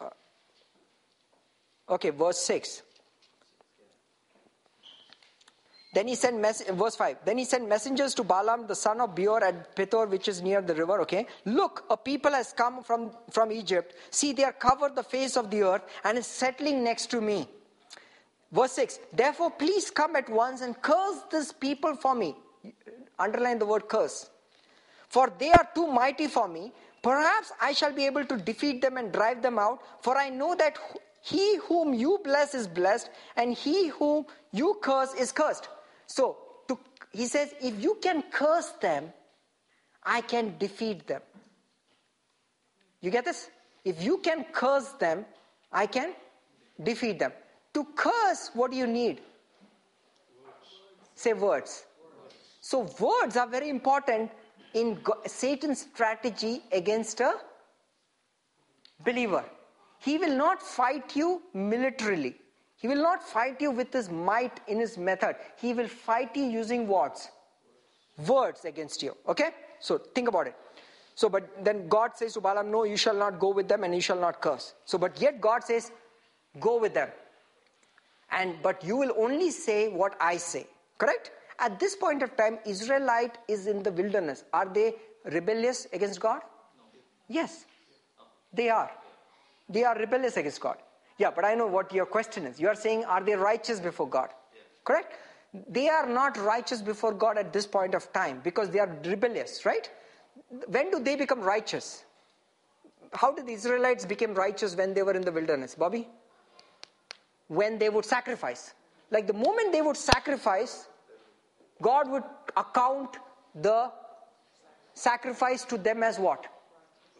uh, okay, verse 6. Then he sent verse 5. Then he sent messengers to Balaam, the son of Beor at Pethor, which is near the river. Okay. Look, a people has come from, from Egypt. See, they are covered the face of the earth and is settling next to me. Verse 6. Therefore, please come at once and curse this people for me. Underline the word curse. For they are too mighty for me. Perhaps I shall be able to defeat them and drive them out. For I know that he whom you bless is blessed, and he whom you curse is cursed. So, to, he says, if you can curse them, I can defeat them. You get this? If you can curse them, I can defeat them. To curse, what do you need? Words. Say words. words. So, words are very important in Satan's strategy against a believer. He will not fight you militarily. He will not fight you with his might in his method. He will fight you using words. Words against you. Okay? So think about it. So, but then God says to Balaam, No, you shall not go with them and you shall not curse. So, but yet God says, Go with them. And but you will only say what I say. Correct? At this point of time, Israelite is in the wilderness. Are they rebellious against God? Yes, they are. They are rebellious against God. Yeah, but I know what your question is. You are saying, are they righteous before God? Correct? they are not righteous before God at this point of time because they are rebellious, right? When do they become righteous? How did the Israelites become righteous when they were in the wilderness, Bobby? When they would sacrifice. Like the moment they would sacrifice, God would account the sacrifice to them as what?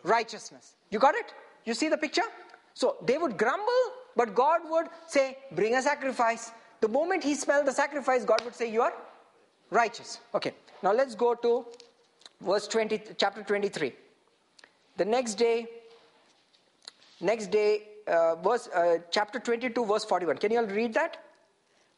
Righteousness. You got it? You see the picture? So they would grumble, but God would say, Bring a sacrifice. The moment he smelled the sacrifice, God would say, You are righteous. Okay, now let's go to verse 20, chapter 23. The next day, next day, uh, verse, uh, chapter 22, verse 41. Can you all read that?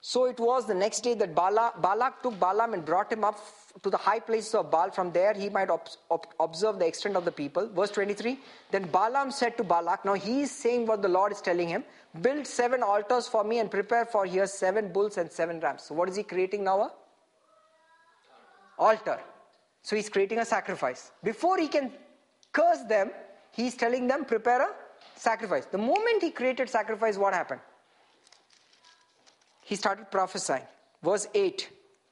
So it was the next day that Bala, Balak took Balaam and brought him up to the high places of Baal. From there he might ob- ob- observe the extent of the people. Verse 23 Then Balaam said to Balak, Now he is saying what the Lord is telling him Build seven altars for me and prepare for here seven bulls and seven rams. So what is he creating now? A altar. So he's creating a sacrifice. Before he can curse them, he's telling them, Prepare a sacrifice. The moment he created sacrifice, what happened? He started prophesying. Verse 8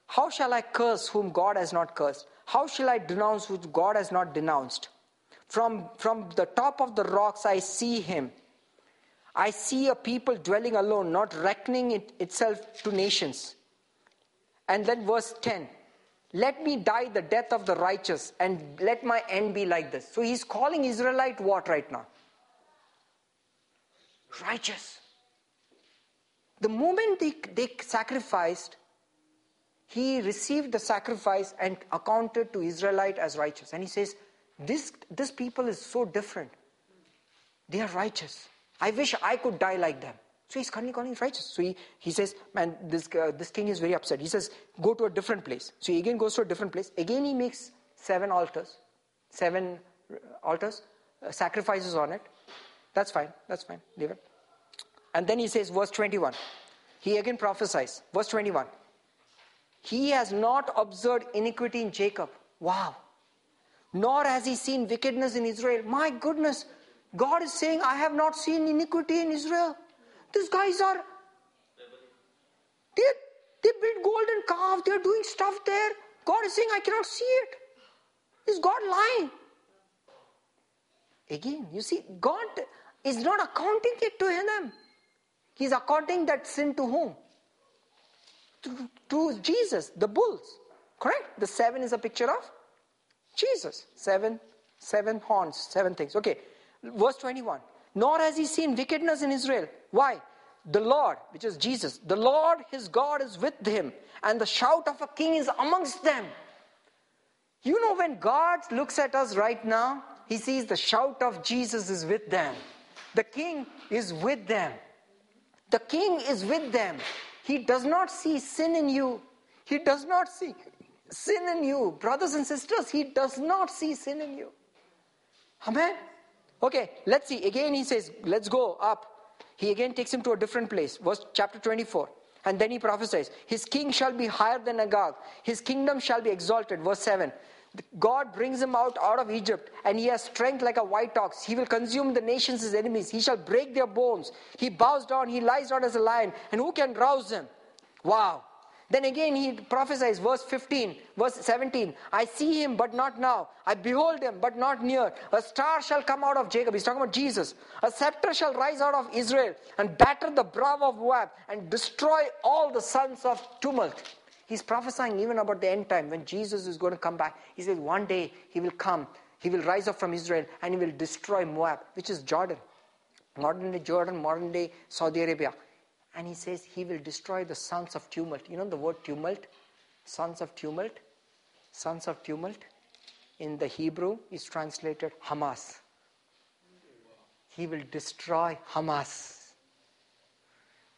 How shall I curse whom God has not cursed? How shall I denounce whom God has not denounced? From, from the top of the rocks I see him. I see a people dwelling alone, not reckoning it itself to nations. And then verse 10 Let me die the death of the righteous, and let my end be like this. So he's calling Israelite what right now? Righteous. The moment they, they sacrificed, he received the sacrifice and accounted to Israelite as righteous. And he says, This, this people is so different. They are righteous. I wish I could die like them. So he's calling, calling righteous. So he, he says, Man, this, uh, this king is very upset. He says, Go to a different place. So he again goes to a different place. Again, he makes seven altars, seven uh, altars, uh, sacrifices on it. That's fine. That's fine. Leave it. And then he says, verse 21. He again prophesies. Verse 21. He has not observed iniquity in Jacob. Wow. Nor has he seen wickedness in Israel. My goodness. God is saying, I have not seen iniquity in Israel. These guys are. They, they build golden calf. They're doing stuff there. God is saying, I cannot see it. Is God lying? Again, you see, God is not accounting it to them. He's accounting that sin to whom? To, to Jesus, the bulls. Correct? The seven is a picture of Jesus. Seven, seven horns, seven things. Okay. Verse 21. Nor has he seen wickedness in Israel. Why? The Lord, which is Jesus, the Lord his God is with him, and the shout of a king is amongst them. You know, when God looks at us right now, he sees the shout of Jesus is with them. The king is with them. The king is with them. He does not see sin in you. He does not see sin in you. Brothers and sisters, he does not see sin in you. Amen. Okay, let's see. Again, he says, let's go up. He again takes him to a different place. Verse chapter 24. And then he prophesies, His king shall be higher than Agag, his kingdom shall be exalted. Verse 7. God brings him out out of Egypt, and he has strength like a white ox. He will consume the nations his enemies. He shall break their bones. He bows down, he lies down as a lion, and who can rouse him? Wow. Then again he prophesies, verse 15, verse 17 I see him, but not now. I behold him, but not near. A star shall come out of Jacob. He's talking about Jesus. A scepter shall rise out of Israel and batter the brow of Moab and destroy all the sons of tumult. He's prophesying even about the end time when Jesus is going to come back. He says, One day he will come, he will rise up from Israel, and he will destroy Moab, which is Jordan. Modern day Jordan, modern day Saudi Arabia. And he says he will destroy the sons of tumult. You know the word tumult? Sons of tumult? Sons of tumult in the Hebrew is translated Hamas. He will destroy Hamas.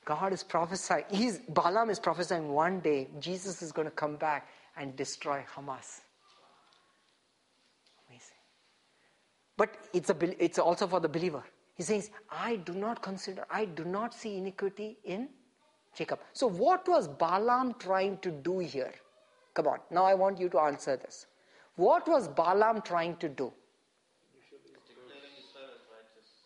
God is prophesying, he's, Balaam is prophesying one day Jesus is going to come back and destroy Hamas. Amazing. But it's, a, it's also for the believer. He says, I do not consider, I do not see iniquity in Jacob. So, what was Balaam trying to do here? Come on, now I want you to answer this. What was Balaam trying to do?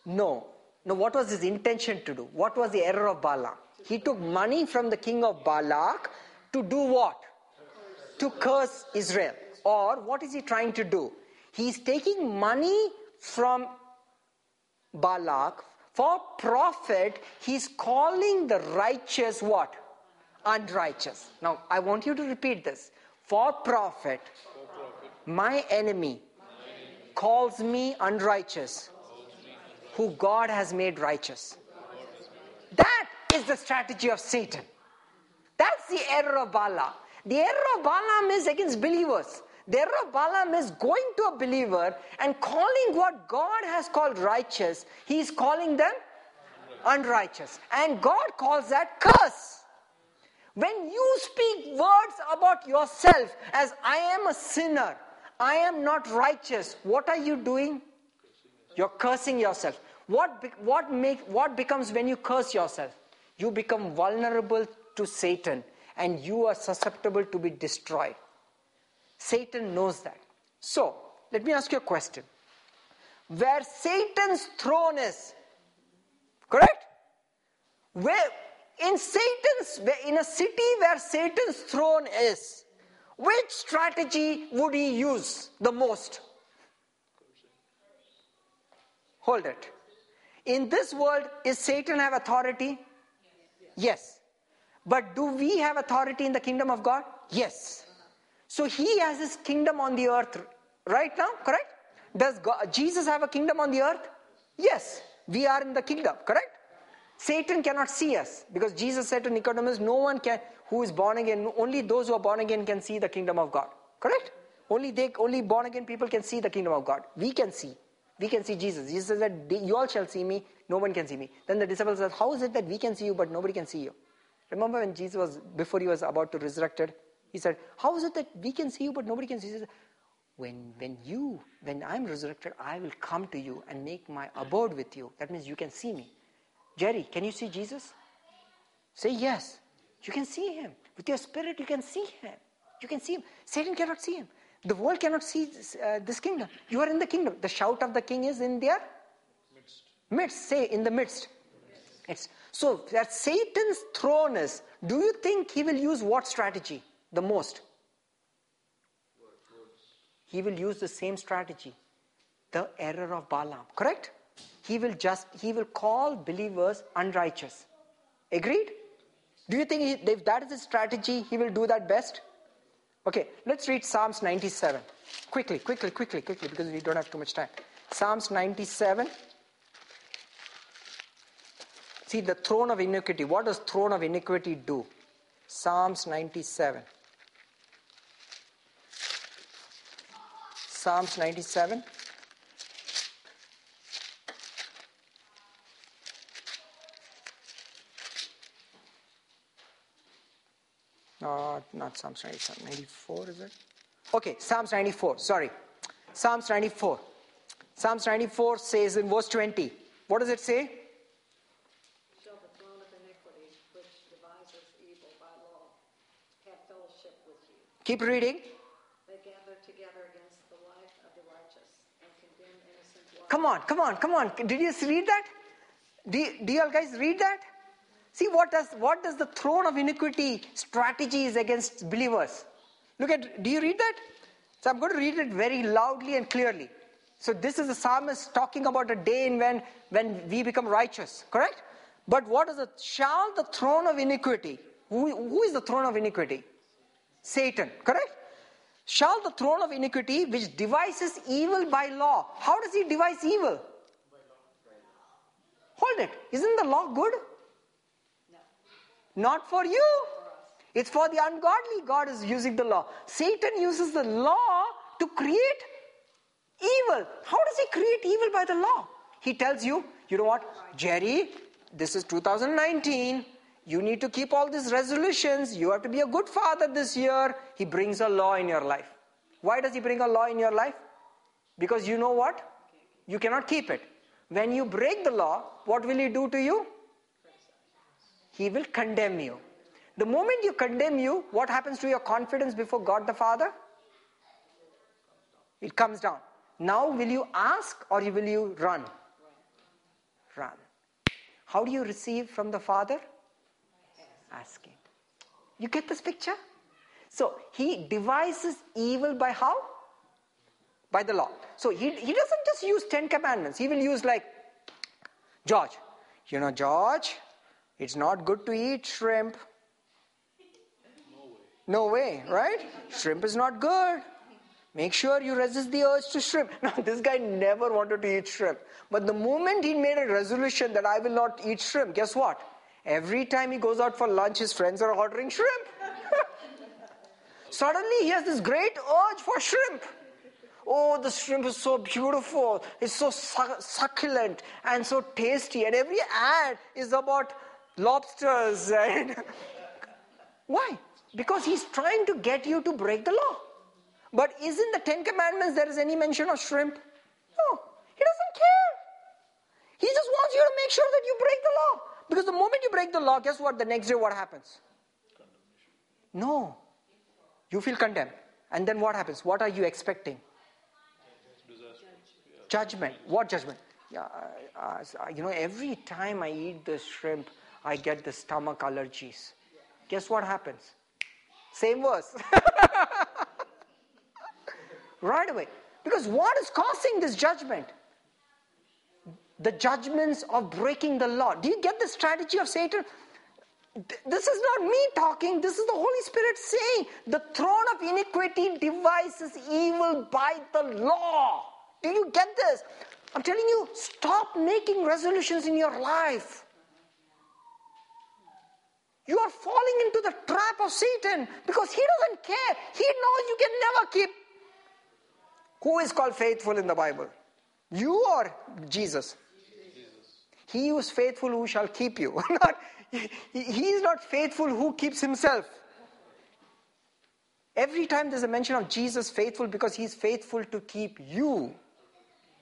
No. No, what was his intention to do? What was the error of Balaam? He took money from the king of Balak To do what? To curse Israel. Or what is he trying to do? He's taking money from Balak for profit. He's calling the righteous what? Unrighteous. Now, I want you to repeat this. For profit, my enemy calls me unrighteous, who God has made righteous. That is the strategy of Satan. That's the error of Balaam. The error of Balaam is against believers. The error of Balaam is going to a believer and calling what God has called righteous, he is calling them unrighteous. And God calls that curse. When you speak words about yourself as I am a sinner, I am not righteous, what are you doing? You're cursing yourself. What, what, make, what becomes when you curse yourself? You become vulnerable to Satan and you are susceptible to be destroyed. Satan knows that. So, let me ask you a question. Where Satan's throne is, correct? Where in Satan's in a city where Satan's throne is, which strategy would he use the most? Hold it. In this world, is Satan have authority? Yes. But do we have authority in the kingdom of God? Yes. So he has his kingdom on the earth right now, correct? Does God, Jesus have a kingdom on the earth? Yes. We are in the kingdom, correct? Satan cannot see us because Jesus said to Nicodemus, No one can who is born again, only those who are born again can see the kingdom of God. Correct? Only they only born again people can see the kingdom of God. We can see. We can see Jesus. Jesus says that you all shall see me, no one can see me. Then the disciples said, How is it that we can see you but nobody can see you? Remember when Jesus was before he was about to resurrected, he said, How is it that we can see you but nobody can see you? When when you, when I'm resurrected, I will come to you and make my abode with you. That means you can see me. Jerry, can you see Jesus? Say yes. You can see him. With your spirit, you can see him. You can see him. Satan cannot see him. The world cannot see this, uh, this kingdom. You are in the kingdom. The shout of the king is in their midst. Midst. Say in the midst. It's, so that Satan's throne is, do you think he will use what strategy the most? He will use the same strategy. The error of Balaam. Correct? he will just he will call believers unrighteous agreed do you think he, if that is his strategy he will do that best okay let's read psalms 97 quickly quickly quickly quickly because we don't have too much time. Psalms 97 see the throne of iniquity. What does throne of iniquity do? Psalms 97 psalms 97 Not, not Psalms 97, 94 is it? Okay, Psalms 94, sorry. Psalms 94. Psalms 94 says in verse 20, what does it say? Shall the throne of iniquity, which devises evil by law, have fellowship with you? Keep reading. They gather together against the life of the righteous and condemn innocent life. Come on, come on, come on. Did you read that? Do, do you all guys read that? See what does what does the throne of iniquity strategy is against believers? Look at do you read that? So I'm going to read it very loudly and clearly. So this is the psalmist talking about a day in when when we become righteous, correct? But what is it? Shall the throne of iniquity? Who, who is the throne of iniquity? Satan, correct? Shall the throne of iniquity, which devises evil by law, how does he devise evil? Hold it. Isn't the law good? Not for you. It's for the ungodly. God is using the law. Satan uses the law to create evil. How does he create evil by the law? He tells you, you know what, Jerry, this is 2019. You need to keep all these resolutions. You have to be a good father this year. He brings a law in your life. Why does he bring a law in your life? Because you know what? You cannot keep it. When you break the law, what will he do to you? He will condemn you. The moment you condemn you, what happens to your confidence before God the Father? It comes down. Now, will you ask or will you run? Run. How do you receive from the Father? Asking. You get this picture? So he devises evil by how? By the law. So he, he doesn't just use Ten Commandments. He will use like, George, you know, George, it's not good to eat shrimp. No way, right? Shrimp is not good. Make sure you resist the urge to shrimp. Now, this guy never wanted to eat shrimp. But the moment he made a resolution that I will not eat shrimp, guess what? Every time he goes out for lunch, his friends are ordering shrimp. Suddenly, he has this great urge for shrimp. Oh, the shrimp is so beautiful. It's so su- succulent and so tasty. And every ad is about lobsters. And Why? Because he's trying to get you to break the law. But isn't the Ten Commandments there is any mention of shrimp? No. He doesn't care. He just wants you to make sure that you break the law. Because the moment you break the law, guess what? The next day, what happens? No. You feel condemned. And then what happens? What are you expecting? Judgment. What judgment? Yeah, uh, uh, you know, every time I eat the shrimp, I get the stomach allergies. Guess what happens? Same verse. right away. Because what is causing this judgment? The judgments of breaking the law. Do you get the strategy of Satan? This is not me talking, this is the Holy Spirit saying the throne of iniquity devises evil by the law. Do you get this? I'm telling you, stop making resolutions in your life. You are falling into the trap of Satan because he doesn't care. He knows you can never keep. Who is called faithful in the Bible? You or Jesus? He who is faithful who shall keep you. not, he is not faithful who keeps himself. Every time there's a mention of Jesus faithful because he's faithful to keep you.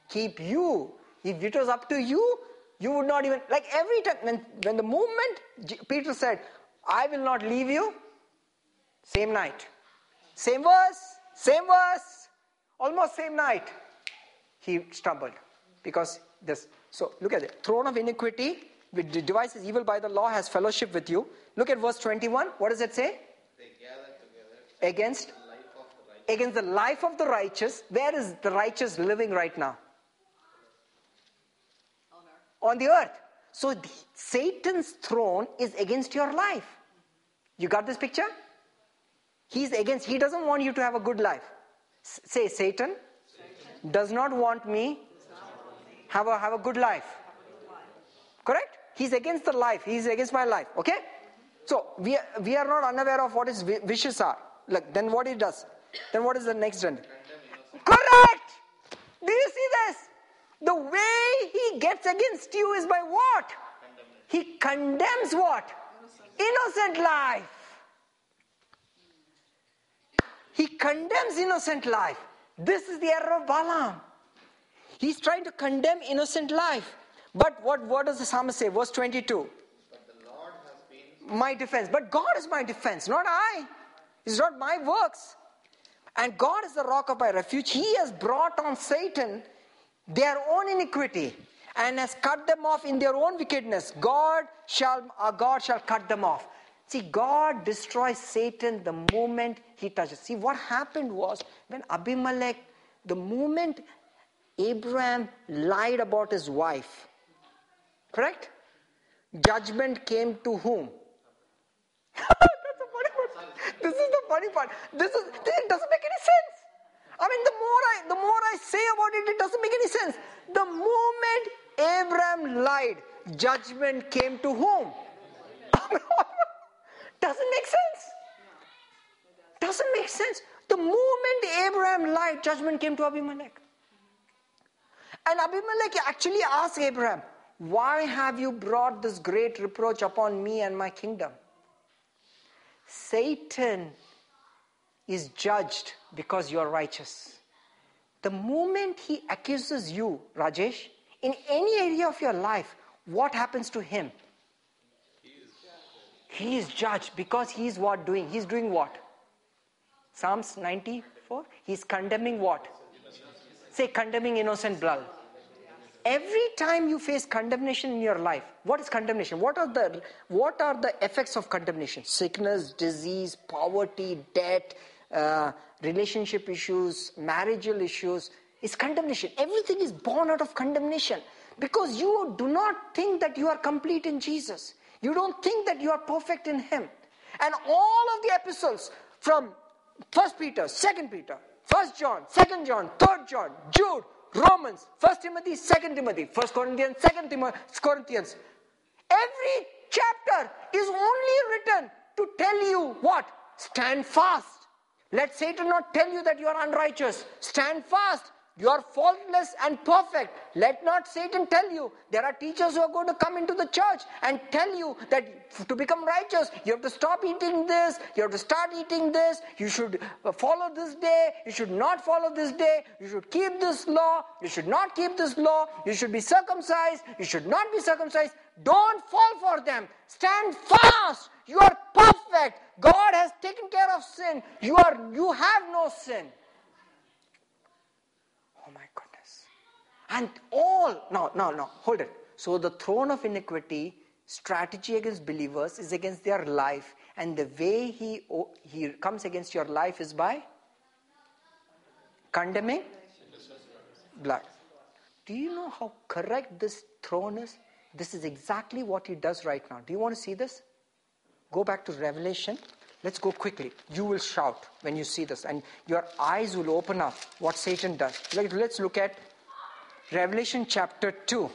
Keep you. If it was up to you, you would not even, like every time, when, when the moment Peter said, I will not leave you, same night. Same verse, same verse, almost same night. He stumbled because this. So look at it. Throne of iniquity, which devises evil by the law, has fellowship with you. Look at verse 21. What does it say? They gather together Against the life of the righteous. against the life of the righteous. Where is the righteous living right now? On the earth. So the, Satan's throne is against your life. You got this picture? He's against, he doesn't want you to have a good life. S- say, Satan, does not want me have a, have a good life. Correct? He's against the life. He's against my life. Okay? So we are, we are not unaware of what his wishes are. Like then what he does? Then what is the next end? Correct. Do you see this? The way he gets against you is by what? He condemns what? Innocent life. He condemns innocent life. This is the error of Balaam. He's trying to condemn innocent life. But what, what does the psalmist say? Verse 22 But the Lord has been my defense. But God is my defense, not I. It's not my works. And God is the rock of my refuge. He has brought on Satan their own iniquity and has cut them off in their own wickedness. God shall, our God shall cut them off. See, God destroys Satan the moment he touches. See, what happened was when Abimelech, the moment Abraham lied about his wife, correct? Judgment came to whom? That's the funny part. This is the funny part. This is this doesn't make any sense. I mean, the more I the more I say about it, it doesn't make any sense. The moment Abraham lied, judgment came to whom? doesn't make sense. Doesn't make sense. The moment Abraham lied, judgment came to Abimelech. And Abimelech actually asked Abraham, Why have you brought this great reproach upon me and my kingdom? Satan is judged because you are righteous. The moment he accuses you, Rajesh, in any area of your life, what happens to him? He is judged because he is what doing? He's doing what? Psalms 94? He's condemning what? Say condemning innocent blood. every time you face condemnation in your life, what is condemnation? What are the what are the effects of condemnation? Sickness, disease, poverty, debt, uh, relationship issues, marital issues. Is condemnation. Everything is born out of condemnation because you do not think that you are complete in Jesus. You don't think that you are perfect in Him. And all of the epistles from First Peter, Second Peter, First John, Second John, Third John, Jude, Romans, First Timothy, Second Timothy, First Corinthians, Second Corinthians. Every chapter is only written to tell you what? Stand fast. Let Satan not tell you that you are unrighteous. Stand fast. You are faultless and perfect. Let not Satan tell you. There are teachers who are going to come into the church and tell you that to become righteous, you have to stop eating this, you have to start eating this, you should uh, follow this day, you should not follow this day, you should keep this law, you should not keep this law, you should be circumcised, you should not be circumcised. Don't fall for them. Stand fast. You are perfect. God has taken care of sin. You are you have no sin. Oh my goodness. And all, no, no, no, hold it. So the throne of iniquity, strategy against believers is against their life. And the way he, he comes against your life is by condemning blood. Do you know how correct this throne is? This is exactly what he does right now. Do you want to see this? Go back to Revelation Let's go quickly. You will shout when you see this, and your eyes will open up what Satan does. Let's look at Revelation chapter 2.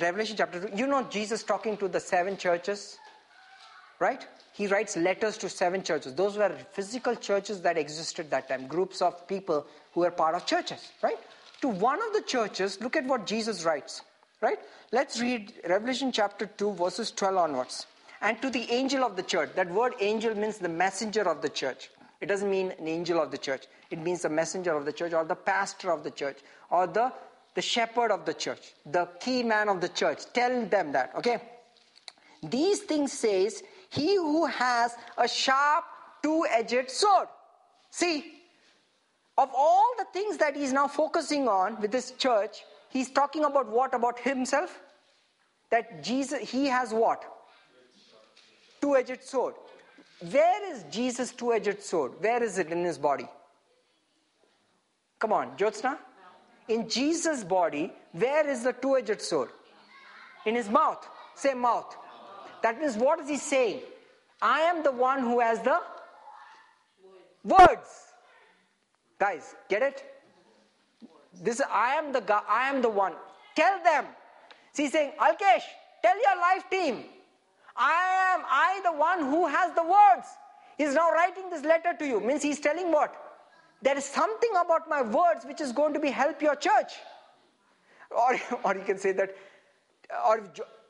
Revelation chapter 2. You know Jesus talking to the seven churches, right? He writes letters to seven churches. Those were physical churches that existed that time, groups of people who were part of churches, right? To one of the churches, look at what Jesus writes, right? Let's read Revelation chapter 2, verses 12 onwards and to the angel of the church. That word angel means the messenger of the church. It doesn't mean an angel of the church. It means the messenger of the church or the pastor of the church or the, the shepherd of the church, the key man of the church. Tell them that, okay? These things says, he who has a sharp two-edged sword. See, of all the things that he's now focusing on with this church, he's talking about what about himself? That Jesus, he has what? two edged sword. Where is Jesus' two edged sword? Where is it in his body? Come on, Jyotsna. In Jesus' body, where is the two edged sword? In his mouth. Say mouth. That means what is he saying? I am the one who has the words. Guys, get it? This is I am the guy, I am the one. Tell them. See, saying, Alkesh, tell your life team. I am I the one who has the words. He's now writing this letter to you. Means he's telling what? There is something about my words which is going to be help your church. Or, or you can say that, or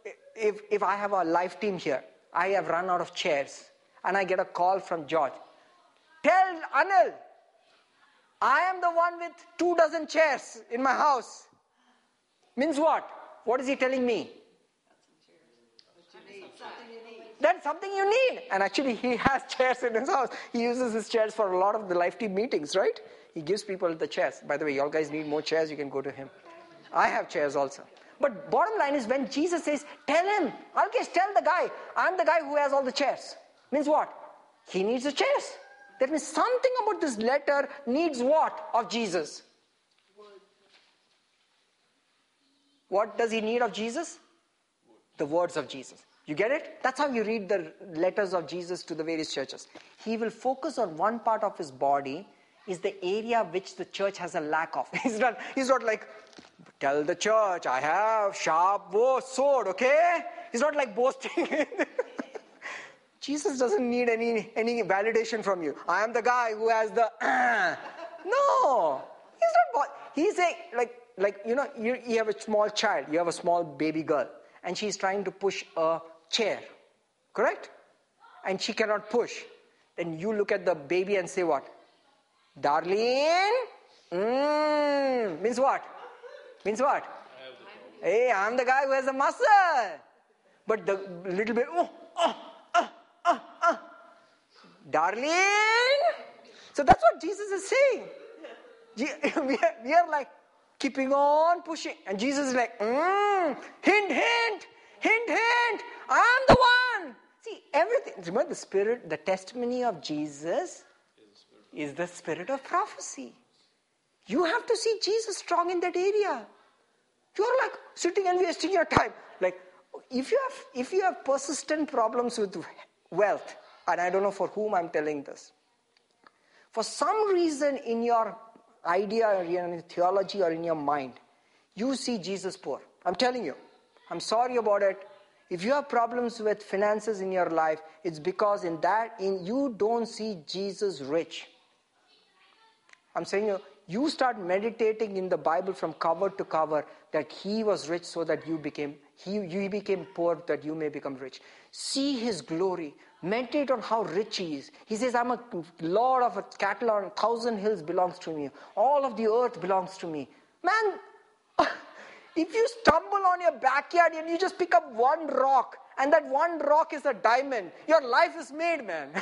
if, if, if I have a life team here, I have run out of chairs, and I get a call from George. Tell Anil, I am the one with two dozen chairs in my house. Means what? What is he telling me? That's something you need. And actually, he has chairs in his house. He uses his chairs for a lot of the life team meetings, right? He gives people the chairs. By the way, y'all guys need more chairs, you can go to him. I have chairs also. But bottom line is when Jesus says, tell him, Alkesh, tell the guy, I'm the guy who has all the chairs. Means what? He needs the chairs. That means something about this letter needs what of Jesus? What does he need of Jesus? The words of Jesus. You get it? That's how you read the letters of Jesus to the various churches. He will focus on one part of his body, is the area which the church has a lack of. He's not, he's not like, tell the church, I have sharp sword, okay? He's not like boasting. Jesus doesn't need any, any validation from you. I am the guy who has the. No, he's not. He's saying like like you know you, you have a small child, you have a small baby girl, and she's trying to push a chair. Correct? And she cannot push. Then you look at the baby and say what? Darling? Mm, means what? Means what? Hey, I'm the guy who has the muscle. But the little bit, oh, oh. Darling? So that's what Jesus is saying. We are, we are like, keeping on pushing. And Jesus is like, mm, hint, hint, hint, hint, I'm the one. See, everything. Remember the spirit, the testimony of Jesus is the spirit of prophecy. You have to see Jesus strong in that area. You're like sitting and wasting your time. Like, if you have if you have persistent problems with wealth, and I don't know for whom I'm telling this, for some reason in your idea or in your theology or in your mind, you see Jesus poor. I'm telling you. I'm sorry about it. If you have problems with finances in your life, it's because in that in you don't see Jesus rich. I'm saying you, you start meditating in the Bible from cover to cover that he was rich so that you became he you became poor that you may become rich. See his glory. Meditate on how rich he is. He says, I'm a lord of a cattle on a thousand hills belongs to me. All of the earth belongs to me. Man, if you stumble on your backyard and you just pick up one rock, and that one rock is a diamond, your life is made, man.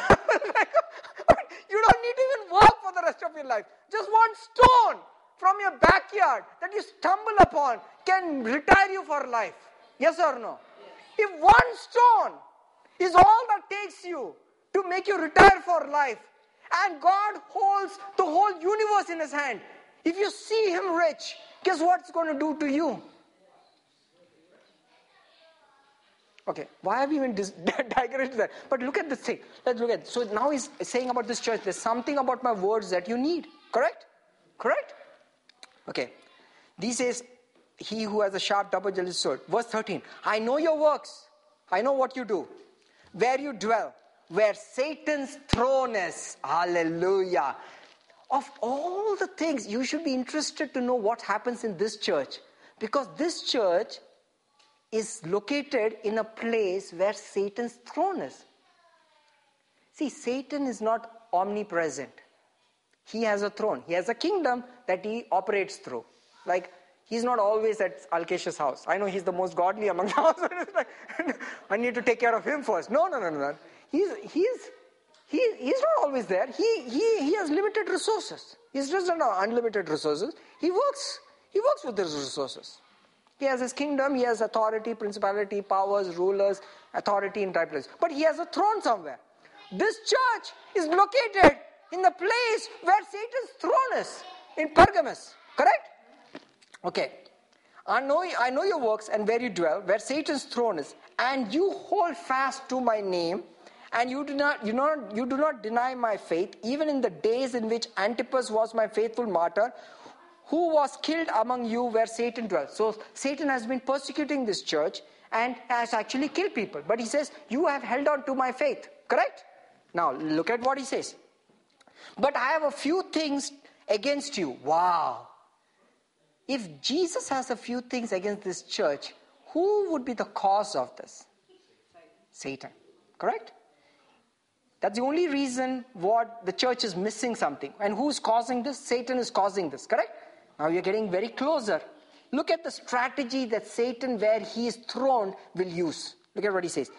you don't need to even work for the rest of your life. Just one stone from your backyard that you stumble upon can retire you for life. Yes or no? If one stone is all that takes you to make you retire for life, and God holds the whole universe in His hand, if you see Him rich, guess what it's going to do to you? Okay, why have we even dis- digressed that? But look at this thing. Let's look at. So now he's saying about this church. There's something about my words that you need. Correct? Correct? Okay. These says, he who has a sharp double-edged sword. Verse 13. I know your works. I know what you do. Where you dwell. Where Satan's throne is. Hallelujah. Of all the things, you should be interested to know what happens in this church. Because this church is located in a place where Satan's throne is. See, Satan is not omnipresent. He has a throne, he has a kingdom that he operates through. Like, he's not always at Alkesh's house. I know he's the most godly among the house. I need to take care of him first. No, no, no, no. no. He's, he's, he, he's not always there. He, he, he has limited resources. He's just not unlimited resources. He works. He works with those resources. He has his kingdom, he has authority, principality, powers, rulers, authority in that place. But he has a throne somewhere. This church is located in the place where Satan's throne is, in Pergamus. Correct? Okay. I know, I know your works and where you dwell, where Satan's throne is, and you hold fast to my name, and you do not, you not, you do not deny my faith, even in the days in which Antipas was my faithful martyr, who was killed among you where Satan dwells. So Satan has been persecuting this church and has actually killed people. But he says, You have held on to my faith. Correct? Now look at what he says. But I have a few things against you. Wow. If Jesus has a few things against this church, who would be the cause of this? Satan. Correct? That's the only reason what the church is missing something. And who's causing this? Satan is causing this, correct? Now you're getting very closer. Look at the strategy that Satan, where he is thrown, will use. Look at what he says.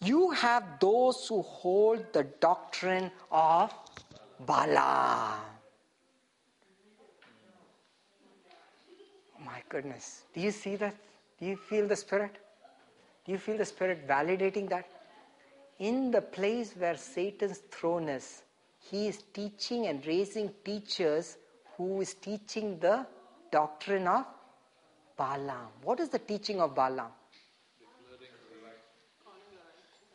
You have those who hold the doctrine of Balaam. Oh my goodness. Do you see that? Do you feel the Spirit? Do you feel the Spirit validating that? In the place where Satan's throne is, he is teaching and raising teachers who is teaching the doctrine of Balaam. What is the teaching of Balaam?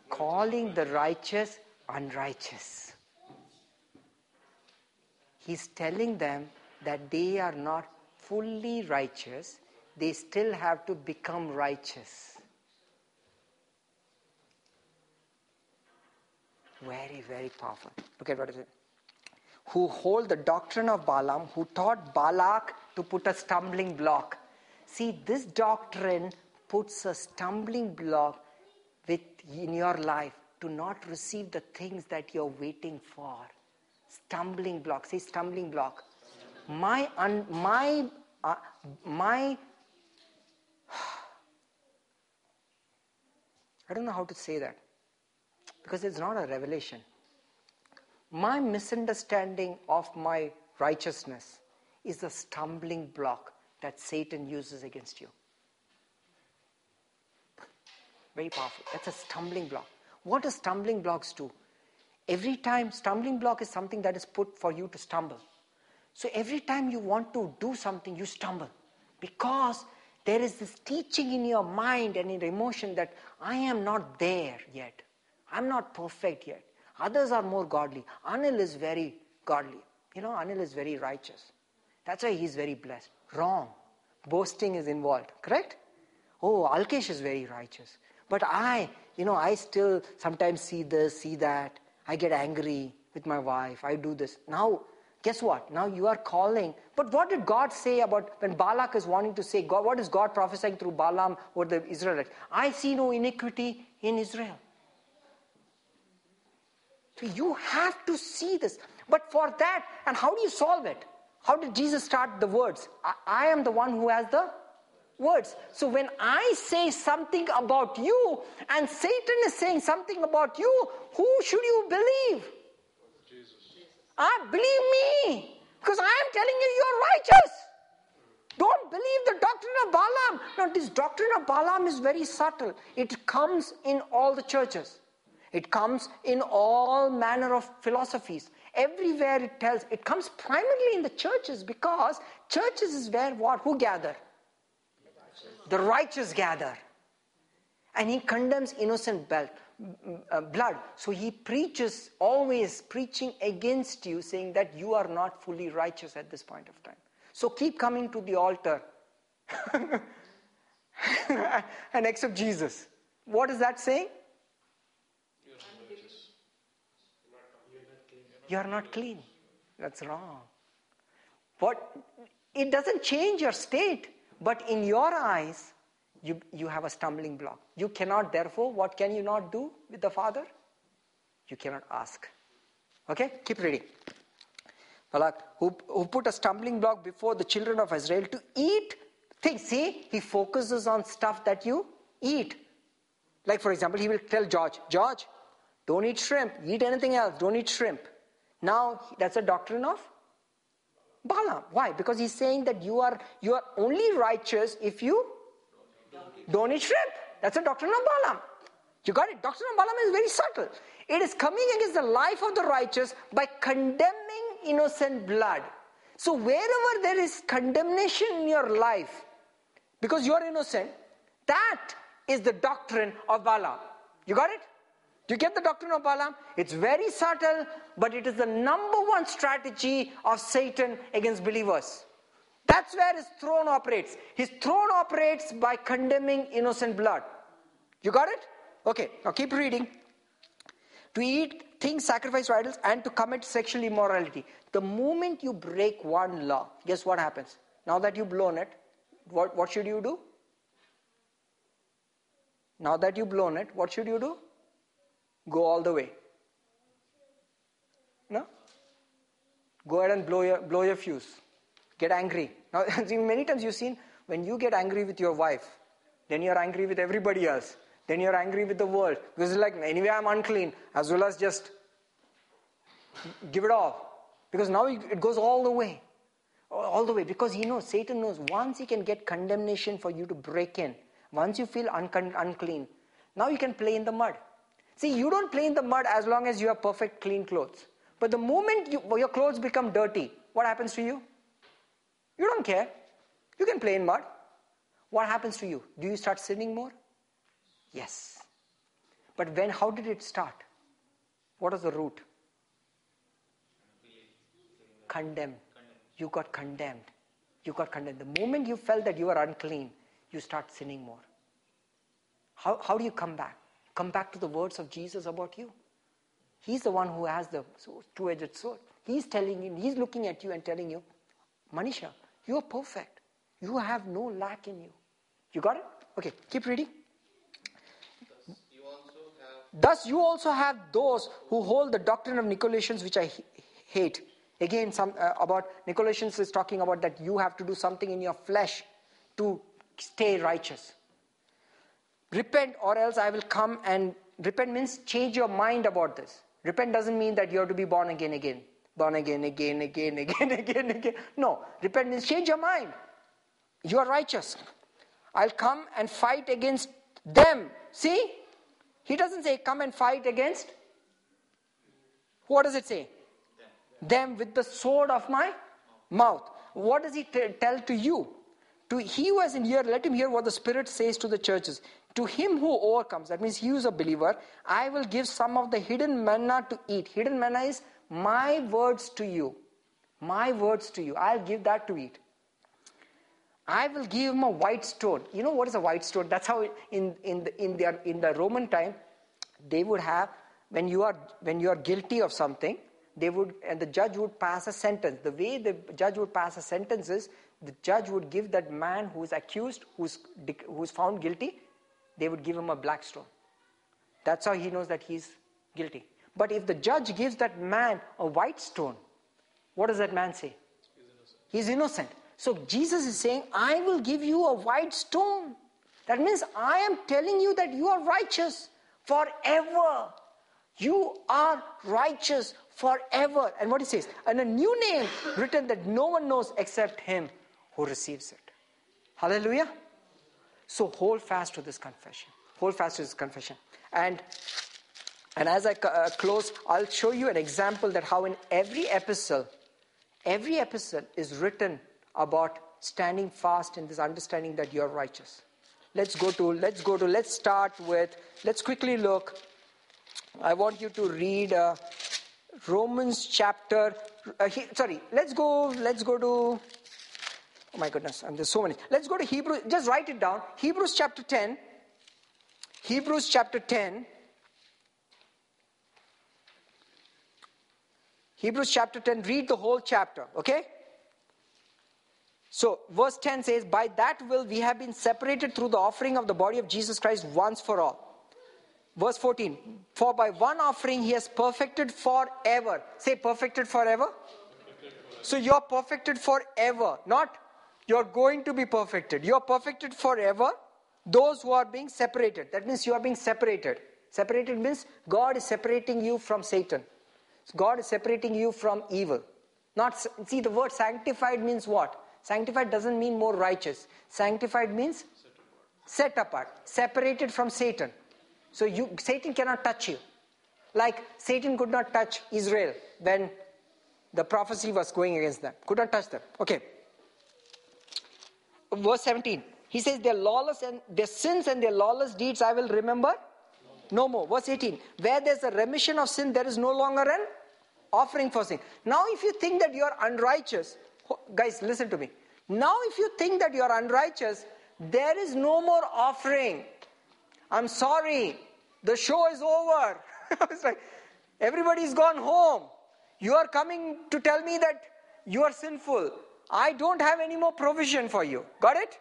Calling the righteous unrighteous. He's telling them that they are not fully righteous, they still have to become righteous. Very, very powerful. Look at what it is who hold the doctrine of Balaam, who taught Balak to put a stumbling block. See, this doctrine puts a stumbling block with, in your life to not receive the things that you're waiting for. Stumbling block. Say stumbling block. My, un, my, uh, my, I don't know how to say that because it's not a revelation my misunderstanding of my righteousness is a stumbling block that Satan uses against you. Very powerful. That's a stumbling block. What do stumbling blocks do? Every time, stumbling block is something that is put for you to stumble. So every time you want to do something, you stumble. Because there is this teaching in your mind and in your emotion that I am not there yet. I'm not perfect yet. Others are more godly. Anil is very godly. You know, Anil is very righteous. That's why he's very blessed. Wrong. Boasting is involved, correct? Oh, Alkesh is very righteous. But I, you know, I still sometimes see this, see that. I get angry with my wife. I do this. Now, guess what? Now you are calling. But what did God say about when Balak is wanting to say, God, what is God prophesying through Balaam or the Israelites? I see no iniquity in Israel. So you have to see this. But for that, and how do you solve it? How did Jesus start the words? I, I am the one who has the words. So when I say something about you and Satan is saying something about you, who should you believe? Ah, believe me, because I am telling you you're righteous. Don't believe the doctrine of Balaam. Now, this doctrine of Balaam is very subtle. It comes in all the churches. It comes in all manner of philosophies. Everywhere it tells, it comes primarily in the churches because churches is where what? Who gather? The righteous gather. And he condemns innocent blood. Uh, blood. So he preaches, always preaching against you, saying that you are not fully righteous at this point of time. So keep coming to the altar and accept Jesus. What is that saying? You are not clean. That's wrong. But it doesn't change your state, but in your eyes, you, you have a stumbling block. You cannot, therefore, what can you not do with the Father? You cannot ask. Okay? Keep reading. Balak, who, who put a stumbling block before the children of Israel to eat things. See, he focuses on stuff that you eat. Like, for example, he will tell George, George, don't eat shrimp, eat anything else, don't eat shrimp. Now, that's a doctrine of Balaam. Why? Because he's saying that you are, you are only righteous if you don't eat shrimp. That's a doctrine of Balaam. You got it? Doctrine of Balaam is very subtle. It is coming against the life of the righteous by condemning innocent blood. So, wherever there is condemnation in your life, because you are innocent, that is the doctrine of Balaam. You got it? Do you get the doctrine of Balaam? It's very subtle, but it is the number one strategy of Satan against believers. That's where his throne operates. His throne operates by condemning innocent blood. You got it? Okay, now keep reading. To eat things sacrificed to idols and to commit sexual immorality. The moment you break one law, guess what happens? Now that you've blown it, what, what should you do? Now that you've blown it, what should you do? Go all the way. No? Go ahead and blow your, blow your fuse. Get angry. Now, many times you've seen when you get angry with your wife, then you're angry with everybody else. Then you're angry with the world. Because it's like, anyway, I'm unclean, as well as just give it off. Because now it goes all the way. All the way. Because he knows, Satan knows, once he can get condemnation for you to break in, once you feel unclean, now you can play in the mud. See, you don't play in the mud as long as you have perfect clean clothes. But the moment you, your clothes become dirty, what happens to you? You don't care. You can play in mud. What happens to you? Do you start sinning more? Yes. But when how did it start? What was the root? Condemned. You got condemned. You got condemned. The moment you felt that you were unclean, you start sinning more. How, how do you come back? Come back to the words of Jesus about you. He's the one who has the two edged sword. He's telling you, he's looking at you and telling you, Manisha, you are perfect. You have no lack in you. You got it? Okay, keep reading. You also have Thus, you also have those who hold the doctrine of Nicolaitans, which I hate. Again, some uh, about Nicolaitans is talking about that you have to do something in your flesh to stay righteous. Repent, or else I will come and repent means change your mind about this. Repent doesn't mean that you have to be born again, again, born again, again, again, again, again, again. No, repent means change your mind. You are righteous. I'll come and fight against them. See? He doesn't say, Come and fight against. What does it say? Them with the sword of my mouth. What does he t- tell to you? To he who has an ear, let him hear what the Spirit says to the churches. To him who overcomes, that means he is a believer, I will give some of the hidden manna to eat. Hidden manna is my words to you. My words to you. I'll give that to eat. I will give him a white stone. You know what is a white stone? That's how in, in, the, in, their, in the Roman time, they would have, when you, are, when you are guilty of something, they would, and the judge would pass a sentence. The way the judge would pass a sentence is, the judge would give that man who is accused, who's, who's found guilty, they would give him a black stone. That's how he knows that he's guilty. But if the judge gives that man a white stone, what does that man say? He's innocent. He's innocent. So Jesus is saying, I will give you a white stone. That means I am telling you that you are righteous forever. You are righteous forever. And what he says, and a new name written that no one knows except him who receives it. Hallelujah. So hold fast to this confession. Hold fast to this confession. And and as I uh, close, I'll show you an example that how in every epistle, every epistle is written about standing fast in this understanding that you're righteous. Let's go to, let's go to, let's start with, let's quickly look. I want you to read uh, Romans chapter, uh, he, sorry, let's go, let's go to, Oh my goodness, and there's so many. Let's go to Hebrews, just write it down. Hebrews chapter 10. Hebrews chapter 10. Hebrews chapter 10, read the whole chapter, okay? So, verse 10 says, By that will we have been separated through the offering of the body of Jesus Christ once for all. Verse 14, For by one offering he has perfected forever. Say, perfected forever. So, you're perfected forever, not you're going to be perfected. You're perfected forever. Those who are being separated. That means you are being separated. Separated means God is separating you from Satan. God is separating you from evil. Not see the word sanctified means what? Sanctified doesn't mean more righteous. Sanctified means set apart, set apart separated from Satan. So you Satan cannot touch you. Like Satan could not touch Israel when the prophecy was going against them. Could not touch them. Okay verse 17. He says, Their lawless and their sins and their lawless deeds I will remember no more. Verse 18. Where there's a remission of sin, there is no longer an offering for sin. Now, if you think that you are unrighteous, guys, listen to me. Now, if you think that you are unrighteous, there is no more offering. I'm sorry. The show is over. it's like everybody's gone home. You are coming to tell me that you are sinful. I don't have any more provision for you. Got it?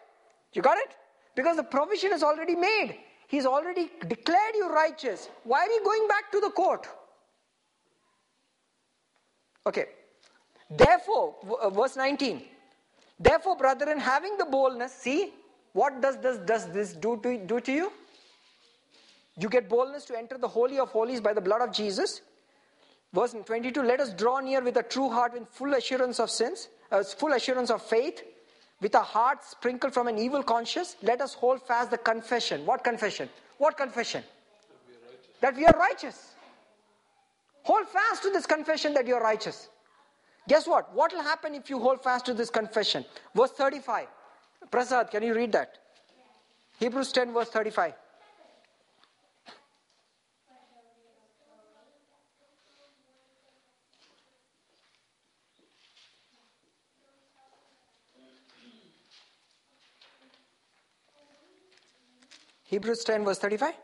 You got it? Because the provision is already made. He's already declared you righteous. Why are you going back to the court? Okay. Therefore, uh, verse 19. Therefore, brethren, having the boldness, see, what does this, does this do to, do to you? You get boldness to enter the Holy of Holies by the blood of Jesus. Verse 22 Let us draw near with a true heart in full assurance of sins uh, full assurance of faith, with a heart sprinkled from an evil conscience, let us hold fast the confession. What confession? What confession? That we are righteous. Hold fast to this confession that you are righteous. Guess what? What will happen if you hold fast to this confession? Verse 35. Prasad, can you read that? Hebrews 10, verse 35. Hebrews 10, verse 35.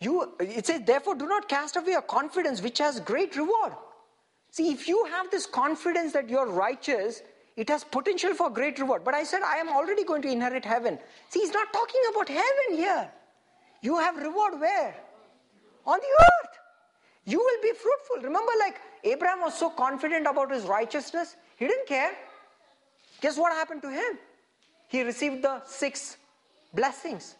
You, it says, therefore, do not cast away your confidence, which has great reward. See, if you have this confidence that you're righteous, it has potential for great reward. But I said, I am already going to inherit heaven. See, he's not talking about heaven here. You have reward where? On the earth. You will be fruitful. Remember, like Abraham was so confident about his righteousness, he didn't care. Guess what happened to him? He received the six blessings.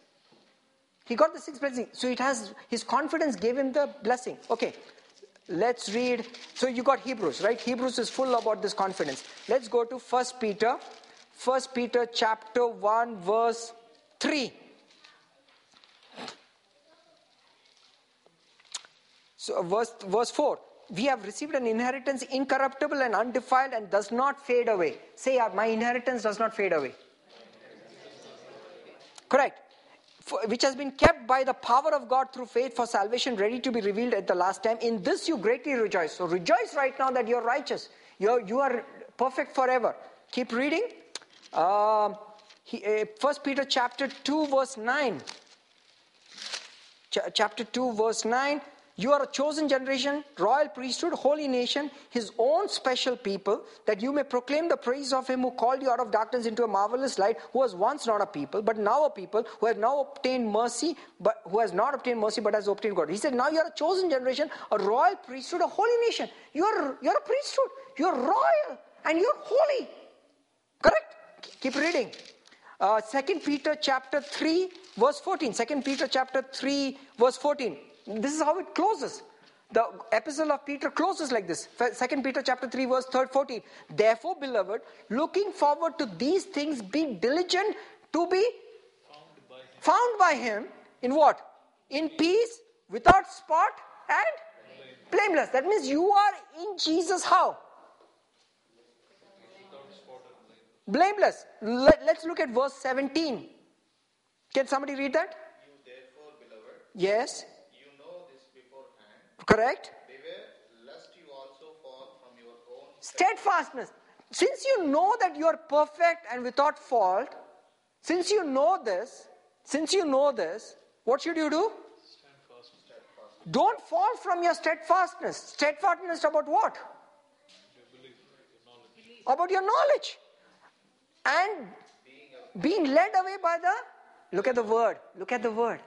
He got the six blessings. So it has his confidence gave him the blessing. Okay. Let's read. So you got Hebrews, right? Hebrews is full about this confidence. Let's go to First Peter. First Peter chapter 1 verse 3. So verse verse 4. We have received an inheritance incorruptible and undefiled and does not fade away. Say my inheritance does not fade away. Correct. For, which has been kept by the power of God through faith for salvation, ready to be revealed at the last time. In this you greatly rejoice. So rejoice right now that you're righteous. You're, you are perfect forever. Keep reading. Um, he, uh, 1 Peter chapter 2 verse 9. Ch- chapter 2 verse 9. You are a chosen generation, royal priesthood, holy nation, his own special people, that you may proclaim the praise of him who called you out of darkness into a marvelous light, who was once not a people, but now a people, who has now obtained mercy, but who has not obtained mercy, but has obtained God. He said, Now you are a chosen generation, a royal priesthood, a holy nation. You are you're a priesthood, you're royal, and you're holy. Correct? Keep reading. Uh, 2 Peter chapter 3, verse 14. 2 Peter chapter 3, verse 14. This is how it closes. The epistle of Peter closes like this. 2 Peter chapter 3, verse 3, 14. Therefore, beloved, looking forward to these things, be diligent to be found by him in what? In peace, without spot, and blameless. That means you are in Jesus how? Blameless. Let, us look at verse 17. Can somebody read that? You therefore, beloved, Yes. you know this beforehand. Correct? Beware lest you also fall from your own Steadfastness. Since you know that you are perfect and without fault, since you know this, since you know this, what should you do? Don't fall from your steadfastness. Steadfastness about what? About your knowledge. And being led away by the, look at the word, look at the word.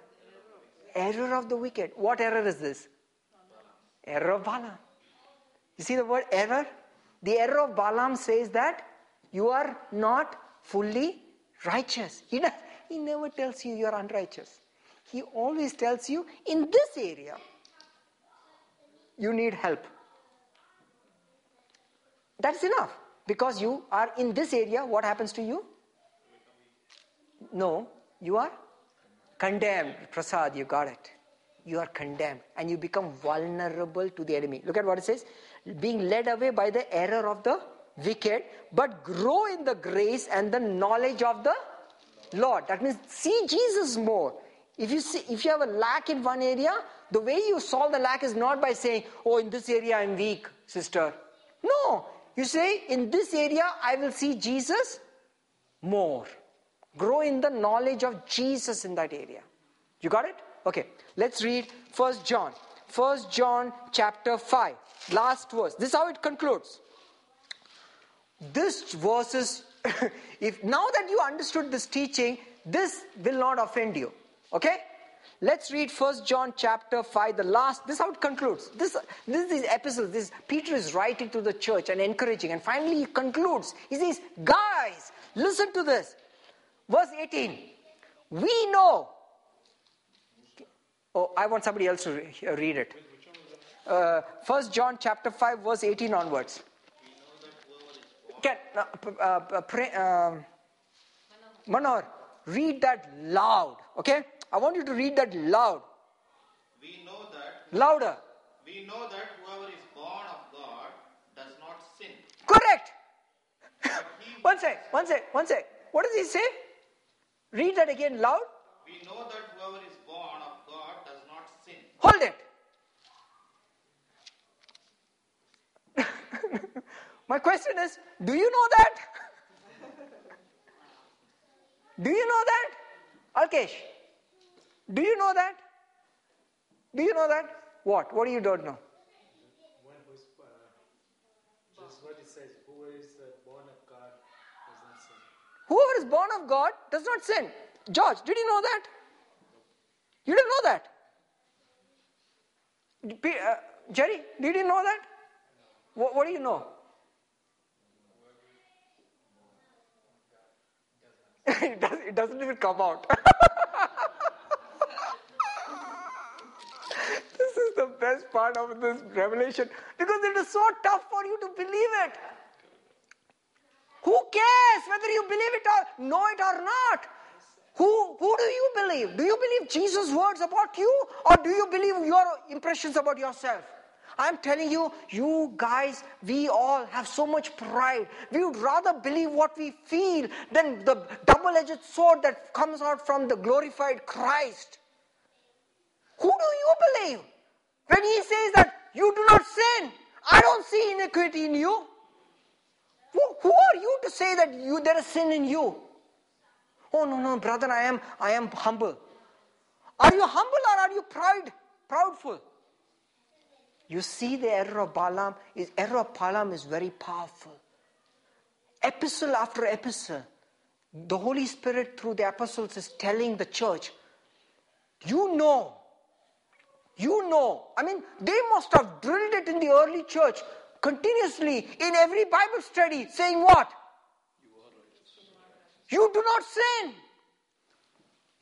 Error of the wicked. What error is this? Error of Balaam. You see the word error? The error of Balaam says that you are not fully righteous. He, ne- he never tells you you are unrighteous. He always tells you in this area you need help. That's enough. Because you are in this area, what happens to you? No, you are condemned. Prasad, you got it. You are condemned and you become vulnerable to the enemy. Look at what it says being led away by the error of the wicked, but grow in the grace and the knowledge of the Lord. That means see Jesus more. If you see, if you have a lack in one area, the way you solve the lack is not by saying, "Oh, in this area I'm weak, sister." No, you say, "In this area I will see Jesus more." Grow in the knowledge of Jesus in that area. You got it? Okay. Let's read First John. First John chapter 5. Last verse. This is how it concludes. This verse is, if now that you understood this teaching, this will not offend you. Okay? Let's read First John chapter 5, the last, this is how it concludes. This, this is epistles, this Peter is writing to the church and encouraging, and finally he concludes. He says, Guys, listen to this. Verse 18. We know. Oh, I want somebody else to re- read it. Uh, First John chapter 5, verse 18 onwards. Can, uh, uh, pray, um, Manor, read that loud, okay? I want you to read that loud. We know that Louder. we know that whoever is born of God does not sin. Correct. one sec, one sec, one sec. What does he say? Read that again loud. We know that whoever is born of God does not sin. Hold it. My question is do you know that? do you know that? Alkesh, do you know that? Do you know that? What? What do you don't know? One who is, uh, just what it says, who is uh, born of God does not sin. Whoever is born of God does not sin. George, did you know that? You didn't know that? Uh, Jerry, did you know that? What, what do you know? it, does, it doesn't even come out. this is the best part of this revelation because it is so tough for you to believe it. Who cares whether you believe it or know it or not? Who, who do you believe? Do you believe Jesus' words about you or do you believe your impressions about yourself? I'm telling you, you guys, we all have so much pride. We would rather believe what we feel than the double edged sword that comes out from the glorified Christ. Who do you believe? When he says that you do not sin, I don't see iniquity in you. Who, who are you to say that you, there is sin in you? Oh no, no, brother, I am I am humble. Are you humble or are you proud, proudful? You see the error of Balaam is error of Balaam is very powerful. Epistle after epistle, the Holy Spirit through the apostles is telling the church, you know, you know. I mean, they must have drilled it in the early church continuously in every Bible study, saying what? You do not sin.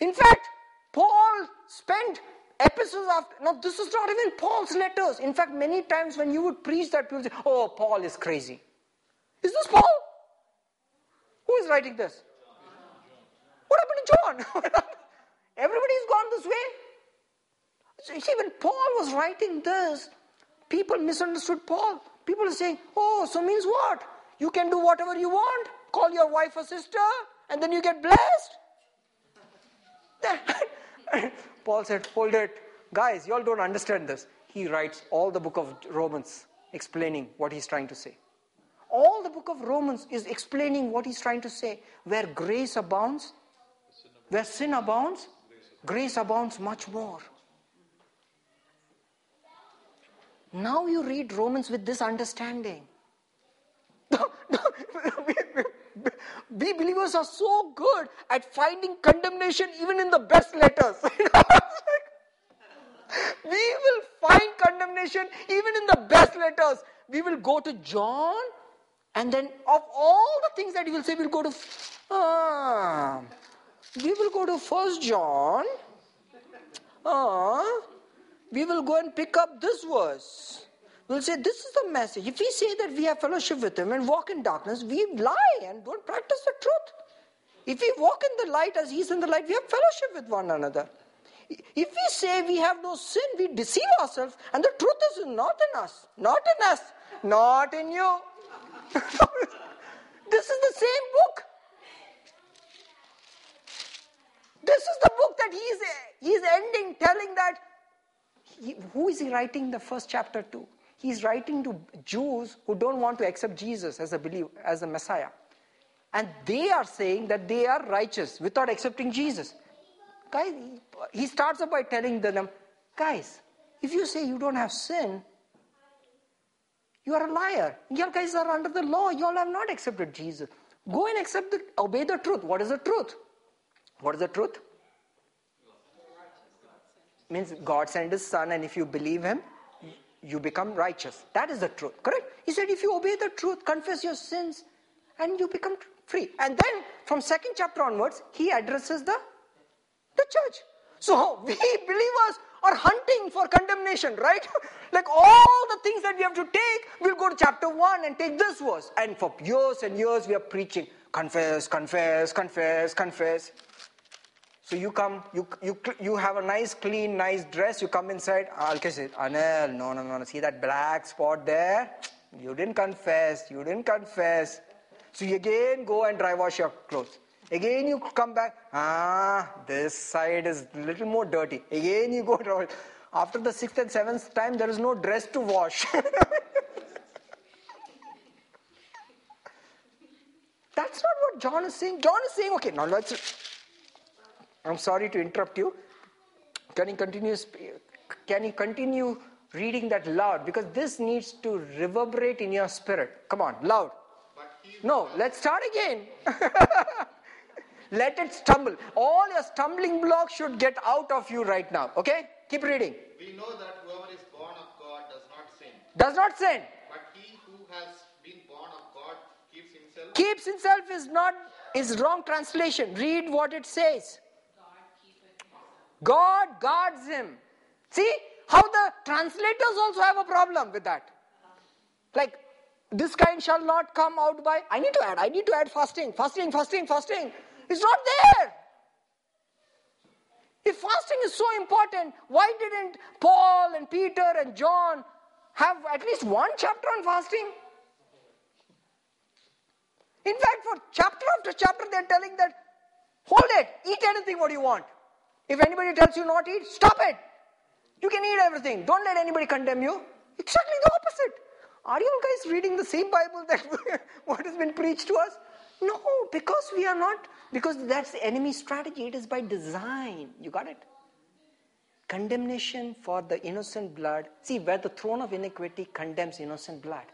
In fact, Paul spent episodes after. Now, this is not even Paul's letters. In fact, many times when you would preach that, people say, Oh, Paul is crazy. Is this Paul? Who is writing this? What happened to John? Everybody's gone this way. See, when Paul was writing this, people misunderstood Paul. People are saying, Oh, so means what? You can do whatever you want. Call your wife a sister, and then you get blessed. Paul said, Hold it. Guys, you all don't understand this. He writes all the book of Romans explaining what he's trying to say. All the book of Romans is explaining what he's trying to say. Where grace abounds, where sin abounds, grace abounds much more. Now you read Romans with this understanding. we believers are so good at finding condemnation even in the best letters. we will find condemnation even in the best letters. We will go to John, and then of all the things that he will say, we'll go to. Ah, we will go to First John. Ah, we will go and pick up this verse. We'll say, This is the message. If we say that we have fellowship with Him and walk in darkness, we lie and don't practice the truth. If we walk in the light as He is in the light, we have fellowship with one another. If we say we have no sin, we deceive ourselves, and the truth is not in us, not in us, not in you. this is the same book. This is the book that he is, ending, telling that. He, who is he writing the first chapter to? He's writing to Jews who don't want to accept Jesus as a believer, as a Messiah. And they are saying that they are righteous without accepting Jesus. Guys, he starts up by telling them, guys, if you say you don't have sin, you are a liar. You guys are under the law. You all have not accepted Jesus. Go and accept the, obey the truth. What is the truth? What is the truth? Means God sent His Son, and if you believe Him, you become righteous. That is the truth, correct? He said, if you obey the truth, confess your sins, and you become free. And then from second chapter onwards, he addresses the, the church. So we believers are hunting for condemnation, right? like all the things that we have to take, we'll go to chapter 1 and take this verse. And for years and years we are preaching, confess, confess, confess, confess. So you come, you, you, you have a nice, clean, nice dress, you come inside, I'll kiss it. Anil, no, no, no, see that black spot there? You didn't confess, you didn't confess. So you again go and dry wash your clothes. Again you come back, ah, this side is a little more dirty. Again you go to, after the sixth and seventh time, there is no dress to wash. That's not what John is saying. John is saying, okay, now let's I'm sorry to interrupt you. Can you continue? Can you continue reading that loud? Because this needs to reverberate in your spirit. Come on, loud. No, let's start again. Let it stumble. All your stumbling blocks should get out of you right now. Okay? Keep reading. We know that whoever is born of God does not sin. Does not sin. But he who has been born of God keeps himself. Keeps himself is not is wrong translation. Read what it says. God guards him. See, how the translators also have a problem with that. Like, this kind shall not come out by. I need to add, I need to add fasting, fasting, fasting, fasting. It's not there. If fasting is so important, why didn't Paul and Peter and John have at least one chapter on fasting? In fact, for chapter after chapter, they're telling that, hold it, eat anything what you want. If anybody tells you not eat, stop it. You can eat everything. Don't let anybody condemn you. Exactly the opposite. Are you guys reading the same Bible that what has been preached to us? No, because we are not, because that's the enemy strategy. It is by design. You got it? Condemnation for the innocent blood. See, where the throne of iniquity condemns innocent blood.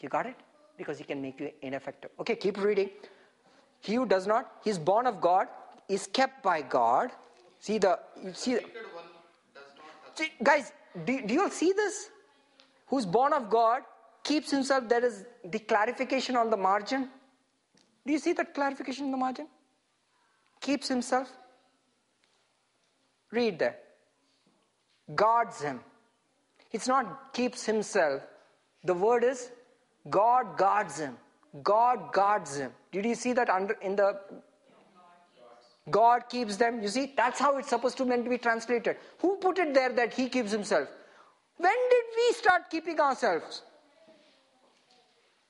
You got it? Because he can make you ineffective. Okay, keep reading. He who does not, he is born of God, is kept by God. See the, you see, Wicked one does not touch. see guys, do, do you all see this? Who's born of God, keeps himself, there is the clarification on the margin. Do you see that clarification in the margin? Keeps himself. Read there. Guards him. It's not keeps himself. The word is God guards him. God guards him. Did you see that under in the God keeps them? You see, that's how it's supposed to meant to be translated. Who put it there that he keeps himself? When did we start keeping ourselves?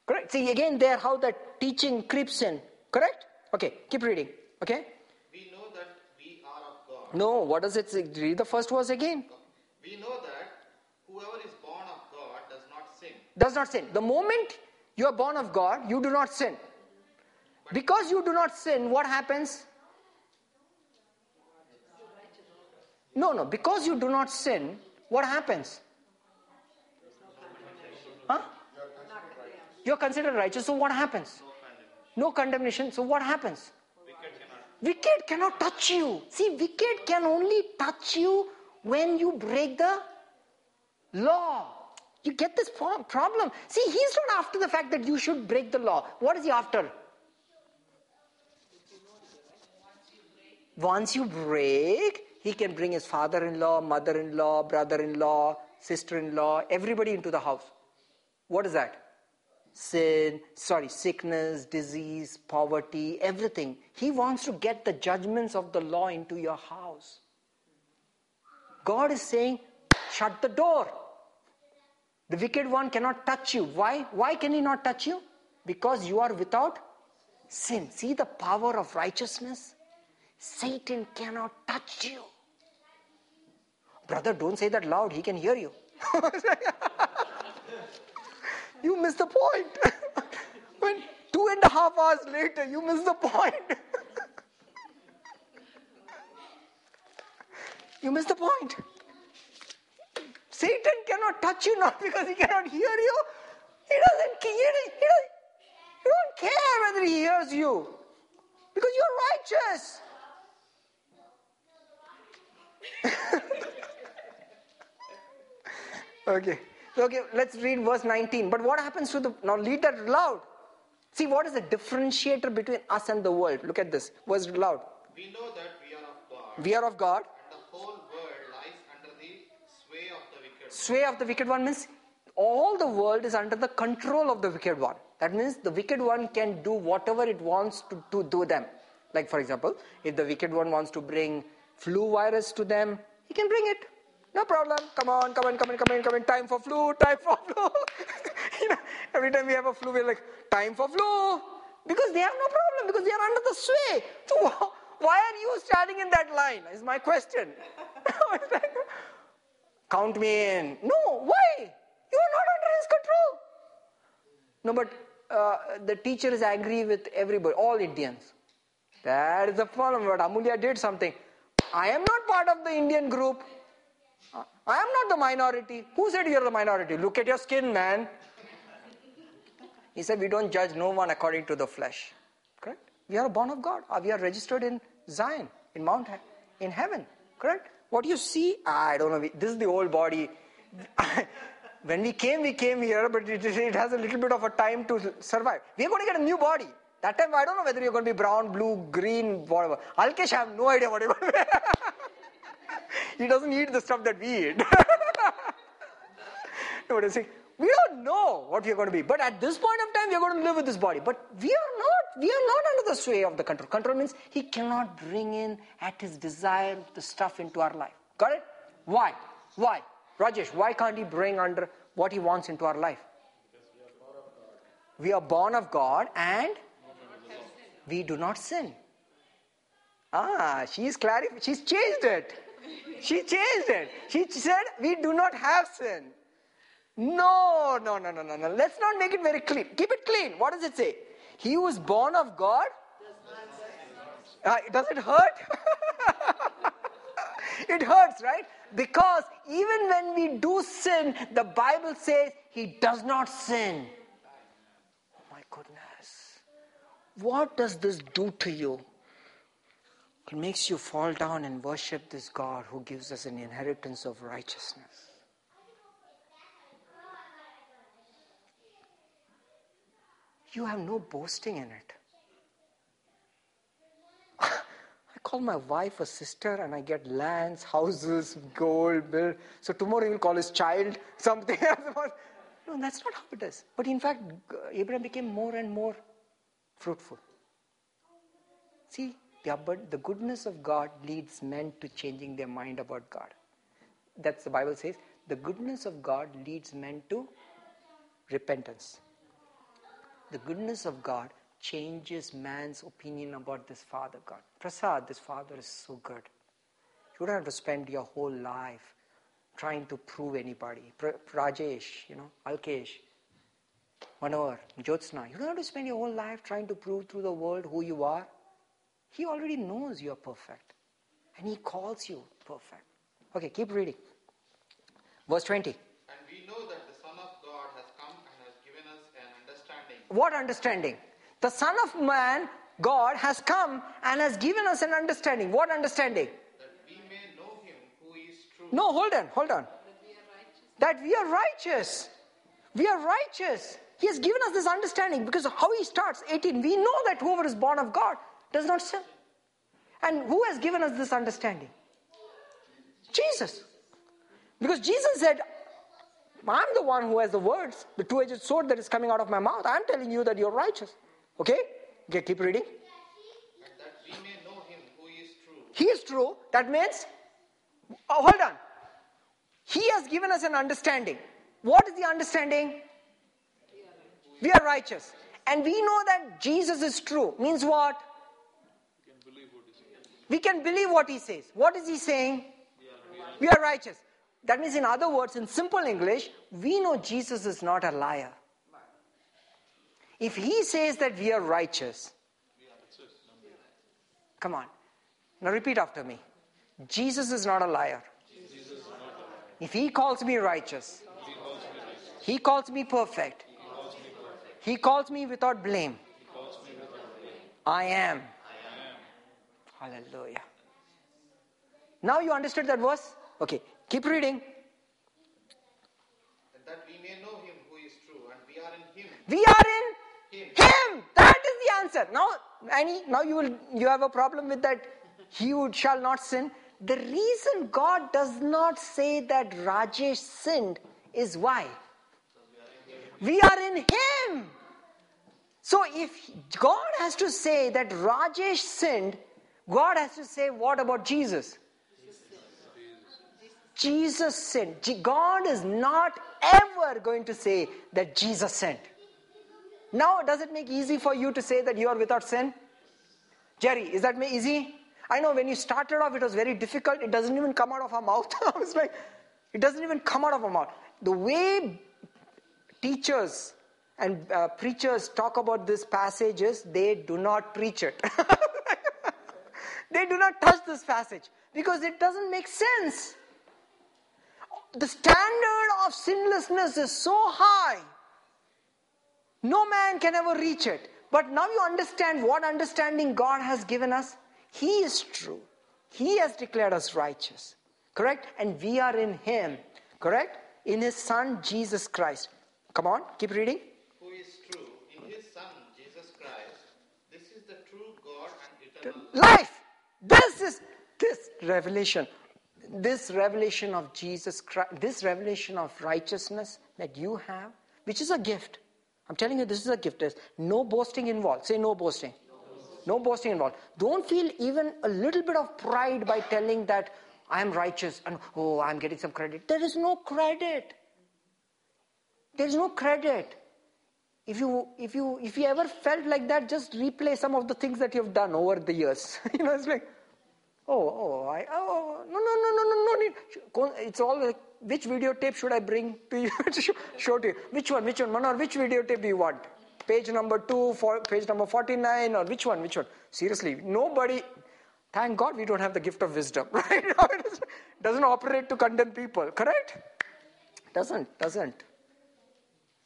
Correct? See again there how that teaching creeps in. Correct? Okay, keep reading. Okay? We know that we are of God. No, what does it say? Read the first verse again. We know that whoever is born of God does not sin. Does not sin. The moment you are born of God, you do not sin. Because you do not sin, what happens? No, no. Because you do not sin, what happens? Huh? You're considered righteous, so what happens? No condemnation, so what happens? Wicked cannot touch you. See, wicked can only touch you when you break the law. You get this problem. See, he's not after the fact that you should break the law. What is he after? Once you break, he can bring his father in law, mother in law, brother in law, sister in law, everybody into the house. What is that? Sin, sorry, sickness, disease, poverty, everything. He wants to get the judgments of the law into your house. God is saying, shut the door. The wicked one cannot touch you. Why? Why can he not touch you? Because you are without sin. See the power of righteousness? Satan cannot touch you. Brother, don't say that loud. He can hear you. you miss the point. when two and a half hours later, you miss the point. you miss the point. Satan cannot touch you not because he cannot hear you. He doesn't care. He, doesn't, care whether he hears you because you're righteous. Okay. Okay, let's read verse 19. But what happens to the. Now, read that loud. See, what is the differentiator between us and the world? Look at this. Verse loud. We know that we are of God, We are of God. and the whole world lies under the sway of the wicked. Sway of the wicked one means all the world is under the control of the wicked one. That means the wicked one can do whatever it wants to, to do them. Like, for example, if the wicked one wants to bring flu virus to them, he can bring it. No problem. Come on, come on, come on, come on, come on. Time for flu, time for flu. you know, every time we have a flu, we're like, time for flu. Because they have no problem, because they are under the sway. So, why are you standing in that line? Is my question. Count me in. No, why? You are not under his control. No, but uh, the teacher is angry with everybody, all Indians. That is the problem. But Amulya did something. I am not part of the Indian group. I am not the minority. Who said you're the minority? Look at your skin, man. He said, We don't judge no one according to the flesh. Correct? We are born of God. Uh, We are registered in Zion, in Mount, in heaven. Correct? What do you see, I don't know. This is the old body. when we came, we came here, but it, it has a little bit of a time to survive. We are going to get a new body. That time, I don't know whether you're going to be brown, blue, green, whatever. Alkesh, I have no idea what going to be. he doesn't eat the stuff that we eat. Nobody saying, we don't know what we're going to be, but at this point of time, we're going to live with this body. But we are not, we are not under the sway of the control. Control means he cannot bring in at his desire the stuff into our life. Got it? Why? Why? Rajesh, why can't he bring under what he wants into our life? We are born of God and we do not sin. Ah, she's clarif- she's changed it. She changed it. She said we do not have sin. No, no, no, no, no, no. Let's not make it very clean. Keep it clean. What does it say? He is born of God. Uh, does it hurt? it hurts, right? Because even when we do sin, the Bible says he does not sin. Oh my goodness. What does this do to you? It makes you fall down and worship this God who gives us an inheritance of righteousness. You have no boasting in it. I call my wife a sister and I get lands, houses, gold, bill. So tomorrow will call his child something. No, that's not how it is. But in fact, Abraham became more and more fruitful. See, the, abund- the goodness of God leads men to changing their mind about God. That's the Bible says. The goodness of God leads men to repentance. The goodness of God changes man's opinion about this Father God. Prasad, this Father is so good. You don't have to spend your whole life trying to prove anybody. Rajesh, you know, Alkesh, Manohar, Jyotsna. You don't have to spend your whole life trying to prove through the world who you are. He already knows you're perfect. And He calls you perfect. Okay, keep reading. Verse 20. And we know that the Son of God has come and has given us an understanding What understanding? The Son of Man, God, has come and has given us an understanding. What understanding? that we may know him who is true. No, hold on, hold on. That we are righteous. We are righteous. He has given us this understanding because how he starts. 18. We know that whoever is born of God does not sin. And who has given us this understanding? Jesus. Because Jesus said, I'm the one who has the words, the two edged sword that is coming out of my mouth. I'm telling you that you're righteous. Okay? Okay, keep reading. True. He is true. That means, oh, hold on. He has given us an understanding. What is the understanding? We are righteous. And we know that Jesus is true. Means what? We can believe what he says. What is he saying? We are righteous. That means, in other words, in simple English, we know Jesus is not a liar. If he says that we are righteous, come on. Now repeat after me. Jesus is not a liar. If he calls me righteous, he calls me perfect, he calls me without blame, I am. Hallelujah. Now you understood that verse? Okay, keep reading. That we may know him who is true. And we are in him. We are in Him. him. That is the answer. Now, Annie, now you will you have a problem with that he who shall not sin. The reason God does not say that Rajesh sinned is why? We are in him. So if God has to say that Rajesh sinned, God has to say what about Jesus? Jesus. Je- God is not ever going to say that Jesus sinned. Now, does it make easy for you to say that you are without sin? Jerry, is that easy? I know when you started off, it was very difficult. It doesn't even come out of our mouth. I was like, it doesn't even come out of our mouth. The way teachers and uh, preachers talk about this passage is they do not preach it. they do not touch this passage because it doesn't make sense. The standard of sinlessness is so high. No man can ever reach it. But now you understand what understanding God has given us. He is true. He has declared us righteous. Correct? And we are in Him. Correct? In His Son, Jesus Christ. Come on, keep reading. Who is true. In his Son, Jesus Christ. This is the true God and eternal life. Life. This is this revelation. this revelation of Jesus Christ, this revelation of righteousness that you have, which is a gift. I'm telling you, this is a gift. There's no boasting involved. Say no boasting. No boasting involved. Don't feel even a little bit of pride by telling that I am righteous and oh, I'm getting some credit. There is no credit. There is no credit. If you if you if you ever felt like that, just replay some of the things that you've done over the years. you know, it's like, oh, oh, I, oh, no, no, no, no, no, no need. It's all which videotape should I bring to you to show, to you? Which one? Which one? Manor, which videotape do you want? Page number two, for, page number forty-nine, or which one? Which one? Seriously, nobody. Thank God we don't have the gift of wisdom, right? it doesn't operate to condemn people, correct? Doesn't, doesn't.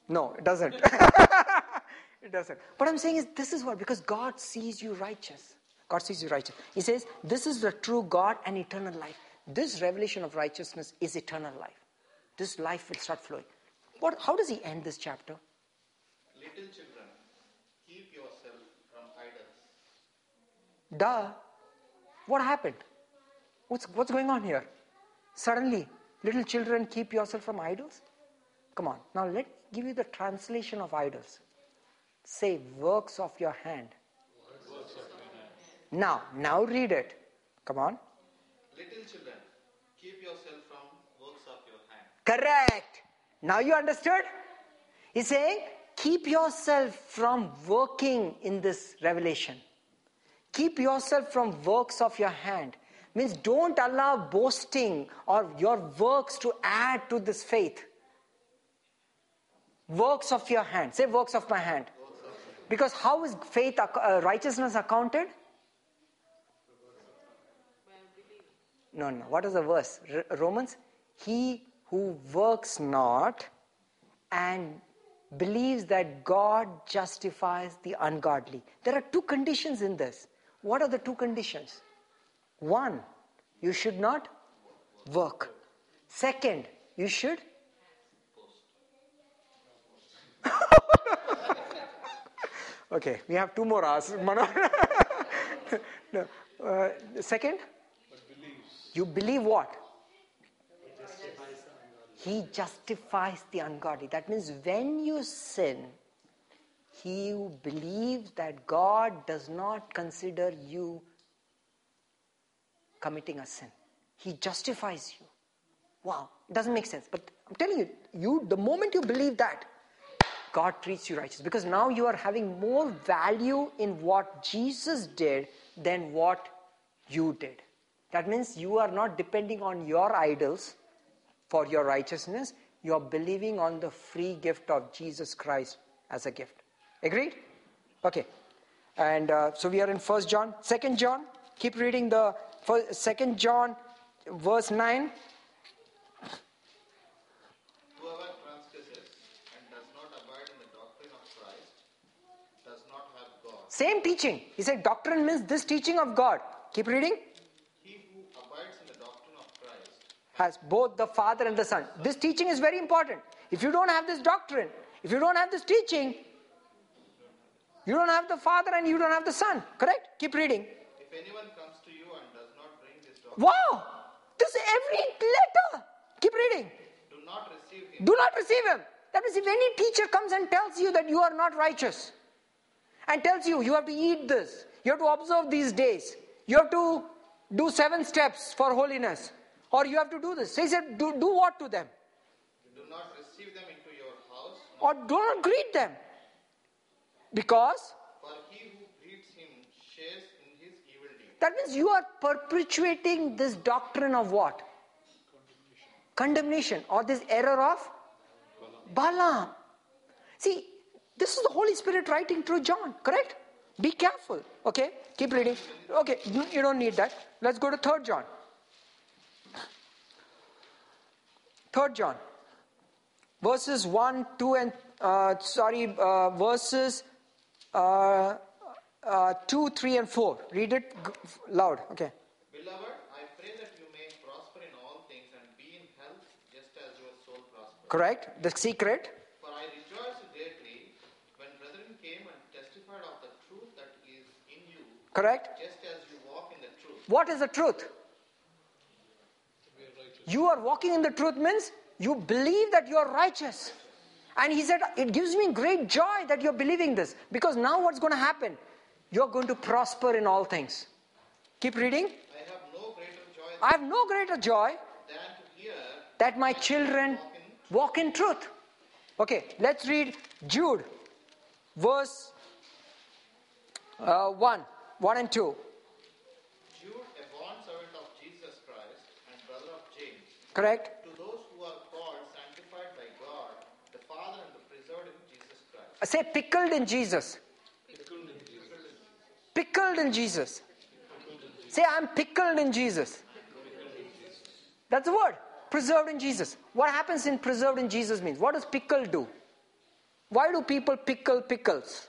No, it doesn't. it doesn't. What I'm saying is, this is what, because God sees you righteous. God sees you righteous. He says, This is the true God and eternal life. This revelation of righteousness is eternal life. This life will start flowing. What, how does he end this chapter? Little children, keep yourself from idols. Duh. What happened? What's, what's going on here? Suddenly, little children, keep yourself from idols? Come on. Now, let me give you the translation of idols. Say, works of your hand. Now, now read it. Come on. Little children, keep yourself from works of your hand. Correct. Now you understood? He's saying, keep yourself from working in this revelation. Keep yourself from works of your hand. Means don't allow boasting or your works to add to this faith. Works of your hand. Say works of my hand. Because how is faith, uh, righteousness accounted? No, no. What is the verse? R- Romans? He who works not and believes that God justifies the ungodly. There are two conditions in this. What are the two conditions? One, you should not work. Second, you should. okay, we have two more hours. no. uh, second, you believe what? He justifies the ungodly. That means when you sin, he who believes that God does not consider you committing a sin. He justifies you. Wow, it doesn't make sense. But I'm telling you, you the moment you believe that, God treats you righteous. Because now you are having more value in what Jesus did than what you did. That means you are not depending on your idols for your righteousness. You are believing on the free gift of Jesus Christ as a gift. Agreed? Okay. And uh, so we are in First John, Second John. Keep reading the Second John, verse nine. Whoever transgresses and does not abide in the doctrine of Christ does not have God. Same teaching. He said doctrine means this teaching of God. Keep reading. He who abides in the doctrine of Christ Has both the Father and the Son. This teaching is very important. If you don't have this doctrine, if you don't have this teaching, you don't have the Father and you don't have the Son. Correct? Keep reading. If anyone comes to you and does not bring this doctrine, Wow! This is every letter. Keep reading. do not receive him. Do not receive him. That means if any teacher comes and tells you that you are not righteous and tells you you have to eat this, you have to observe these days, you have to do seven steps for holiness, or you have to do this. So he said, do, do what to them? Do not receive them into your house, Or do not greet them. Because for he who greets him shares in his evil deed. that means you are perpetuating this doctrine of what? Condemnation or this error of Balaam. See, this is the Holy Spirit writing through John, correct? Be careful. Okay, keep reading. Okay, you don't need that. Let's go to 3rd John. 3rd John. Verses 1, 2, and uh, sorry, uh, verses uh, uh, 2, 3, and 4. Read it g- loud. Okay. Beloved, I pray that you may prosper in all things and be in health just as your soul prospers. Correct? The secret. For I rejoiced greatly when brethren came and testified of the truth that is in you, Correct? just as you walk in the truth. What is the truth? You are walking in the truth means you believe that you are righteous. And he said, It gives me great joy that you're believing this. Because now what's going to happen? You're going to prosper in all things. Keep reading. I have no greater joy I have no greater joy than to hear that my children walk in truth. Okay, let's read Jude, verse uh, 1, 1 and 2. Jude, a bondservant of Jesus Christ and brother of James, Correct? to those who are called, sanctified by God, the Father, and the preserved in Jesus Christ. Uh, Say pickled in Jesus. Pickled in Jesus. Say, I'm pickled in Jesus. That's the word. Preserved in Jesus. What happens in preserved in Jesus means? What does pickle do? Why do people pickle pickles?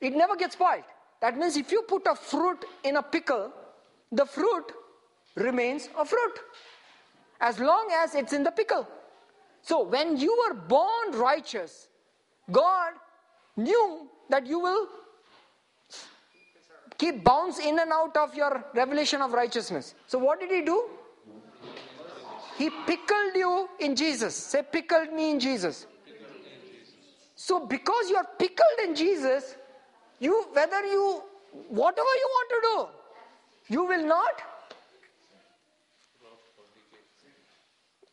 It never gets spoiled. That means if you put a fruit in a pickle, the fruit remains a fruit as long as it's in the pickle. So when you were born righteous, God knew that you will keep bounce in and out of your revelation of righteousness. So what did he do? He pickled you in Jesus. Say pickled me in Jesus. So because you are pickled in Jesus, you whether you whatever you want to do, you will not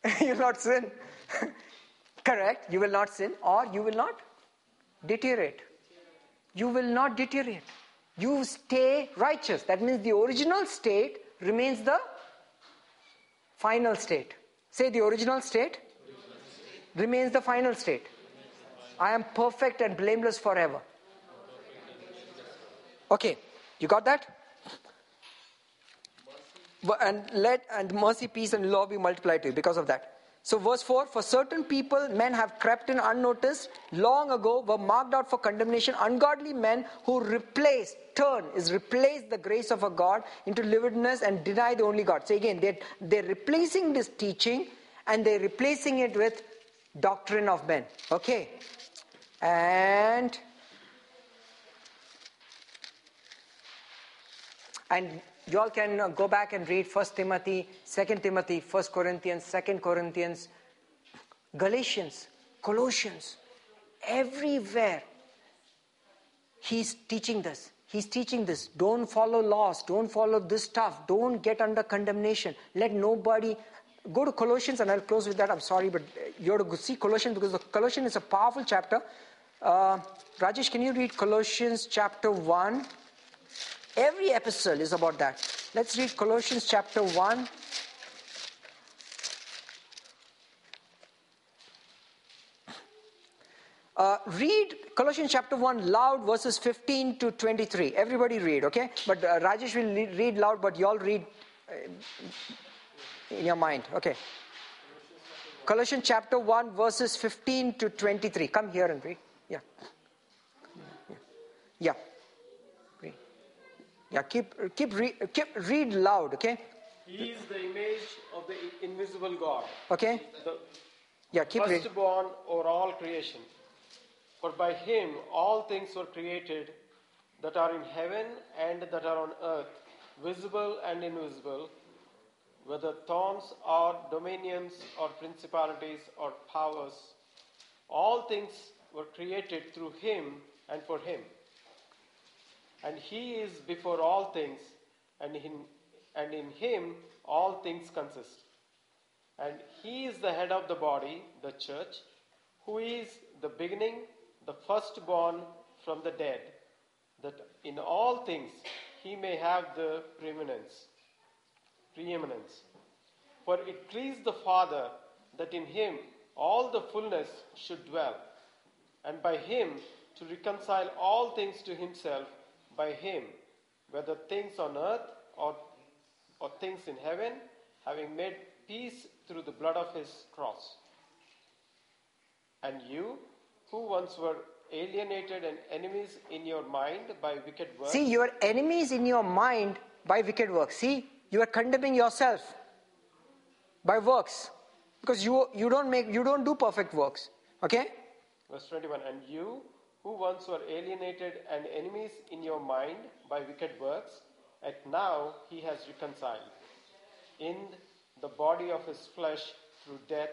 you will not sin. Correct, you will not sin or you will not deteriorate. You will not deteriorate. You stay righteous. That means the original state remains the final state. Say the original state remains the final state. I am perfect and blameless forever. Okay, you got that? And let and mercy, peace, and law be multiplied to you because of that. So, verse 4 For certain people, men have crept in unnoticed long ago, were marked out for condemnation. Ungodly men who replace, turn, is replace the grace of a God into lividness and deny the only God. So, again, they're, they're replacing this teaching and they're replacing it with doctrine of men. Okay? And and you all can uh, go back and read 1 timothy 2 timothy 1 corinthians 2 corinthians galatians colossians. Everywhere he's teaching this. He's teaching this. Don't follow laws. Don't follow this stuff. Don't get under condemnation. Let nobody go to colossians and i'll close with that. I'm sorry but uh, you have to see colossians because the colossians is a powerful chapter. Uh, rajesh can you read colossians chapter 1 Every epistle is about that. Let's read Colossians chapter 1. Uh, read Colossians chapter 1 loud, verses 15 to 23. Everybody read, okay? But uh, Rajesh will le- read loud, but you all read uh, in your mind, okay? Colossians chapter 1, verses 15 to 23. Come here and read. Yeah. Yeah. Yeah. Keep keep, re, keep read loud, okay? He is the image of the invisible God, Okay? the Yeah, keep reading. firstborn over all creation. For by him all things were created that are in heaven and that are on earth, visible and invisible, whether thrones or dominions or principalities or powers. All things were created through him and for him. And he is before all things, and in, and in him all things consist. And he is the head of the body, the church, who is the beginning, the firstborn from the dead, that in all things he may have the preeminence. Preeminence. For it pleased the Father that in him all the fullness should dwell, and by him to reconcile all things to himself, by him, whether things on earth or, or things in heaven, having made peace through the blood of his cross. And you, who once were alienated and enemies in your mind by wicked works, See, your enemies in your mind by wicked works. See, you are condemning yourself by works because you you don't make you don't do perfect works. Okay? verse 21, and you, who once were alienated and enemies in your mind by wicked works, and now he has reconciled in the body of his flesh through death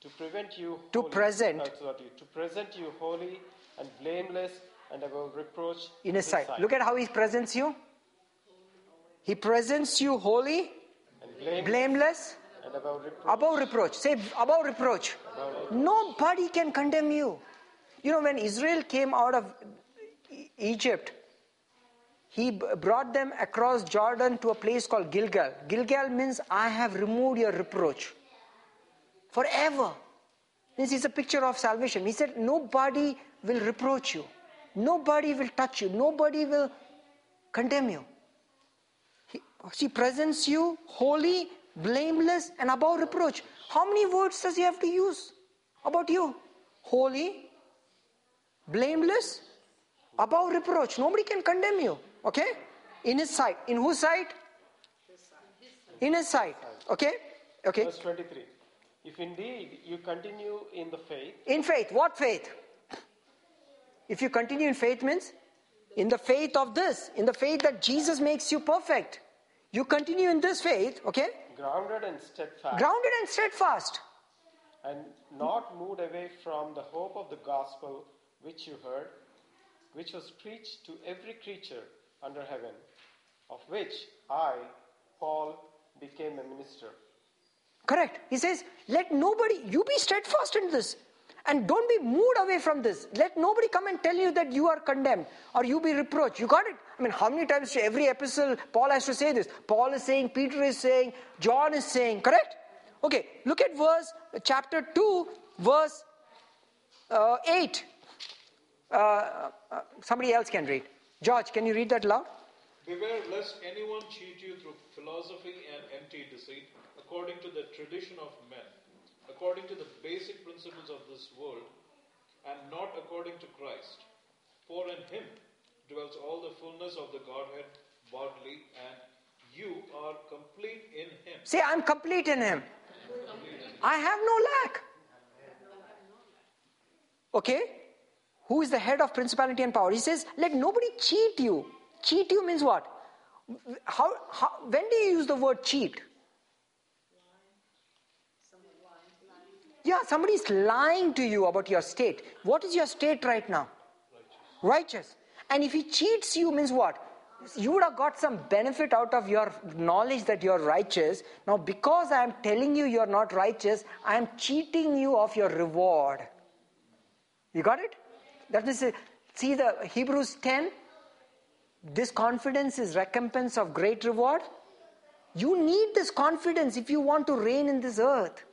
to prevent you To holy- present. uh, sorry, to present you holy and blameless and above reproach In his sight. Look at how he presents you. He presents you holy, and blameless blameless, and above reproach. above reproach. Say above reproach. Nobody can condemn you. You know, when Israel came out of Egypt, he brought them across Jordan to a place called Gilgal. Gilgal means I have removed your reproach forever. This is a picture of salvation. He said, Nobody will reproach you, nobody will touch you, nobody will condemn you. He presents you holy, blameless, and above reproach. How many words does he have to use about you? Holy, blameless, above reproach. Nobody can condemn you. Okay? In his sight. In whose sight? In his sight. Okay? Okay. Verse 23. If indeed you continue in the faith, In faith. What faith? If you continue in faith means in the faith of this, in the faith that Jesus makes you perfect. You continue in this faith, okay? grounded and steadfast, Grounded and steadfast. and not moved away from the hope of the gospel which you heard, which was preached to every creature under heaven, of which I, Paul, became a minister. Correct. He says, let nobody, you be steadfast in this. And don't be moved away from this. Let nobody come and tell you that you are condemned or you be reproached. You got it? I mean, how many times every epistle Paul has to say this? Paul is saying, Peter is saying, John is saying, correct? Okay, look at verse, chapter 2, verse uh, 8. Uh, uh, somebody else can read. George, can you read that loud? Beware lest anyone cheat you through philosophy and empty deceit, according to the tradition of men, according to the basic principles of this world, and not according to Christ. For in him dwells all the fullness of the Godhead bodily, and you are complete in him. Say, I'm complete in Him. I have no lack. Okay? Who is the head of principality and power? He says, let nobody cheat you. Cheat you means what? How, how, when do you use the word cheat? Yeah, somebody is lying to you about your state. What is your state right now? Righteous. And if he cheats you, means what? You would have got some benefit out of your knowledge that you're righteous. Now, because I am telling you you're not righteous, I am cheating you of your reward. You got it? That is, see the Hebrews 10? This confidence is recompense of great reward. You need this confidence if you want to reign in this earth.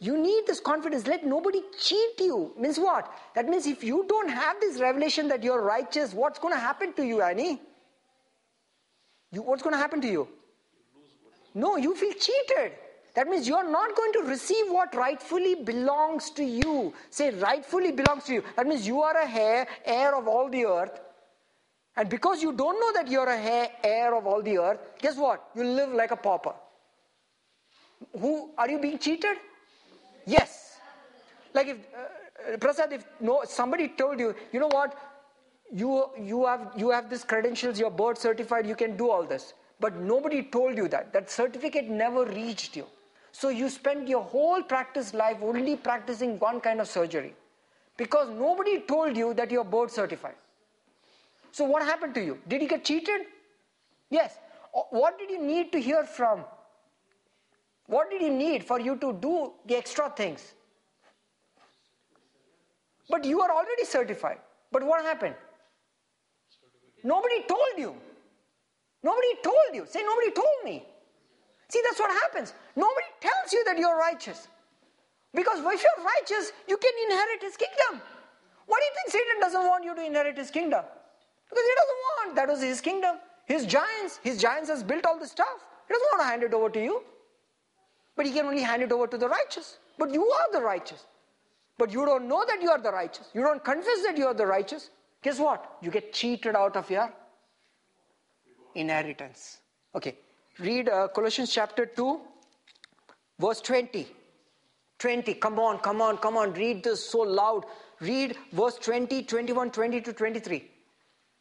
You need this confidence. Let nobody cheat you. Means what? That means if you don't have this revelation that you're righteous, what's going to happen to you, Annie? You, what's going to happen to you? No, you feel cheated. That means you're not going to receive what rightfully belongs to you. Say, rightfully belongs to you. That means you are a heir, heir of all the earth. And because you don't know that you're a heir, of all the earth, guess what? You live like a pauper. Who are you being cheated? Yes. Like if uh, Prasad, if no somebody told you, you know what, you you have you have this credentials, you're board certified, you can do all this. But nobody told you that. That certificate never reached you. So you spend your whole practice life only practicing one kind of surgery. Because nobody told you that you're board certified. So what happened to you? Did you get cheated? Yes. What did you need to hear from? What did you need for you to do the extra things? But you are already certified. But what happened? Nobody told you. Nobody told you. Say, nobody told me. See, that's what happens. Nobody tells you that you're righteous. Because if you're righteous, you can inherit his kingdom. Why do you think Satan doesn't want you to inherit his kingdom? Because he doesn't want. That was his kingdom. His giants, his giants has built all the stuff. He doesn't want to hand it over to you. But he can only hand it over to the righteous. But you are the righteous. But you don't know that you are the righteous. You don't confess that you are the righteous. Guess what? You get cheated out of your inheritance. Okay. Read uh, Colossians chapter 2, verse 20. 20. Come on, come on, come on. Read this so loud. Read verse 20, 21, 20 to 23.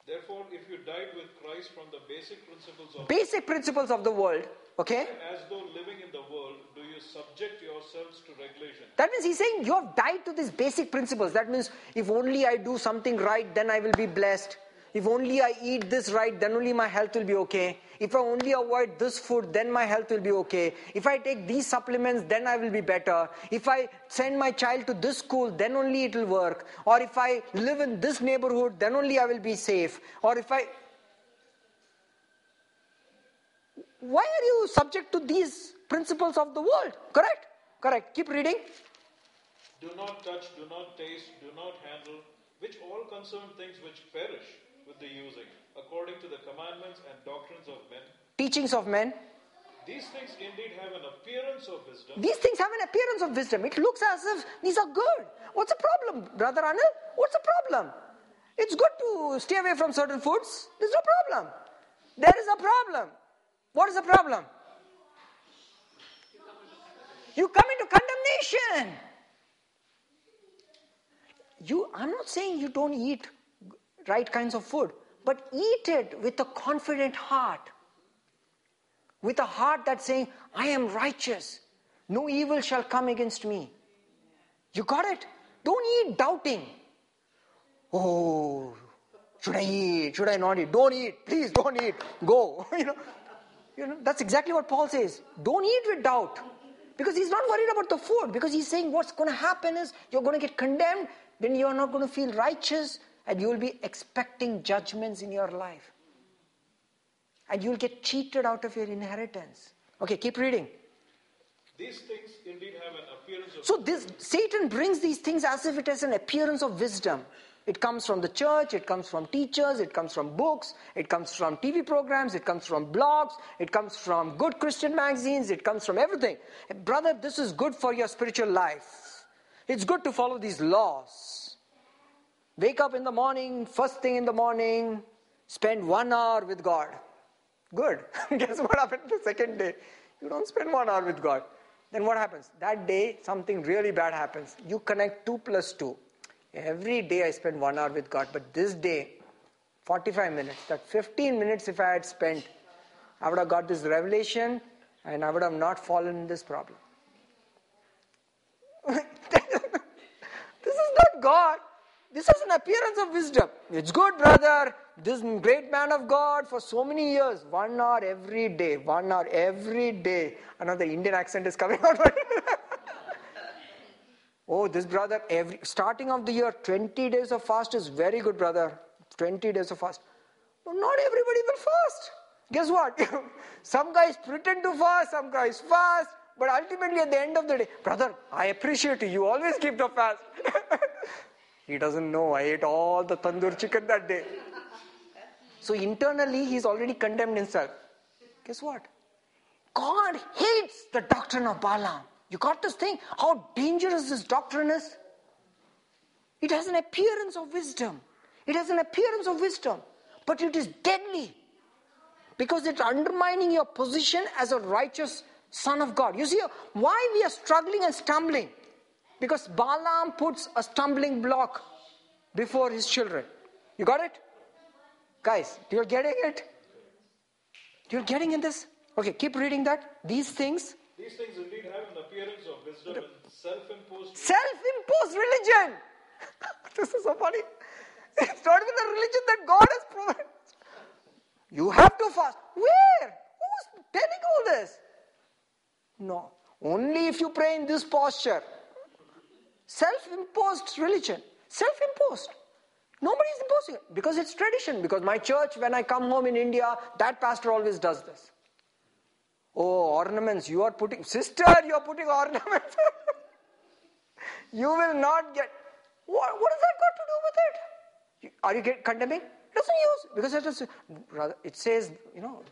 Therefore, if you died with Christ from the basic principles of Basic principles of the world, okay? as though living in the world, do you subject yourselves to regulation? That means he's saying you have died to these basic principles. That means if only I do something right, then I will be blessed. If only I eat this right, then only my health will be okay. If I only avoid this food, then my health will be okay. If I take these supplements, then I will be better. If I send my child to this school, then only it will work. Or if I live in this neighborhood, then only I will be safe. Or if I. Why are you subject to these principles of the world? Correct? Correct. Keep reading. Do not touch, do not taste, do not handle, which all concern things which perish with the using, according to the commandments and doctrines of men. Teachings of men. These things indeed have an appearance of wisdom, These things have an appearance of wisdom. It looks as if these are good. What's the problem, Brother Anil? What's the problem? It's good to stay away from certain foods. There's no problem. There is a problem. What is the problem? You come into condemnation. You, I'm not saying you don't eat right kinds of food, but eat it with a confident heart with a heart that's saying, I am righteous. No evil shall come against me. You got it? Don't eat doubting. Oh, should I eat? Should I not eat? Don't eat. Please don't eat. Go. you know, you know, that's exactly what Paul says. Don't eat with doubt. Because he's not worried about the food. Because he's saying what's going to happen is you're going to get condemned, then you're not going to feel righteous, and you'll be expecting judgments in your life and you'll get cheated out of your inheritance. Okay, keep reading. these things indeed have an appearance of So this Satan brings these things as if it has an appearance of wisdom. It comes from the church, it comes from teachers, it comes from books, it comes from TV programs, it comes from blogs, it comes from good Christian magazines, it comes from everything. Brother, this is good for your spiritual life. It's good to follow these laws. Wake up in the morning, first thing in the morning, spend one hour with God. Good. Guess what happened the second day? You don't spend one hour with God. Then what happens? That day, something really bad happens. You connect 2 plus 2. Every day I spend one hour with God, but this day, 45 minutes. That 15 minutes, if I had spent, I would have got this revelation and I would have not fallen in this problem. this is not God. This is an appearance of wisdom. It's good, brother. This great man of God for so many years, one hour every day, one hour every day. Another Indian accent is coming out. oh, this brother, every starting of the year, 20 days of fast is very good, brother. 20 days of fast. Not everybody will fast. Guess what? some guys pretend to fast, some guys fast, but ultimately at the end of the day, brother, I appreciate you. You always keep the fast. he doesn't know. I ate all the tandoor chicken that day. So internally, he's already condemned himself. Guess what? God hates the doctrine of Balaam. You got this thing? How dangerous this doctrine is? It has an appearance of wisdom. It has an appearance of wisdom, but it is deadly because it's undermining your position as a righteous son of God. You see why we are struggling and stumbling? Because Balaam puts a stumbling block before his children. You got it? Guys, you're getting it? You're getting in this? Okay, keep reading that. These things, These things indeed have an appearance of wisdom and self-imposed self imposed religion. this is so funny. It's not even a religion that God has provided. You have to fast. Where? Who's telling all this? No. Only if you pray in this posture. Self imposed religion. Self imposed. Nobody is imposing it because it's tradition. Because my church, when I come home in India, that pastor always does this. Oh, ornaments, you are putting, sister, you are putting ornaments. you will not get. What, what has that got to do with it? Are you get, condemning? Doesn't use because rather, it says, you know,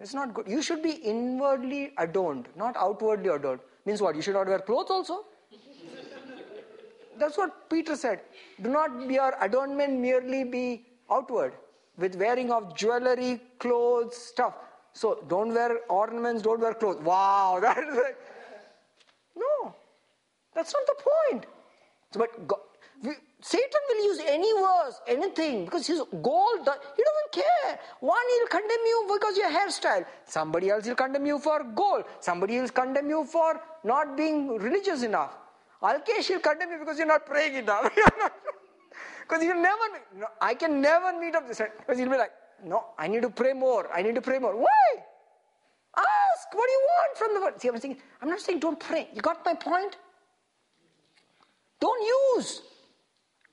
it's not good. You should be inwardly adorned, not outwardly adorned. Means what? You should not wear clothes also? That's what Peter said. Do not your adornment merely be outward with wearing of jewelry, clothes, stuff. So don't wear ornaments, don't wear clothes. Wow, that is like, no, that's not the point. So, but God, We, Satan will use any verse, anything, because his goal, he doesn't care. One, he'll condemn you because your hairstyle. Somebody else will condemn you for gold. Somebody else condemn you for not being religious enough. Alkesh will condemn you because you're not praying enough. Because you never, no, I can never meet up this. Because he'll be like, no, I need to pray more. I need to pray more. Why? Ask what do you want from the word. See, I'm saying, I'm not saying don't pray. You got my point? Don't use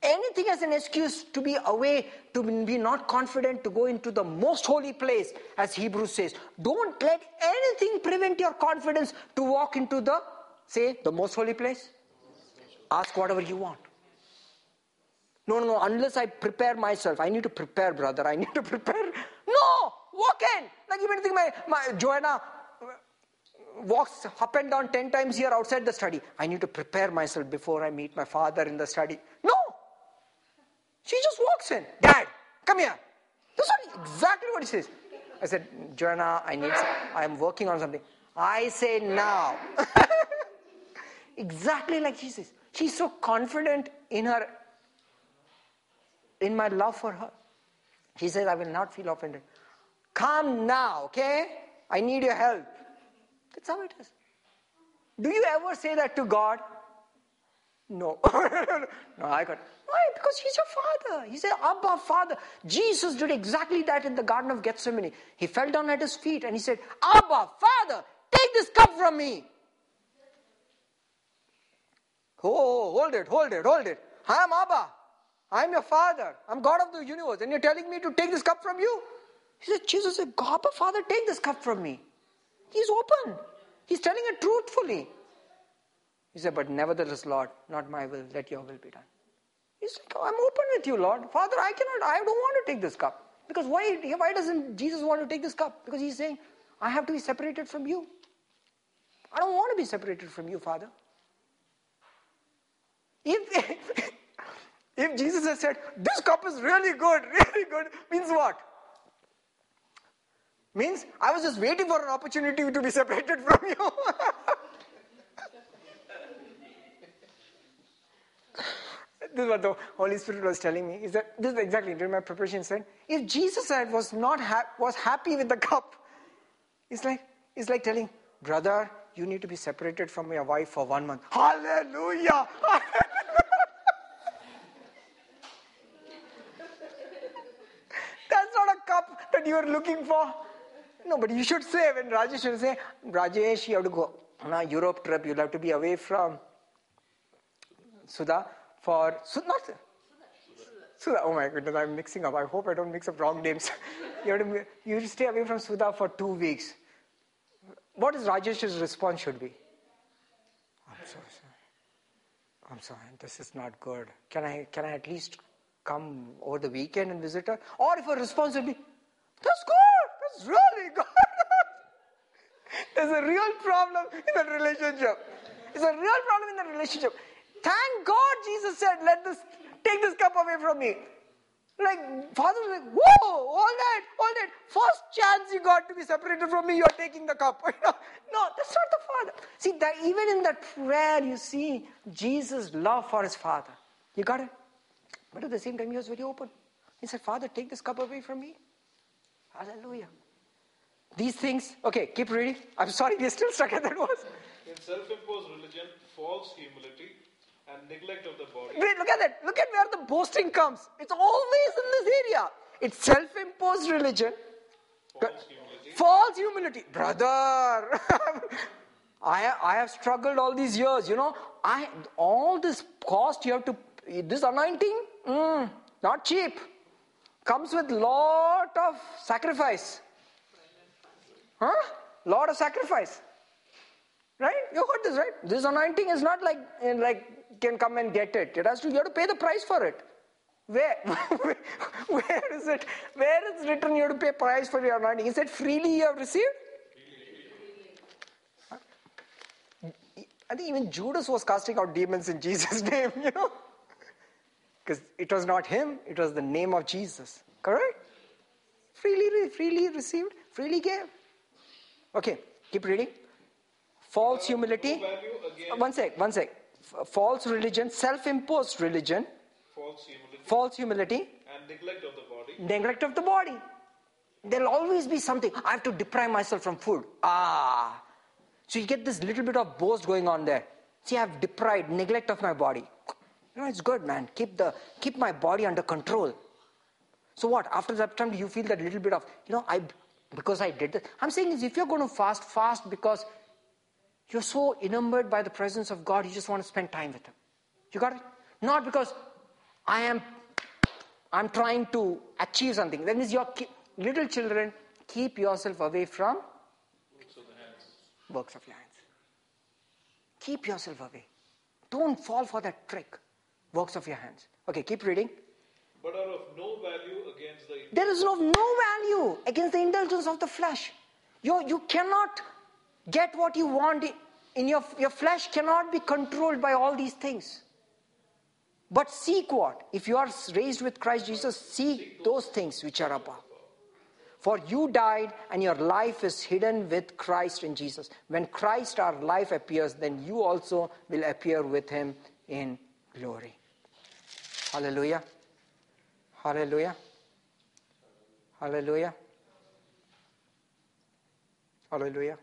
anything as an excuse to be away, to be not confident, to go into the most holy place, as Hebrews says. Don't let anything prevent your confidence to walk into the, say, the most holy place. Ask whatever you want. No, no, no, unless I prepare myself. I need to prepare, brother. I need to prepare. No! Walk in! Like even think my, my Joanna uh, walks up and down 10 times here outside the study. I need to prepare myself before I meet my father in the study. No! She just walks in. Dad, come here. That's what, exactly what he says. I said, Joanna, I need I'm working on something. I say now. exactly like she says. She's so confident in her in my love for her. She says, I will not feel offended. Come now, okay? I need your help. That's how it is. Do you ever say that to God? No. no, I got Why? Because He's your Father. He said, Abba, Father. Jesus did exactly that in the Garden of Gethsemane. He fell down at His feet and He said, Abba, Father, take this cup from me. Oh, hold it, hold it, hold it. I am Abba. I am your Father. I'm God of the universe. And you're telling me to take this cup from you? He said, Jesus said, Abba, Father, take this cup from me. He's open. He's telling it truthfully. He said, But nevertheless, Lord, not my will, let your will be done. He's like, oh, I'm open with you, Lord. Father, I cannot, I don't want to take this cup. Because why, why doesn't Jesus want to take this cup? Because he's saying, I have to be separated from you. I don't want to be separated from you, Father. If, if Jesus has said, This cup is really good, really good, means what? Means I was just waiting for an opportunity to be separated from you. this is what the Holy Spirit was telling me. Is that this is exactly during my preparation said, if Jesus said was not ha- was happy with the cup, it's like it's like telling, brother, you need to be separated from your wife for one month. Hallelujah! That's not a cup that you are looking for. No, but you should say when Rajesh should say, Rajesh, you have to go on a Europe trip. You'll have to be away from Sudha for Su- not Sudha. Oh my goodness, I'm mixing up. I hope I don't mix up wrong names. you have to you have to stay away from Sudha for two weeks. What is Rajesh's response should be? I'm so sorry. I'm sorry. This is not good. Can I can I at least come over the weekend and visit her? Or if her response would be, that's good. That's really good. There's a real problem in that relationship. There's a real problem in that relationship. Thank God Jesus said, let this take this cup away from me. Like father was like, whoa, all that, all that. First chance you got to be separated from me, you're taking the cup. no, that's not the father. See that even in that prayer, you see Jesus' love for his father. You got it? But at the same time, he was very open. He said, Father, take this cup away from me. Hallelujah. These things, okay, keep reading. I'm sorry, we're still stuck at that verse. In self imposed religion, false humility, and neglect of the body, Wait, look at that. Look at where the boasting comes. It's always in this area. It's self imposed religion, false humility, false humility. Brother, I, I have struggled all these years. You know, I all this cost you have to, this anointing, mm, not cheap. Comes with lot of sacrifice. Huh? Lot of sacrifice. Right? You heard this, right? This anointing is not like eh, like can come and get it. It has to you have to pay the price for it. Where? Where is it? Where is written you have to pay price for your anointing? Is it freely you have received? I think even Judas was casting out demons in Jesus' name, you know? Because it was not him, it was the name of Jesus. Correct? Freely, freely received, freely gave. Okay, keep reading. False humility. no value again. Uh, One sec, one sec. false religion, self imposed religion, false humility, false humility, and neglect of the body. neglect of the body. There'll always be something. I have to deprive myself from food. Ah. So you get this little bit of boast going on there. See, I've deprived, neglect of my body. You know, it's good, man. Keep the keep my body under control. So what? After that time, do you feel that little bit of, you know, I because I did this. I'm saying is if you're going to fast, fast because you're so enamored by the presence of God, you just want to spend time with Him. You got it? Not because I am I'm trying to achieve something. That means your ki- little children, keep yourself away from works of your hands. Keep yourself away. Don't fall for that trick. Works of your hands. Okay, keep reading. But are of no value against the There is no, no value against the indulgence of the flesh. You, you cannot get what you want in- in your, your flesh cannot be controlled by all these things. But seek what? If you are raised with Christ Jesus, seek those things which are above. For you died, and your life is hidden with Christ in Jesus. When Christ, our life, appears, then you also will appear with him in glory. Hallelujah. Hallelujah. Hallelujah. Hallelujah.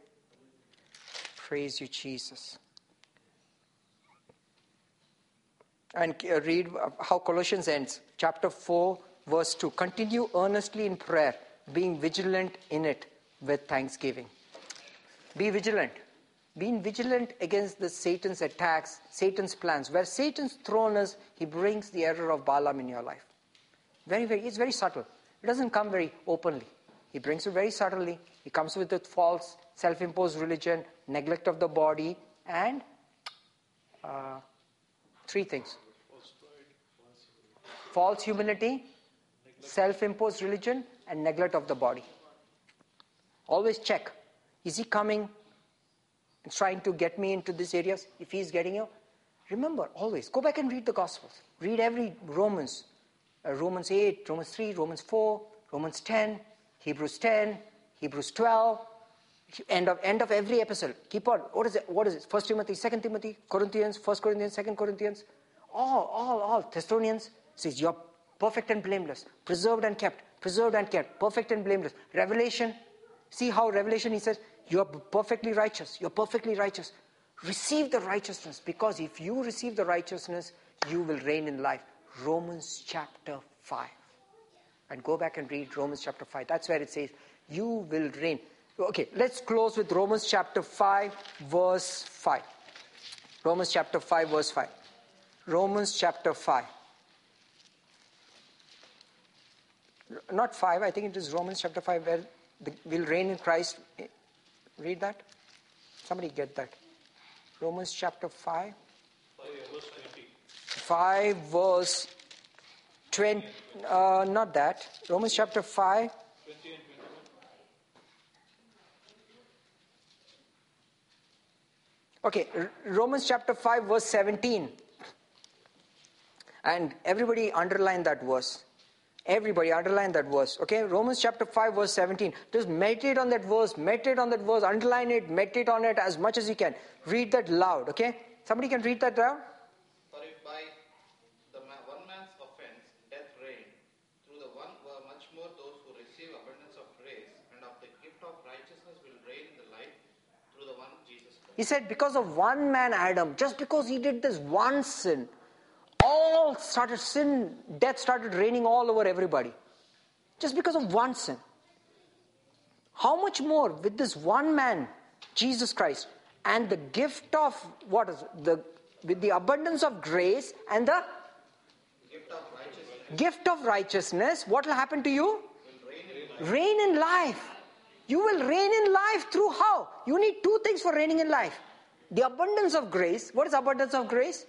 Praise you, Jesus. And uh, read how Colossians ends. Chapter 4, verse 2. Continue earnestly in prayer, being vigilant in it with thanksgiving. Be vigilant. Being vigilant against the Satan's attacks, Satan's plans. Where Satan's throne is, he brings the error of Balaam in your life. Very, very, it's very subtle. It doesn't come very openly. He brings it very subtly. He comes with a false, self imposed religion, neglect of the body, and uh, three things false humility, self imposed religion, and neglect of the body. Always check. Is he coming trying to get me into these areas? If he's getting you, remember always go back and read the Gospels. Read every Romans, uh, Romans 8, Romans 3, Romans 4, Romans 10, Hebrews 10, Hebrews 12. End of end of every episode. Keep on. What is it? What is it? First Timothy, Second Timothy, Corinthians, First Corinthians, Second Corinthians, all, all, all. Thessalonians says you're perfect and blameless, preserved and kept, preserved and kept, perfect and blameless. Revelation, see how Revelation he says you're perfectly righteous. You're perfectly righteous. Receive the righteousness because if you receive the righteousness, you will reign in life. Romans chapter 5. And go back and read Romans chapter 5. That's where it says, You will reign. Okay, let's close with Romans chapter 5, verse 5. Romans chapter 5, verse 5. Romans chapter 5. Not 5, I think it is Romans chapter 5, where the, we'll reign in Christ. Read that. Somebody get that. Romans chapter 5. 5 verse 20 uh, not that romans chapter 5 okay R- romans chapter 5 verse 17 and everybody underline that verse everybody underline that verse okay? Romans chapter 5 verse 17 just meditate on that verse meditate on that verse underline it meditate on it as much as you can. Read that loud okay? Somebody can read that loud? For if by the ma- one man's offense death reigned, through the one were much more those who receive abundance of grace and of the gift of righteousness will reign in the life through the one Jesus Christ. He said, because of one man, Adam, just because he did this one sin, all started sin, death started reigning all over everybody. Just because of one sin. How much more with this one man, Jesus Christ, and the gift of what is it? the with the abundance of grace and the gift of righteousness, what will happen to you? Reign in life. You will reign in life through how? You need two things for reigning in life the abundance of grace. What is abundance of grace?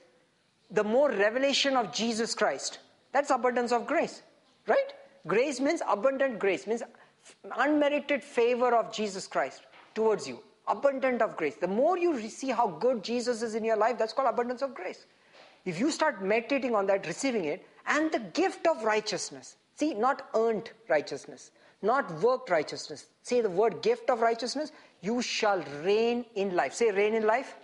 The more revelation of Jesus Christ. That's abundance of grace, right? Grace means abundant grace, means unmerited favor of Jesus Christ towards you. Abundant of grace. The more you see how good Jesus is in your life, that's called abundance of grace. If you start meditating on that, receiving it, and the gift of righteousness. See, not earned righteousness, not worked righteousness. Say the word gift of righteousness, you shall reign in life. Say reign in life.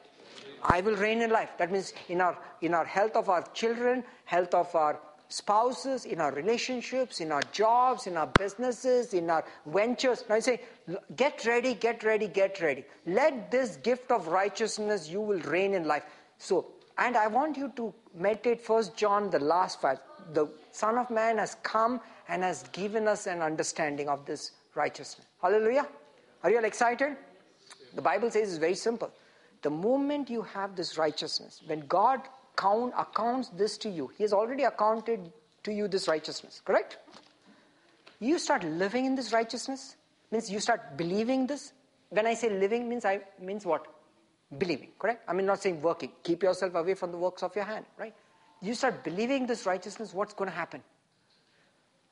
I will reign in life. That means in our in our health of our children, health of our spouses, in our relationships, in our jobs, in our businesses, in our ventures. Now I say, get ready, get ready, get ready. Let this gift of righteousness, you will reign in life. So, and I want you to meditate First John, the last part. The Son of Man has come and has given us an understanding of this righteousness. Hallelujah. Are you all excited? The Bible says it's very simple. The moment you have this righteousness, when God count, accounts this to you, He has already accounted to you this righteousness, correct? You start living in this righteousness, means you start believing this. When I say living, means I means what? Believing, correct? I mean not saying working. Keep yourself away from the works of your hand, right? You start believing this righteousness, what's going to happen?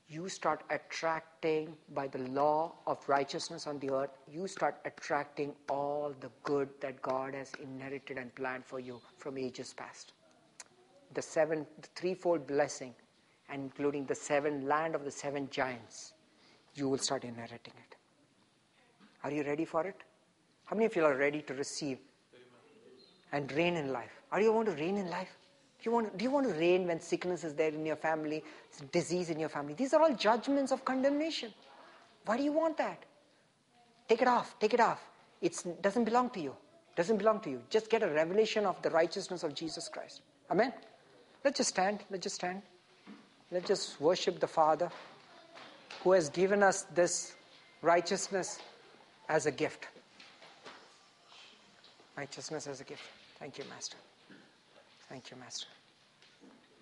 You start attracting by the law of righteousness on the earth you start attracting all the good that god has inherited and planned for you from ages past. The seven the threefold blessing and including the seven land of the seven giants you will start inheriting it. Are you ready for it? How many of you are ready to receive and reign in life? Are you want to reign in life you, want, do you want to reign when sickness is there in your family, disease in your family? These are all judgments of condemnation. Why do you want that? Take it off, take it off. It doesn't belong to you. Doesn't belong to you. Just get a revelation of the righteousness of Jesus Christ. Amen? Let's just stand. Let's just stand. Let's just worship the Father who has given us this righteousness as a gift. Righteousness as a gift. Thank you, Master. Thank you, Master.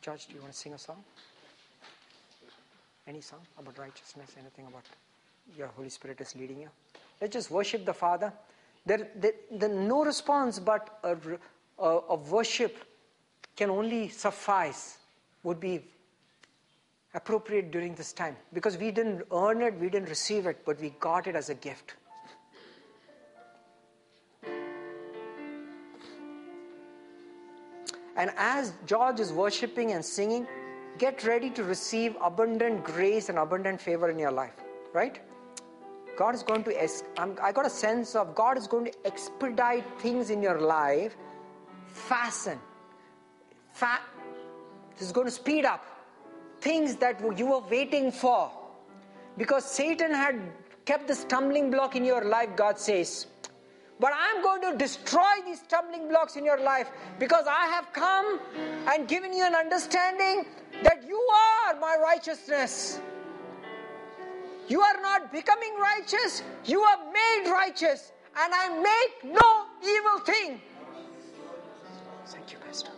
George, do you want to sing a song? Any song about righteousness? Anything about your Holy Spirit is leading you? Let's just worship the Father. There, there, there no response, but a, a, a worship can only suffice, would be appropriate during this time. Because we didn't earn it, we didn't receive it, but we got it as a gift. And as George is worshiping and singing, get ready to receive abundant grace and abundant favor in your life, right? God is going to, I got a sense of God is going to expedite things in your life, fasten, fat, this is going to speed up things that you were waiting for. Because Satan had kept the stumbling block in your life, God says. But I'm going to destroy these stumbling blocks in your life because I have come and given you an understanding that you are my righteousness. You are not becoming righteous, you are made righteous, and I make no evil thing. Thank you, Pastor.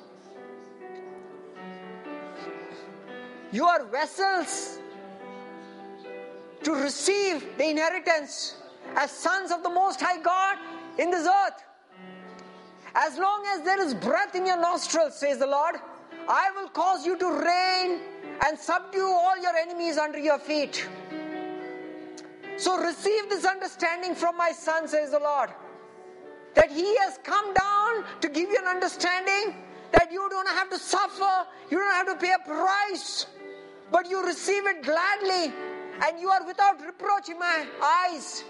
You are vessels to receive the inheritance as sons of the Most High God in this earth. As long as there is breath in your nostrils, says the Lord, I will cause you to reign and subdue all your enemies under your feet. So receive this understanding from my son, says the Lord, that he has come down to give you an understanding that you don't have to suffer, you don't have to pay a price, but you receive it gladly and you are without reproach in my eyes.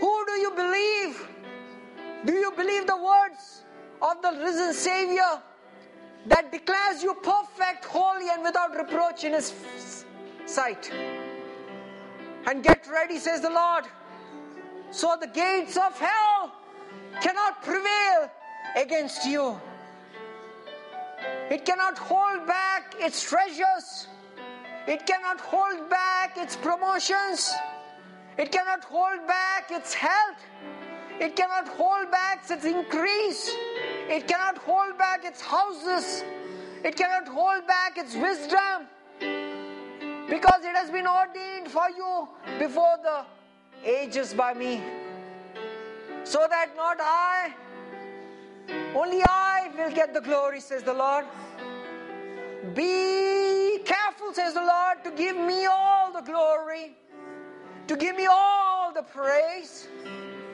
Who do you believe? Do you believe the words of the risen Savior that declares you perfect, holy, and without reproach in His sight? And get ready, says the Lord. So the gates of hell cannot prevail against you. It cannot hold back its treasures. It cannot hold back its promotions. It cannot hold back its health. It cannot hold back its increase. It cannot hold back its houses. It cannot hold back its wisdom. Because it has been ordained for you before the ages by me. So that not I, only I will get the glory, says the Lord. Be careful, says the Lord, to give me all the glory, to give me all the praise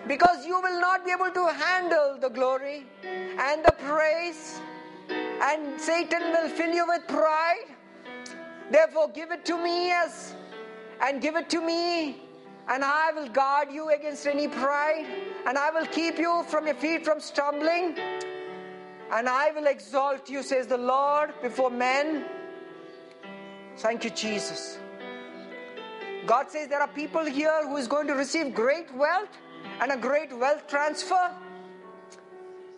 because you will not be able to handle the glory and the praise, and Satan will fill you with pride. Therefore, give it to me as and give it to me, and I will guard you against any pride, and I will keep you from your feet from stumbling. And I will exalt you, says the Lord, before men. Thank you, Jesus. God says there are people here who is going to receive great wealth and a great wealth transfer.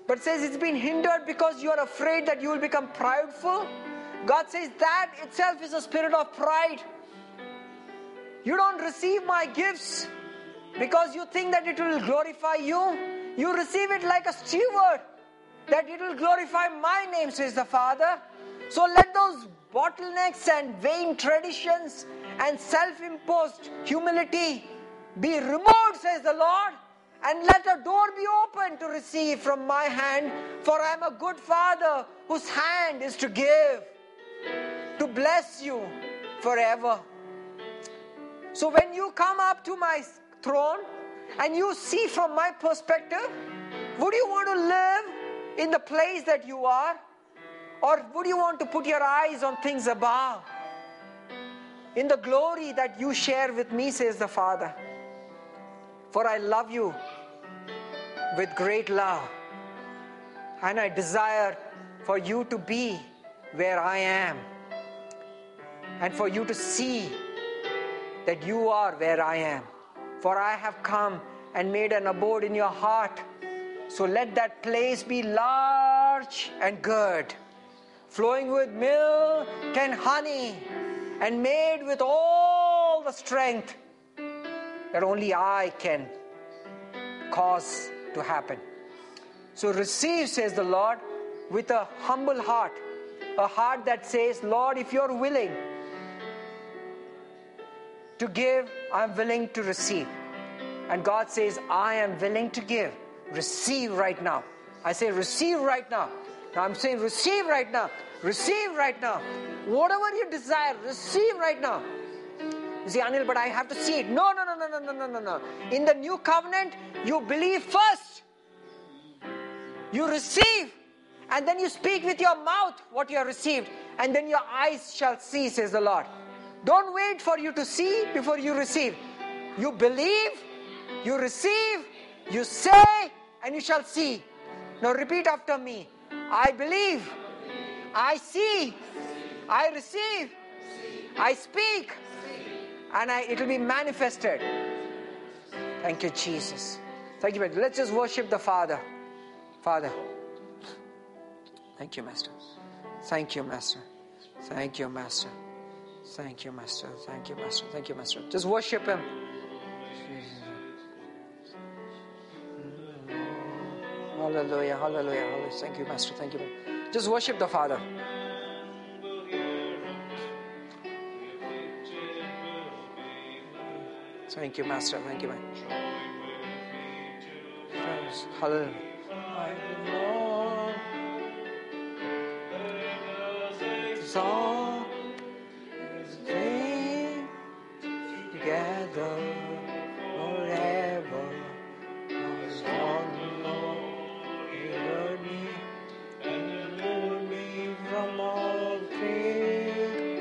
But says it's been hindered because you are afraid that you will become prideful. God says that itself is a spirit of pride. You don't receive my gifts because you think that it will glorify you. You receive it like a steward, that it will glorify my name, says the Father. So let those bottlenecks and vain traditions and self imposed humility be removed, says the Lord, and let a door be opened to receive from my hand. For I am a good Father whose hand is to give, to bless you forever. So when you come up to my throne and you see from my perspective, would you want to live in the place that you are? Or would you want to put your eyes on things above? In the glory that you share with me, says the Father. For I love you with great love. And I desire for you to be where I am. And for you to see that you are where I am. For I have come and made an abode in your heart. So let that place be large and good, flowing with milk and honey, and made with all the strength that only I can cause to happen. So receive, says the Lord, with a humble heart, a heart that says, Lord, if you're willing, to give, I'm willing to receive. And God says, I am willing to give. Receive right now. I say, receive right now. Now I'm saying, receive right now. Receive right now. Whatever you desire, receive right now. Zianil, but I have to see it. No, no, no, no, no, no, no, no. In the new covenant, you believe first, you receive, and then you speak with your mouth what you have received, and then your eyes shall see, says the Lord. Don't wait for you to see before you receive. You believe, you receive, you say, and you shall see. Now repeat after me I believe, I see, I receive, I speak and I, it will be manifested. Thank you, Jesus. Thank you. Master. Let's just worship the Father. Father. Thank you, Master. Thank you, Master. Thank you, Master. Thank you, Master. Thank you, Master. Thank you, Master. Just worship Him. Hallelujah, hallelujah, hallelujah. Thank you, Master. Thank you. Just worship the Father. Thank you, Master. Thank you. Song together forever. All.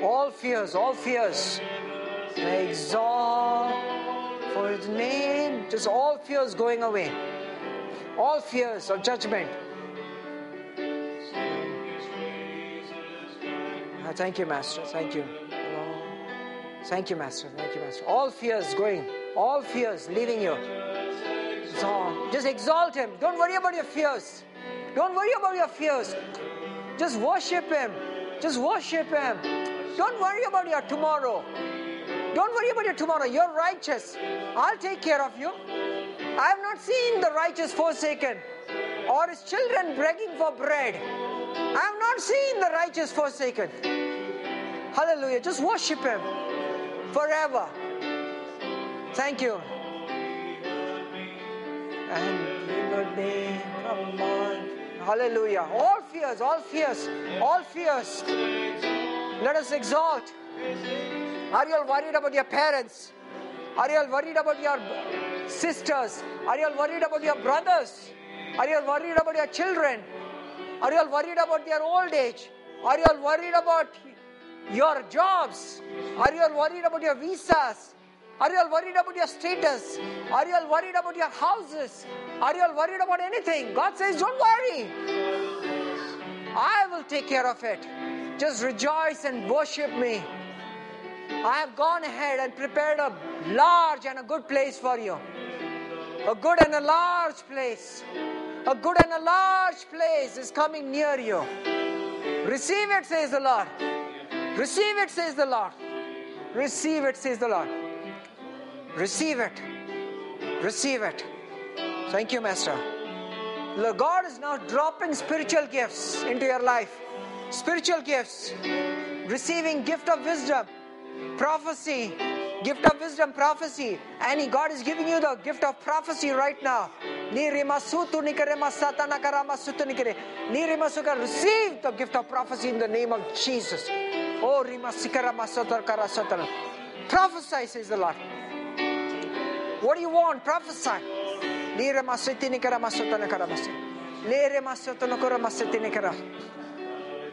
All fears, all fears. Exalt His name. Just all fears going away. All fears of judgment. Ah, Thank you, Master. Thank you. Thank you, Master. Thank you, Master. All fears going. All fears leaving you. So just exalt Him. Don't worry about your fears. Don't worry about your fears. Just worship Him. Just worship Him. Don't worry about your tomorrow. Don't worry about your tomorrow. You're righteous. I'll take care of you. I have not seen the righteous forsaken or his children begging for bread. I have not seen the righteous forsaken. Hallelujah. Just worship him forever. Thank you. And deliver me from mine. Hallelujah. All fears, all fears, all fears. Let us exalt. Are you all worried about your parents? Are you all worried about your sisters? Are you all worried about your brothers? Are you all worried about your children? Are you all worried about their old age? Are you all worried about your jobs? Are you all worried about your visas? Are you all worried about your status? Are you all worried about your houses? Are you all worried about anything? God says, Don't worry. I will take care of it. Just rejoice and worship me. I have gone ahead and prepared a large and a good place for you. A good and a large place. A good and a large place is coming near you. Receive it, says the Lord. Receive it, says the Lord. Receive it, says the Lord. Receive it. Receive it. Thank you, Master. Lord, God is now dropping spiritual gifts into your life. Spiritual gifts. Receiving gift of wisdom, prophecy, gift of wisdom, prophecy. And God is giving you the gift of prophecy right now. Receive the gift of prophecy in the name of Jesus. Oh. Prophesy, says the Lord. What do you want? Prophesy.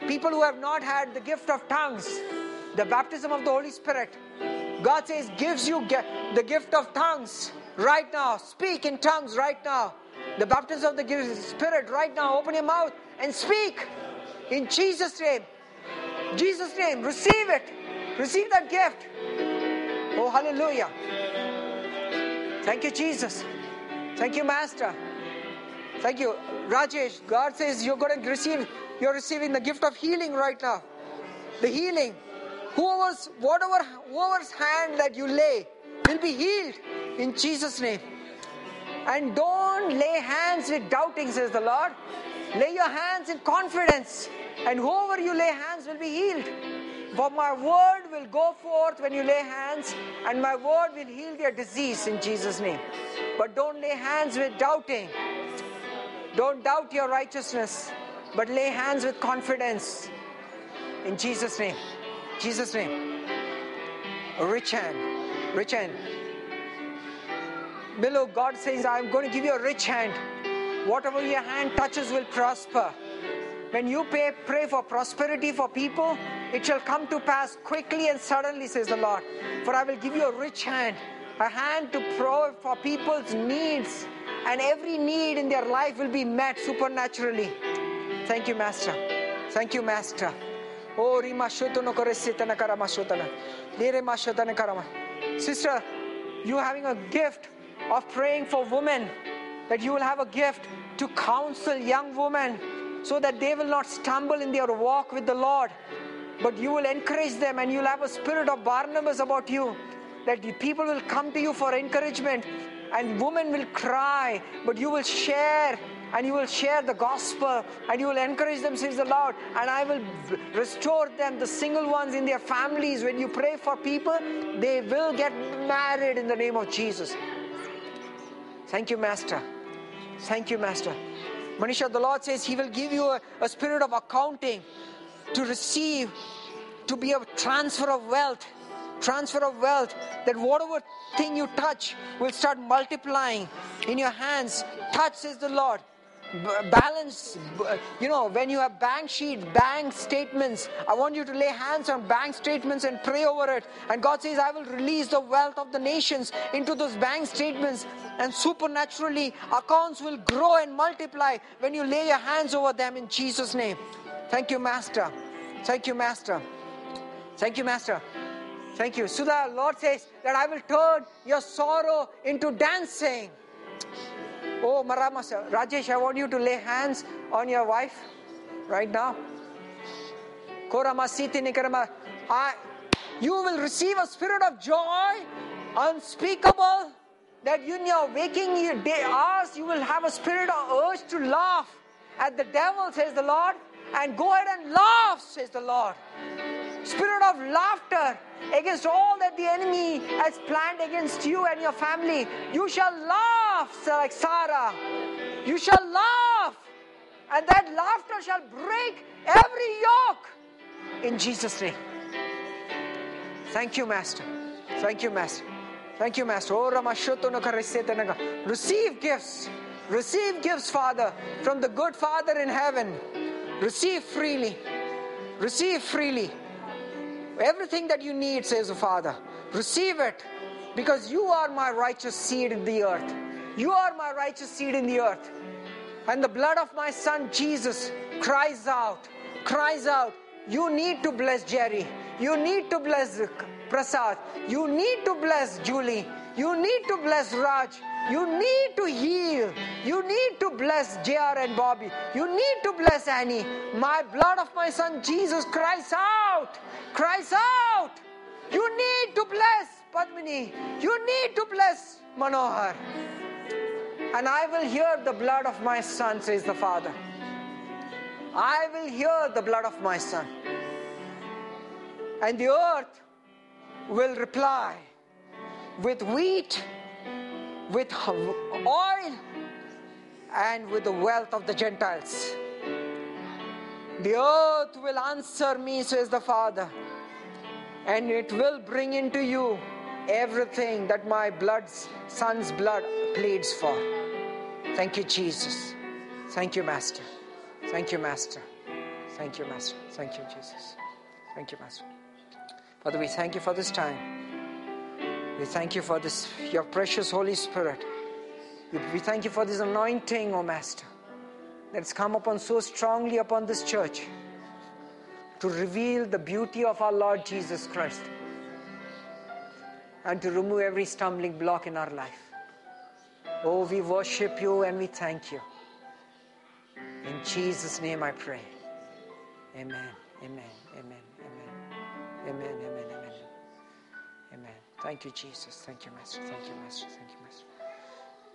People who have not had the gift of tongues, the baptism of the Holy Spirit, God says gives you the gift of tongues right now. Speak in tongues right now. The baptism of the Spirit right now. Open your mouth and speak in Jesus' name. Jesus' name. Receive it. Receive that gift. Oh, hallelujah. Thank you, Jesus. Thank you, Master. Thank you, Rajesh. God says you're going to receive, you're receiving the gift of healing right now. The healing. Whoever's, whatever, whoever's hand that you lay will be healed in Jesus' name. And don't lay hands with doubting, says the Lord. Lay your hands in confidence, and whoever you lay hands will be healed. For my word will go forth when you lay hands, and my word will heal their disease in Jesus' name. But don't lay hands with doubting. Don't doubt your righteousness, but lay hands with confidence. In Jesus' name. Jesus' name. Rich hand. Rich hand. Below, God says, I'm going to give you a rich hand. Whatever your hand touches will prosper. When you pay, pray for prosperity for people, it shall come to pass quickly and suddenly, says the Lord. For I will give you a rich hand, a hand to provide for people's needs, and every need in their life will be met supernaturally. Thank you, Master. Thank you, Master. Oh, Rima Shotana Koresitana Karama Shotana. Lirema Shotana Karama. Sister, you having a gift of praying for women, that you will have a gift to counsel young women so that they will not stumble in their walk with the Lord. But you will encourage them and you'll have a spirit of Barnabas about you. That people will come to you for encouragement and women will cry, but you will share and you will share the gospel and you will encourage them, says the Lord. And I will restore them, the single ones in their families. When you pray for people, they will get married in the name of Jesus. Thank you, Master. Thank you, Master. Manisha, the Lord says He will give you a, a spirit of accounting to receive, to be a transfer of wealth. Transfer of wealth, that whatever thing you touch will start multiplying in your hands. Touch, says the Lord. Balance, you know, when you have bank sheet, bank statements, I want you to lay hands on bank statements and pray over it. And God says, I will release the wealth of the nations into those bank statements, and supernaturally, accounts will grow and multiply when you lay your hands over them in Jesus' name. Thank you, Master. Thank you, Master. Thank you, Master. Thank you. Sudha, Lord says that I will turn your sorrow into dancing. Oh, Maramasa. Rajesh, I want you to lay hands on your wife right now. Koramasiti Nikarama. You will receive a spirit of joy unspeakable that in your waking day hours you will have a spirit of urge to laugh at the devil, says the Lord, and go ahead and laugh, says the Lord. Spirit of laughter against all that the enemy has planned against you and your family. You shall laugh, like Sarah. You shall laugh, and that laughter shall break every yoke in Jesus' name. Thank you, Master. Thank you, Master. Thank you, Master. Oh. Receive gifts. Receive gifts, Father, from the good Father in heaven. Receive freely. Receive freely. Everything that you need, says the Father. Receive it because you are my righteous seed in the earth. You are my righteous seed in the earth. And the blood of my Son Jesus cries out, cries out, you need to bless Jerry. You need to bless Prasad. You need to bless Julie. You need to bless Raj. You need to heal. You need to bless JR and Bobby. You need to bless Annie. My blood of my son Jesus cries out, cries out. You need to bless Padmini. You need to bless Manohar. And I will hear the blood of my son, says the Father. I will hear the blood of my son. And the earth will reply with wheat, with oil, and with the wealth of the Gentiles. The earth will answer me, says the Father, and it will bring into you everything that my blood's son's blood pleads for. Thank you, Jesus. Thank you, Master. Thank you, Master. Thank you, Master. Thank you, Jesus. Thank you, Master. Father, we thank you for this time. We thank you for this, your precious Holy Spirit. We thank you for this anointing, O oh Master, that's come upon so strongly upon this church to reveal the beauty of our Lord Jesus Christ and to remove every stumbling block in our life. Oh, we worship you and we thank you. In Jesus' name I pray. Amen. Amen. Amen. Amen. Amen. Amen. Thank you, Jesus. Thank you, Master. Thank you, Master. Thank you, Master.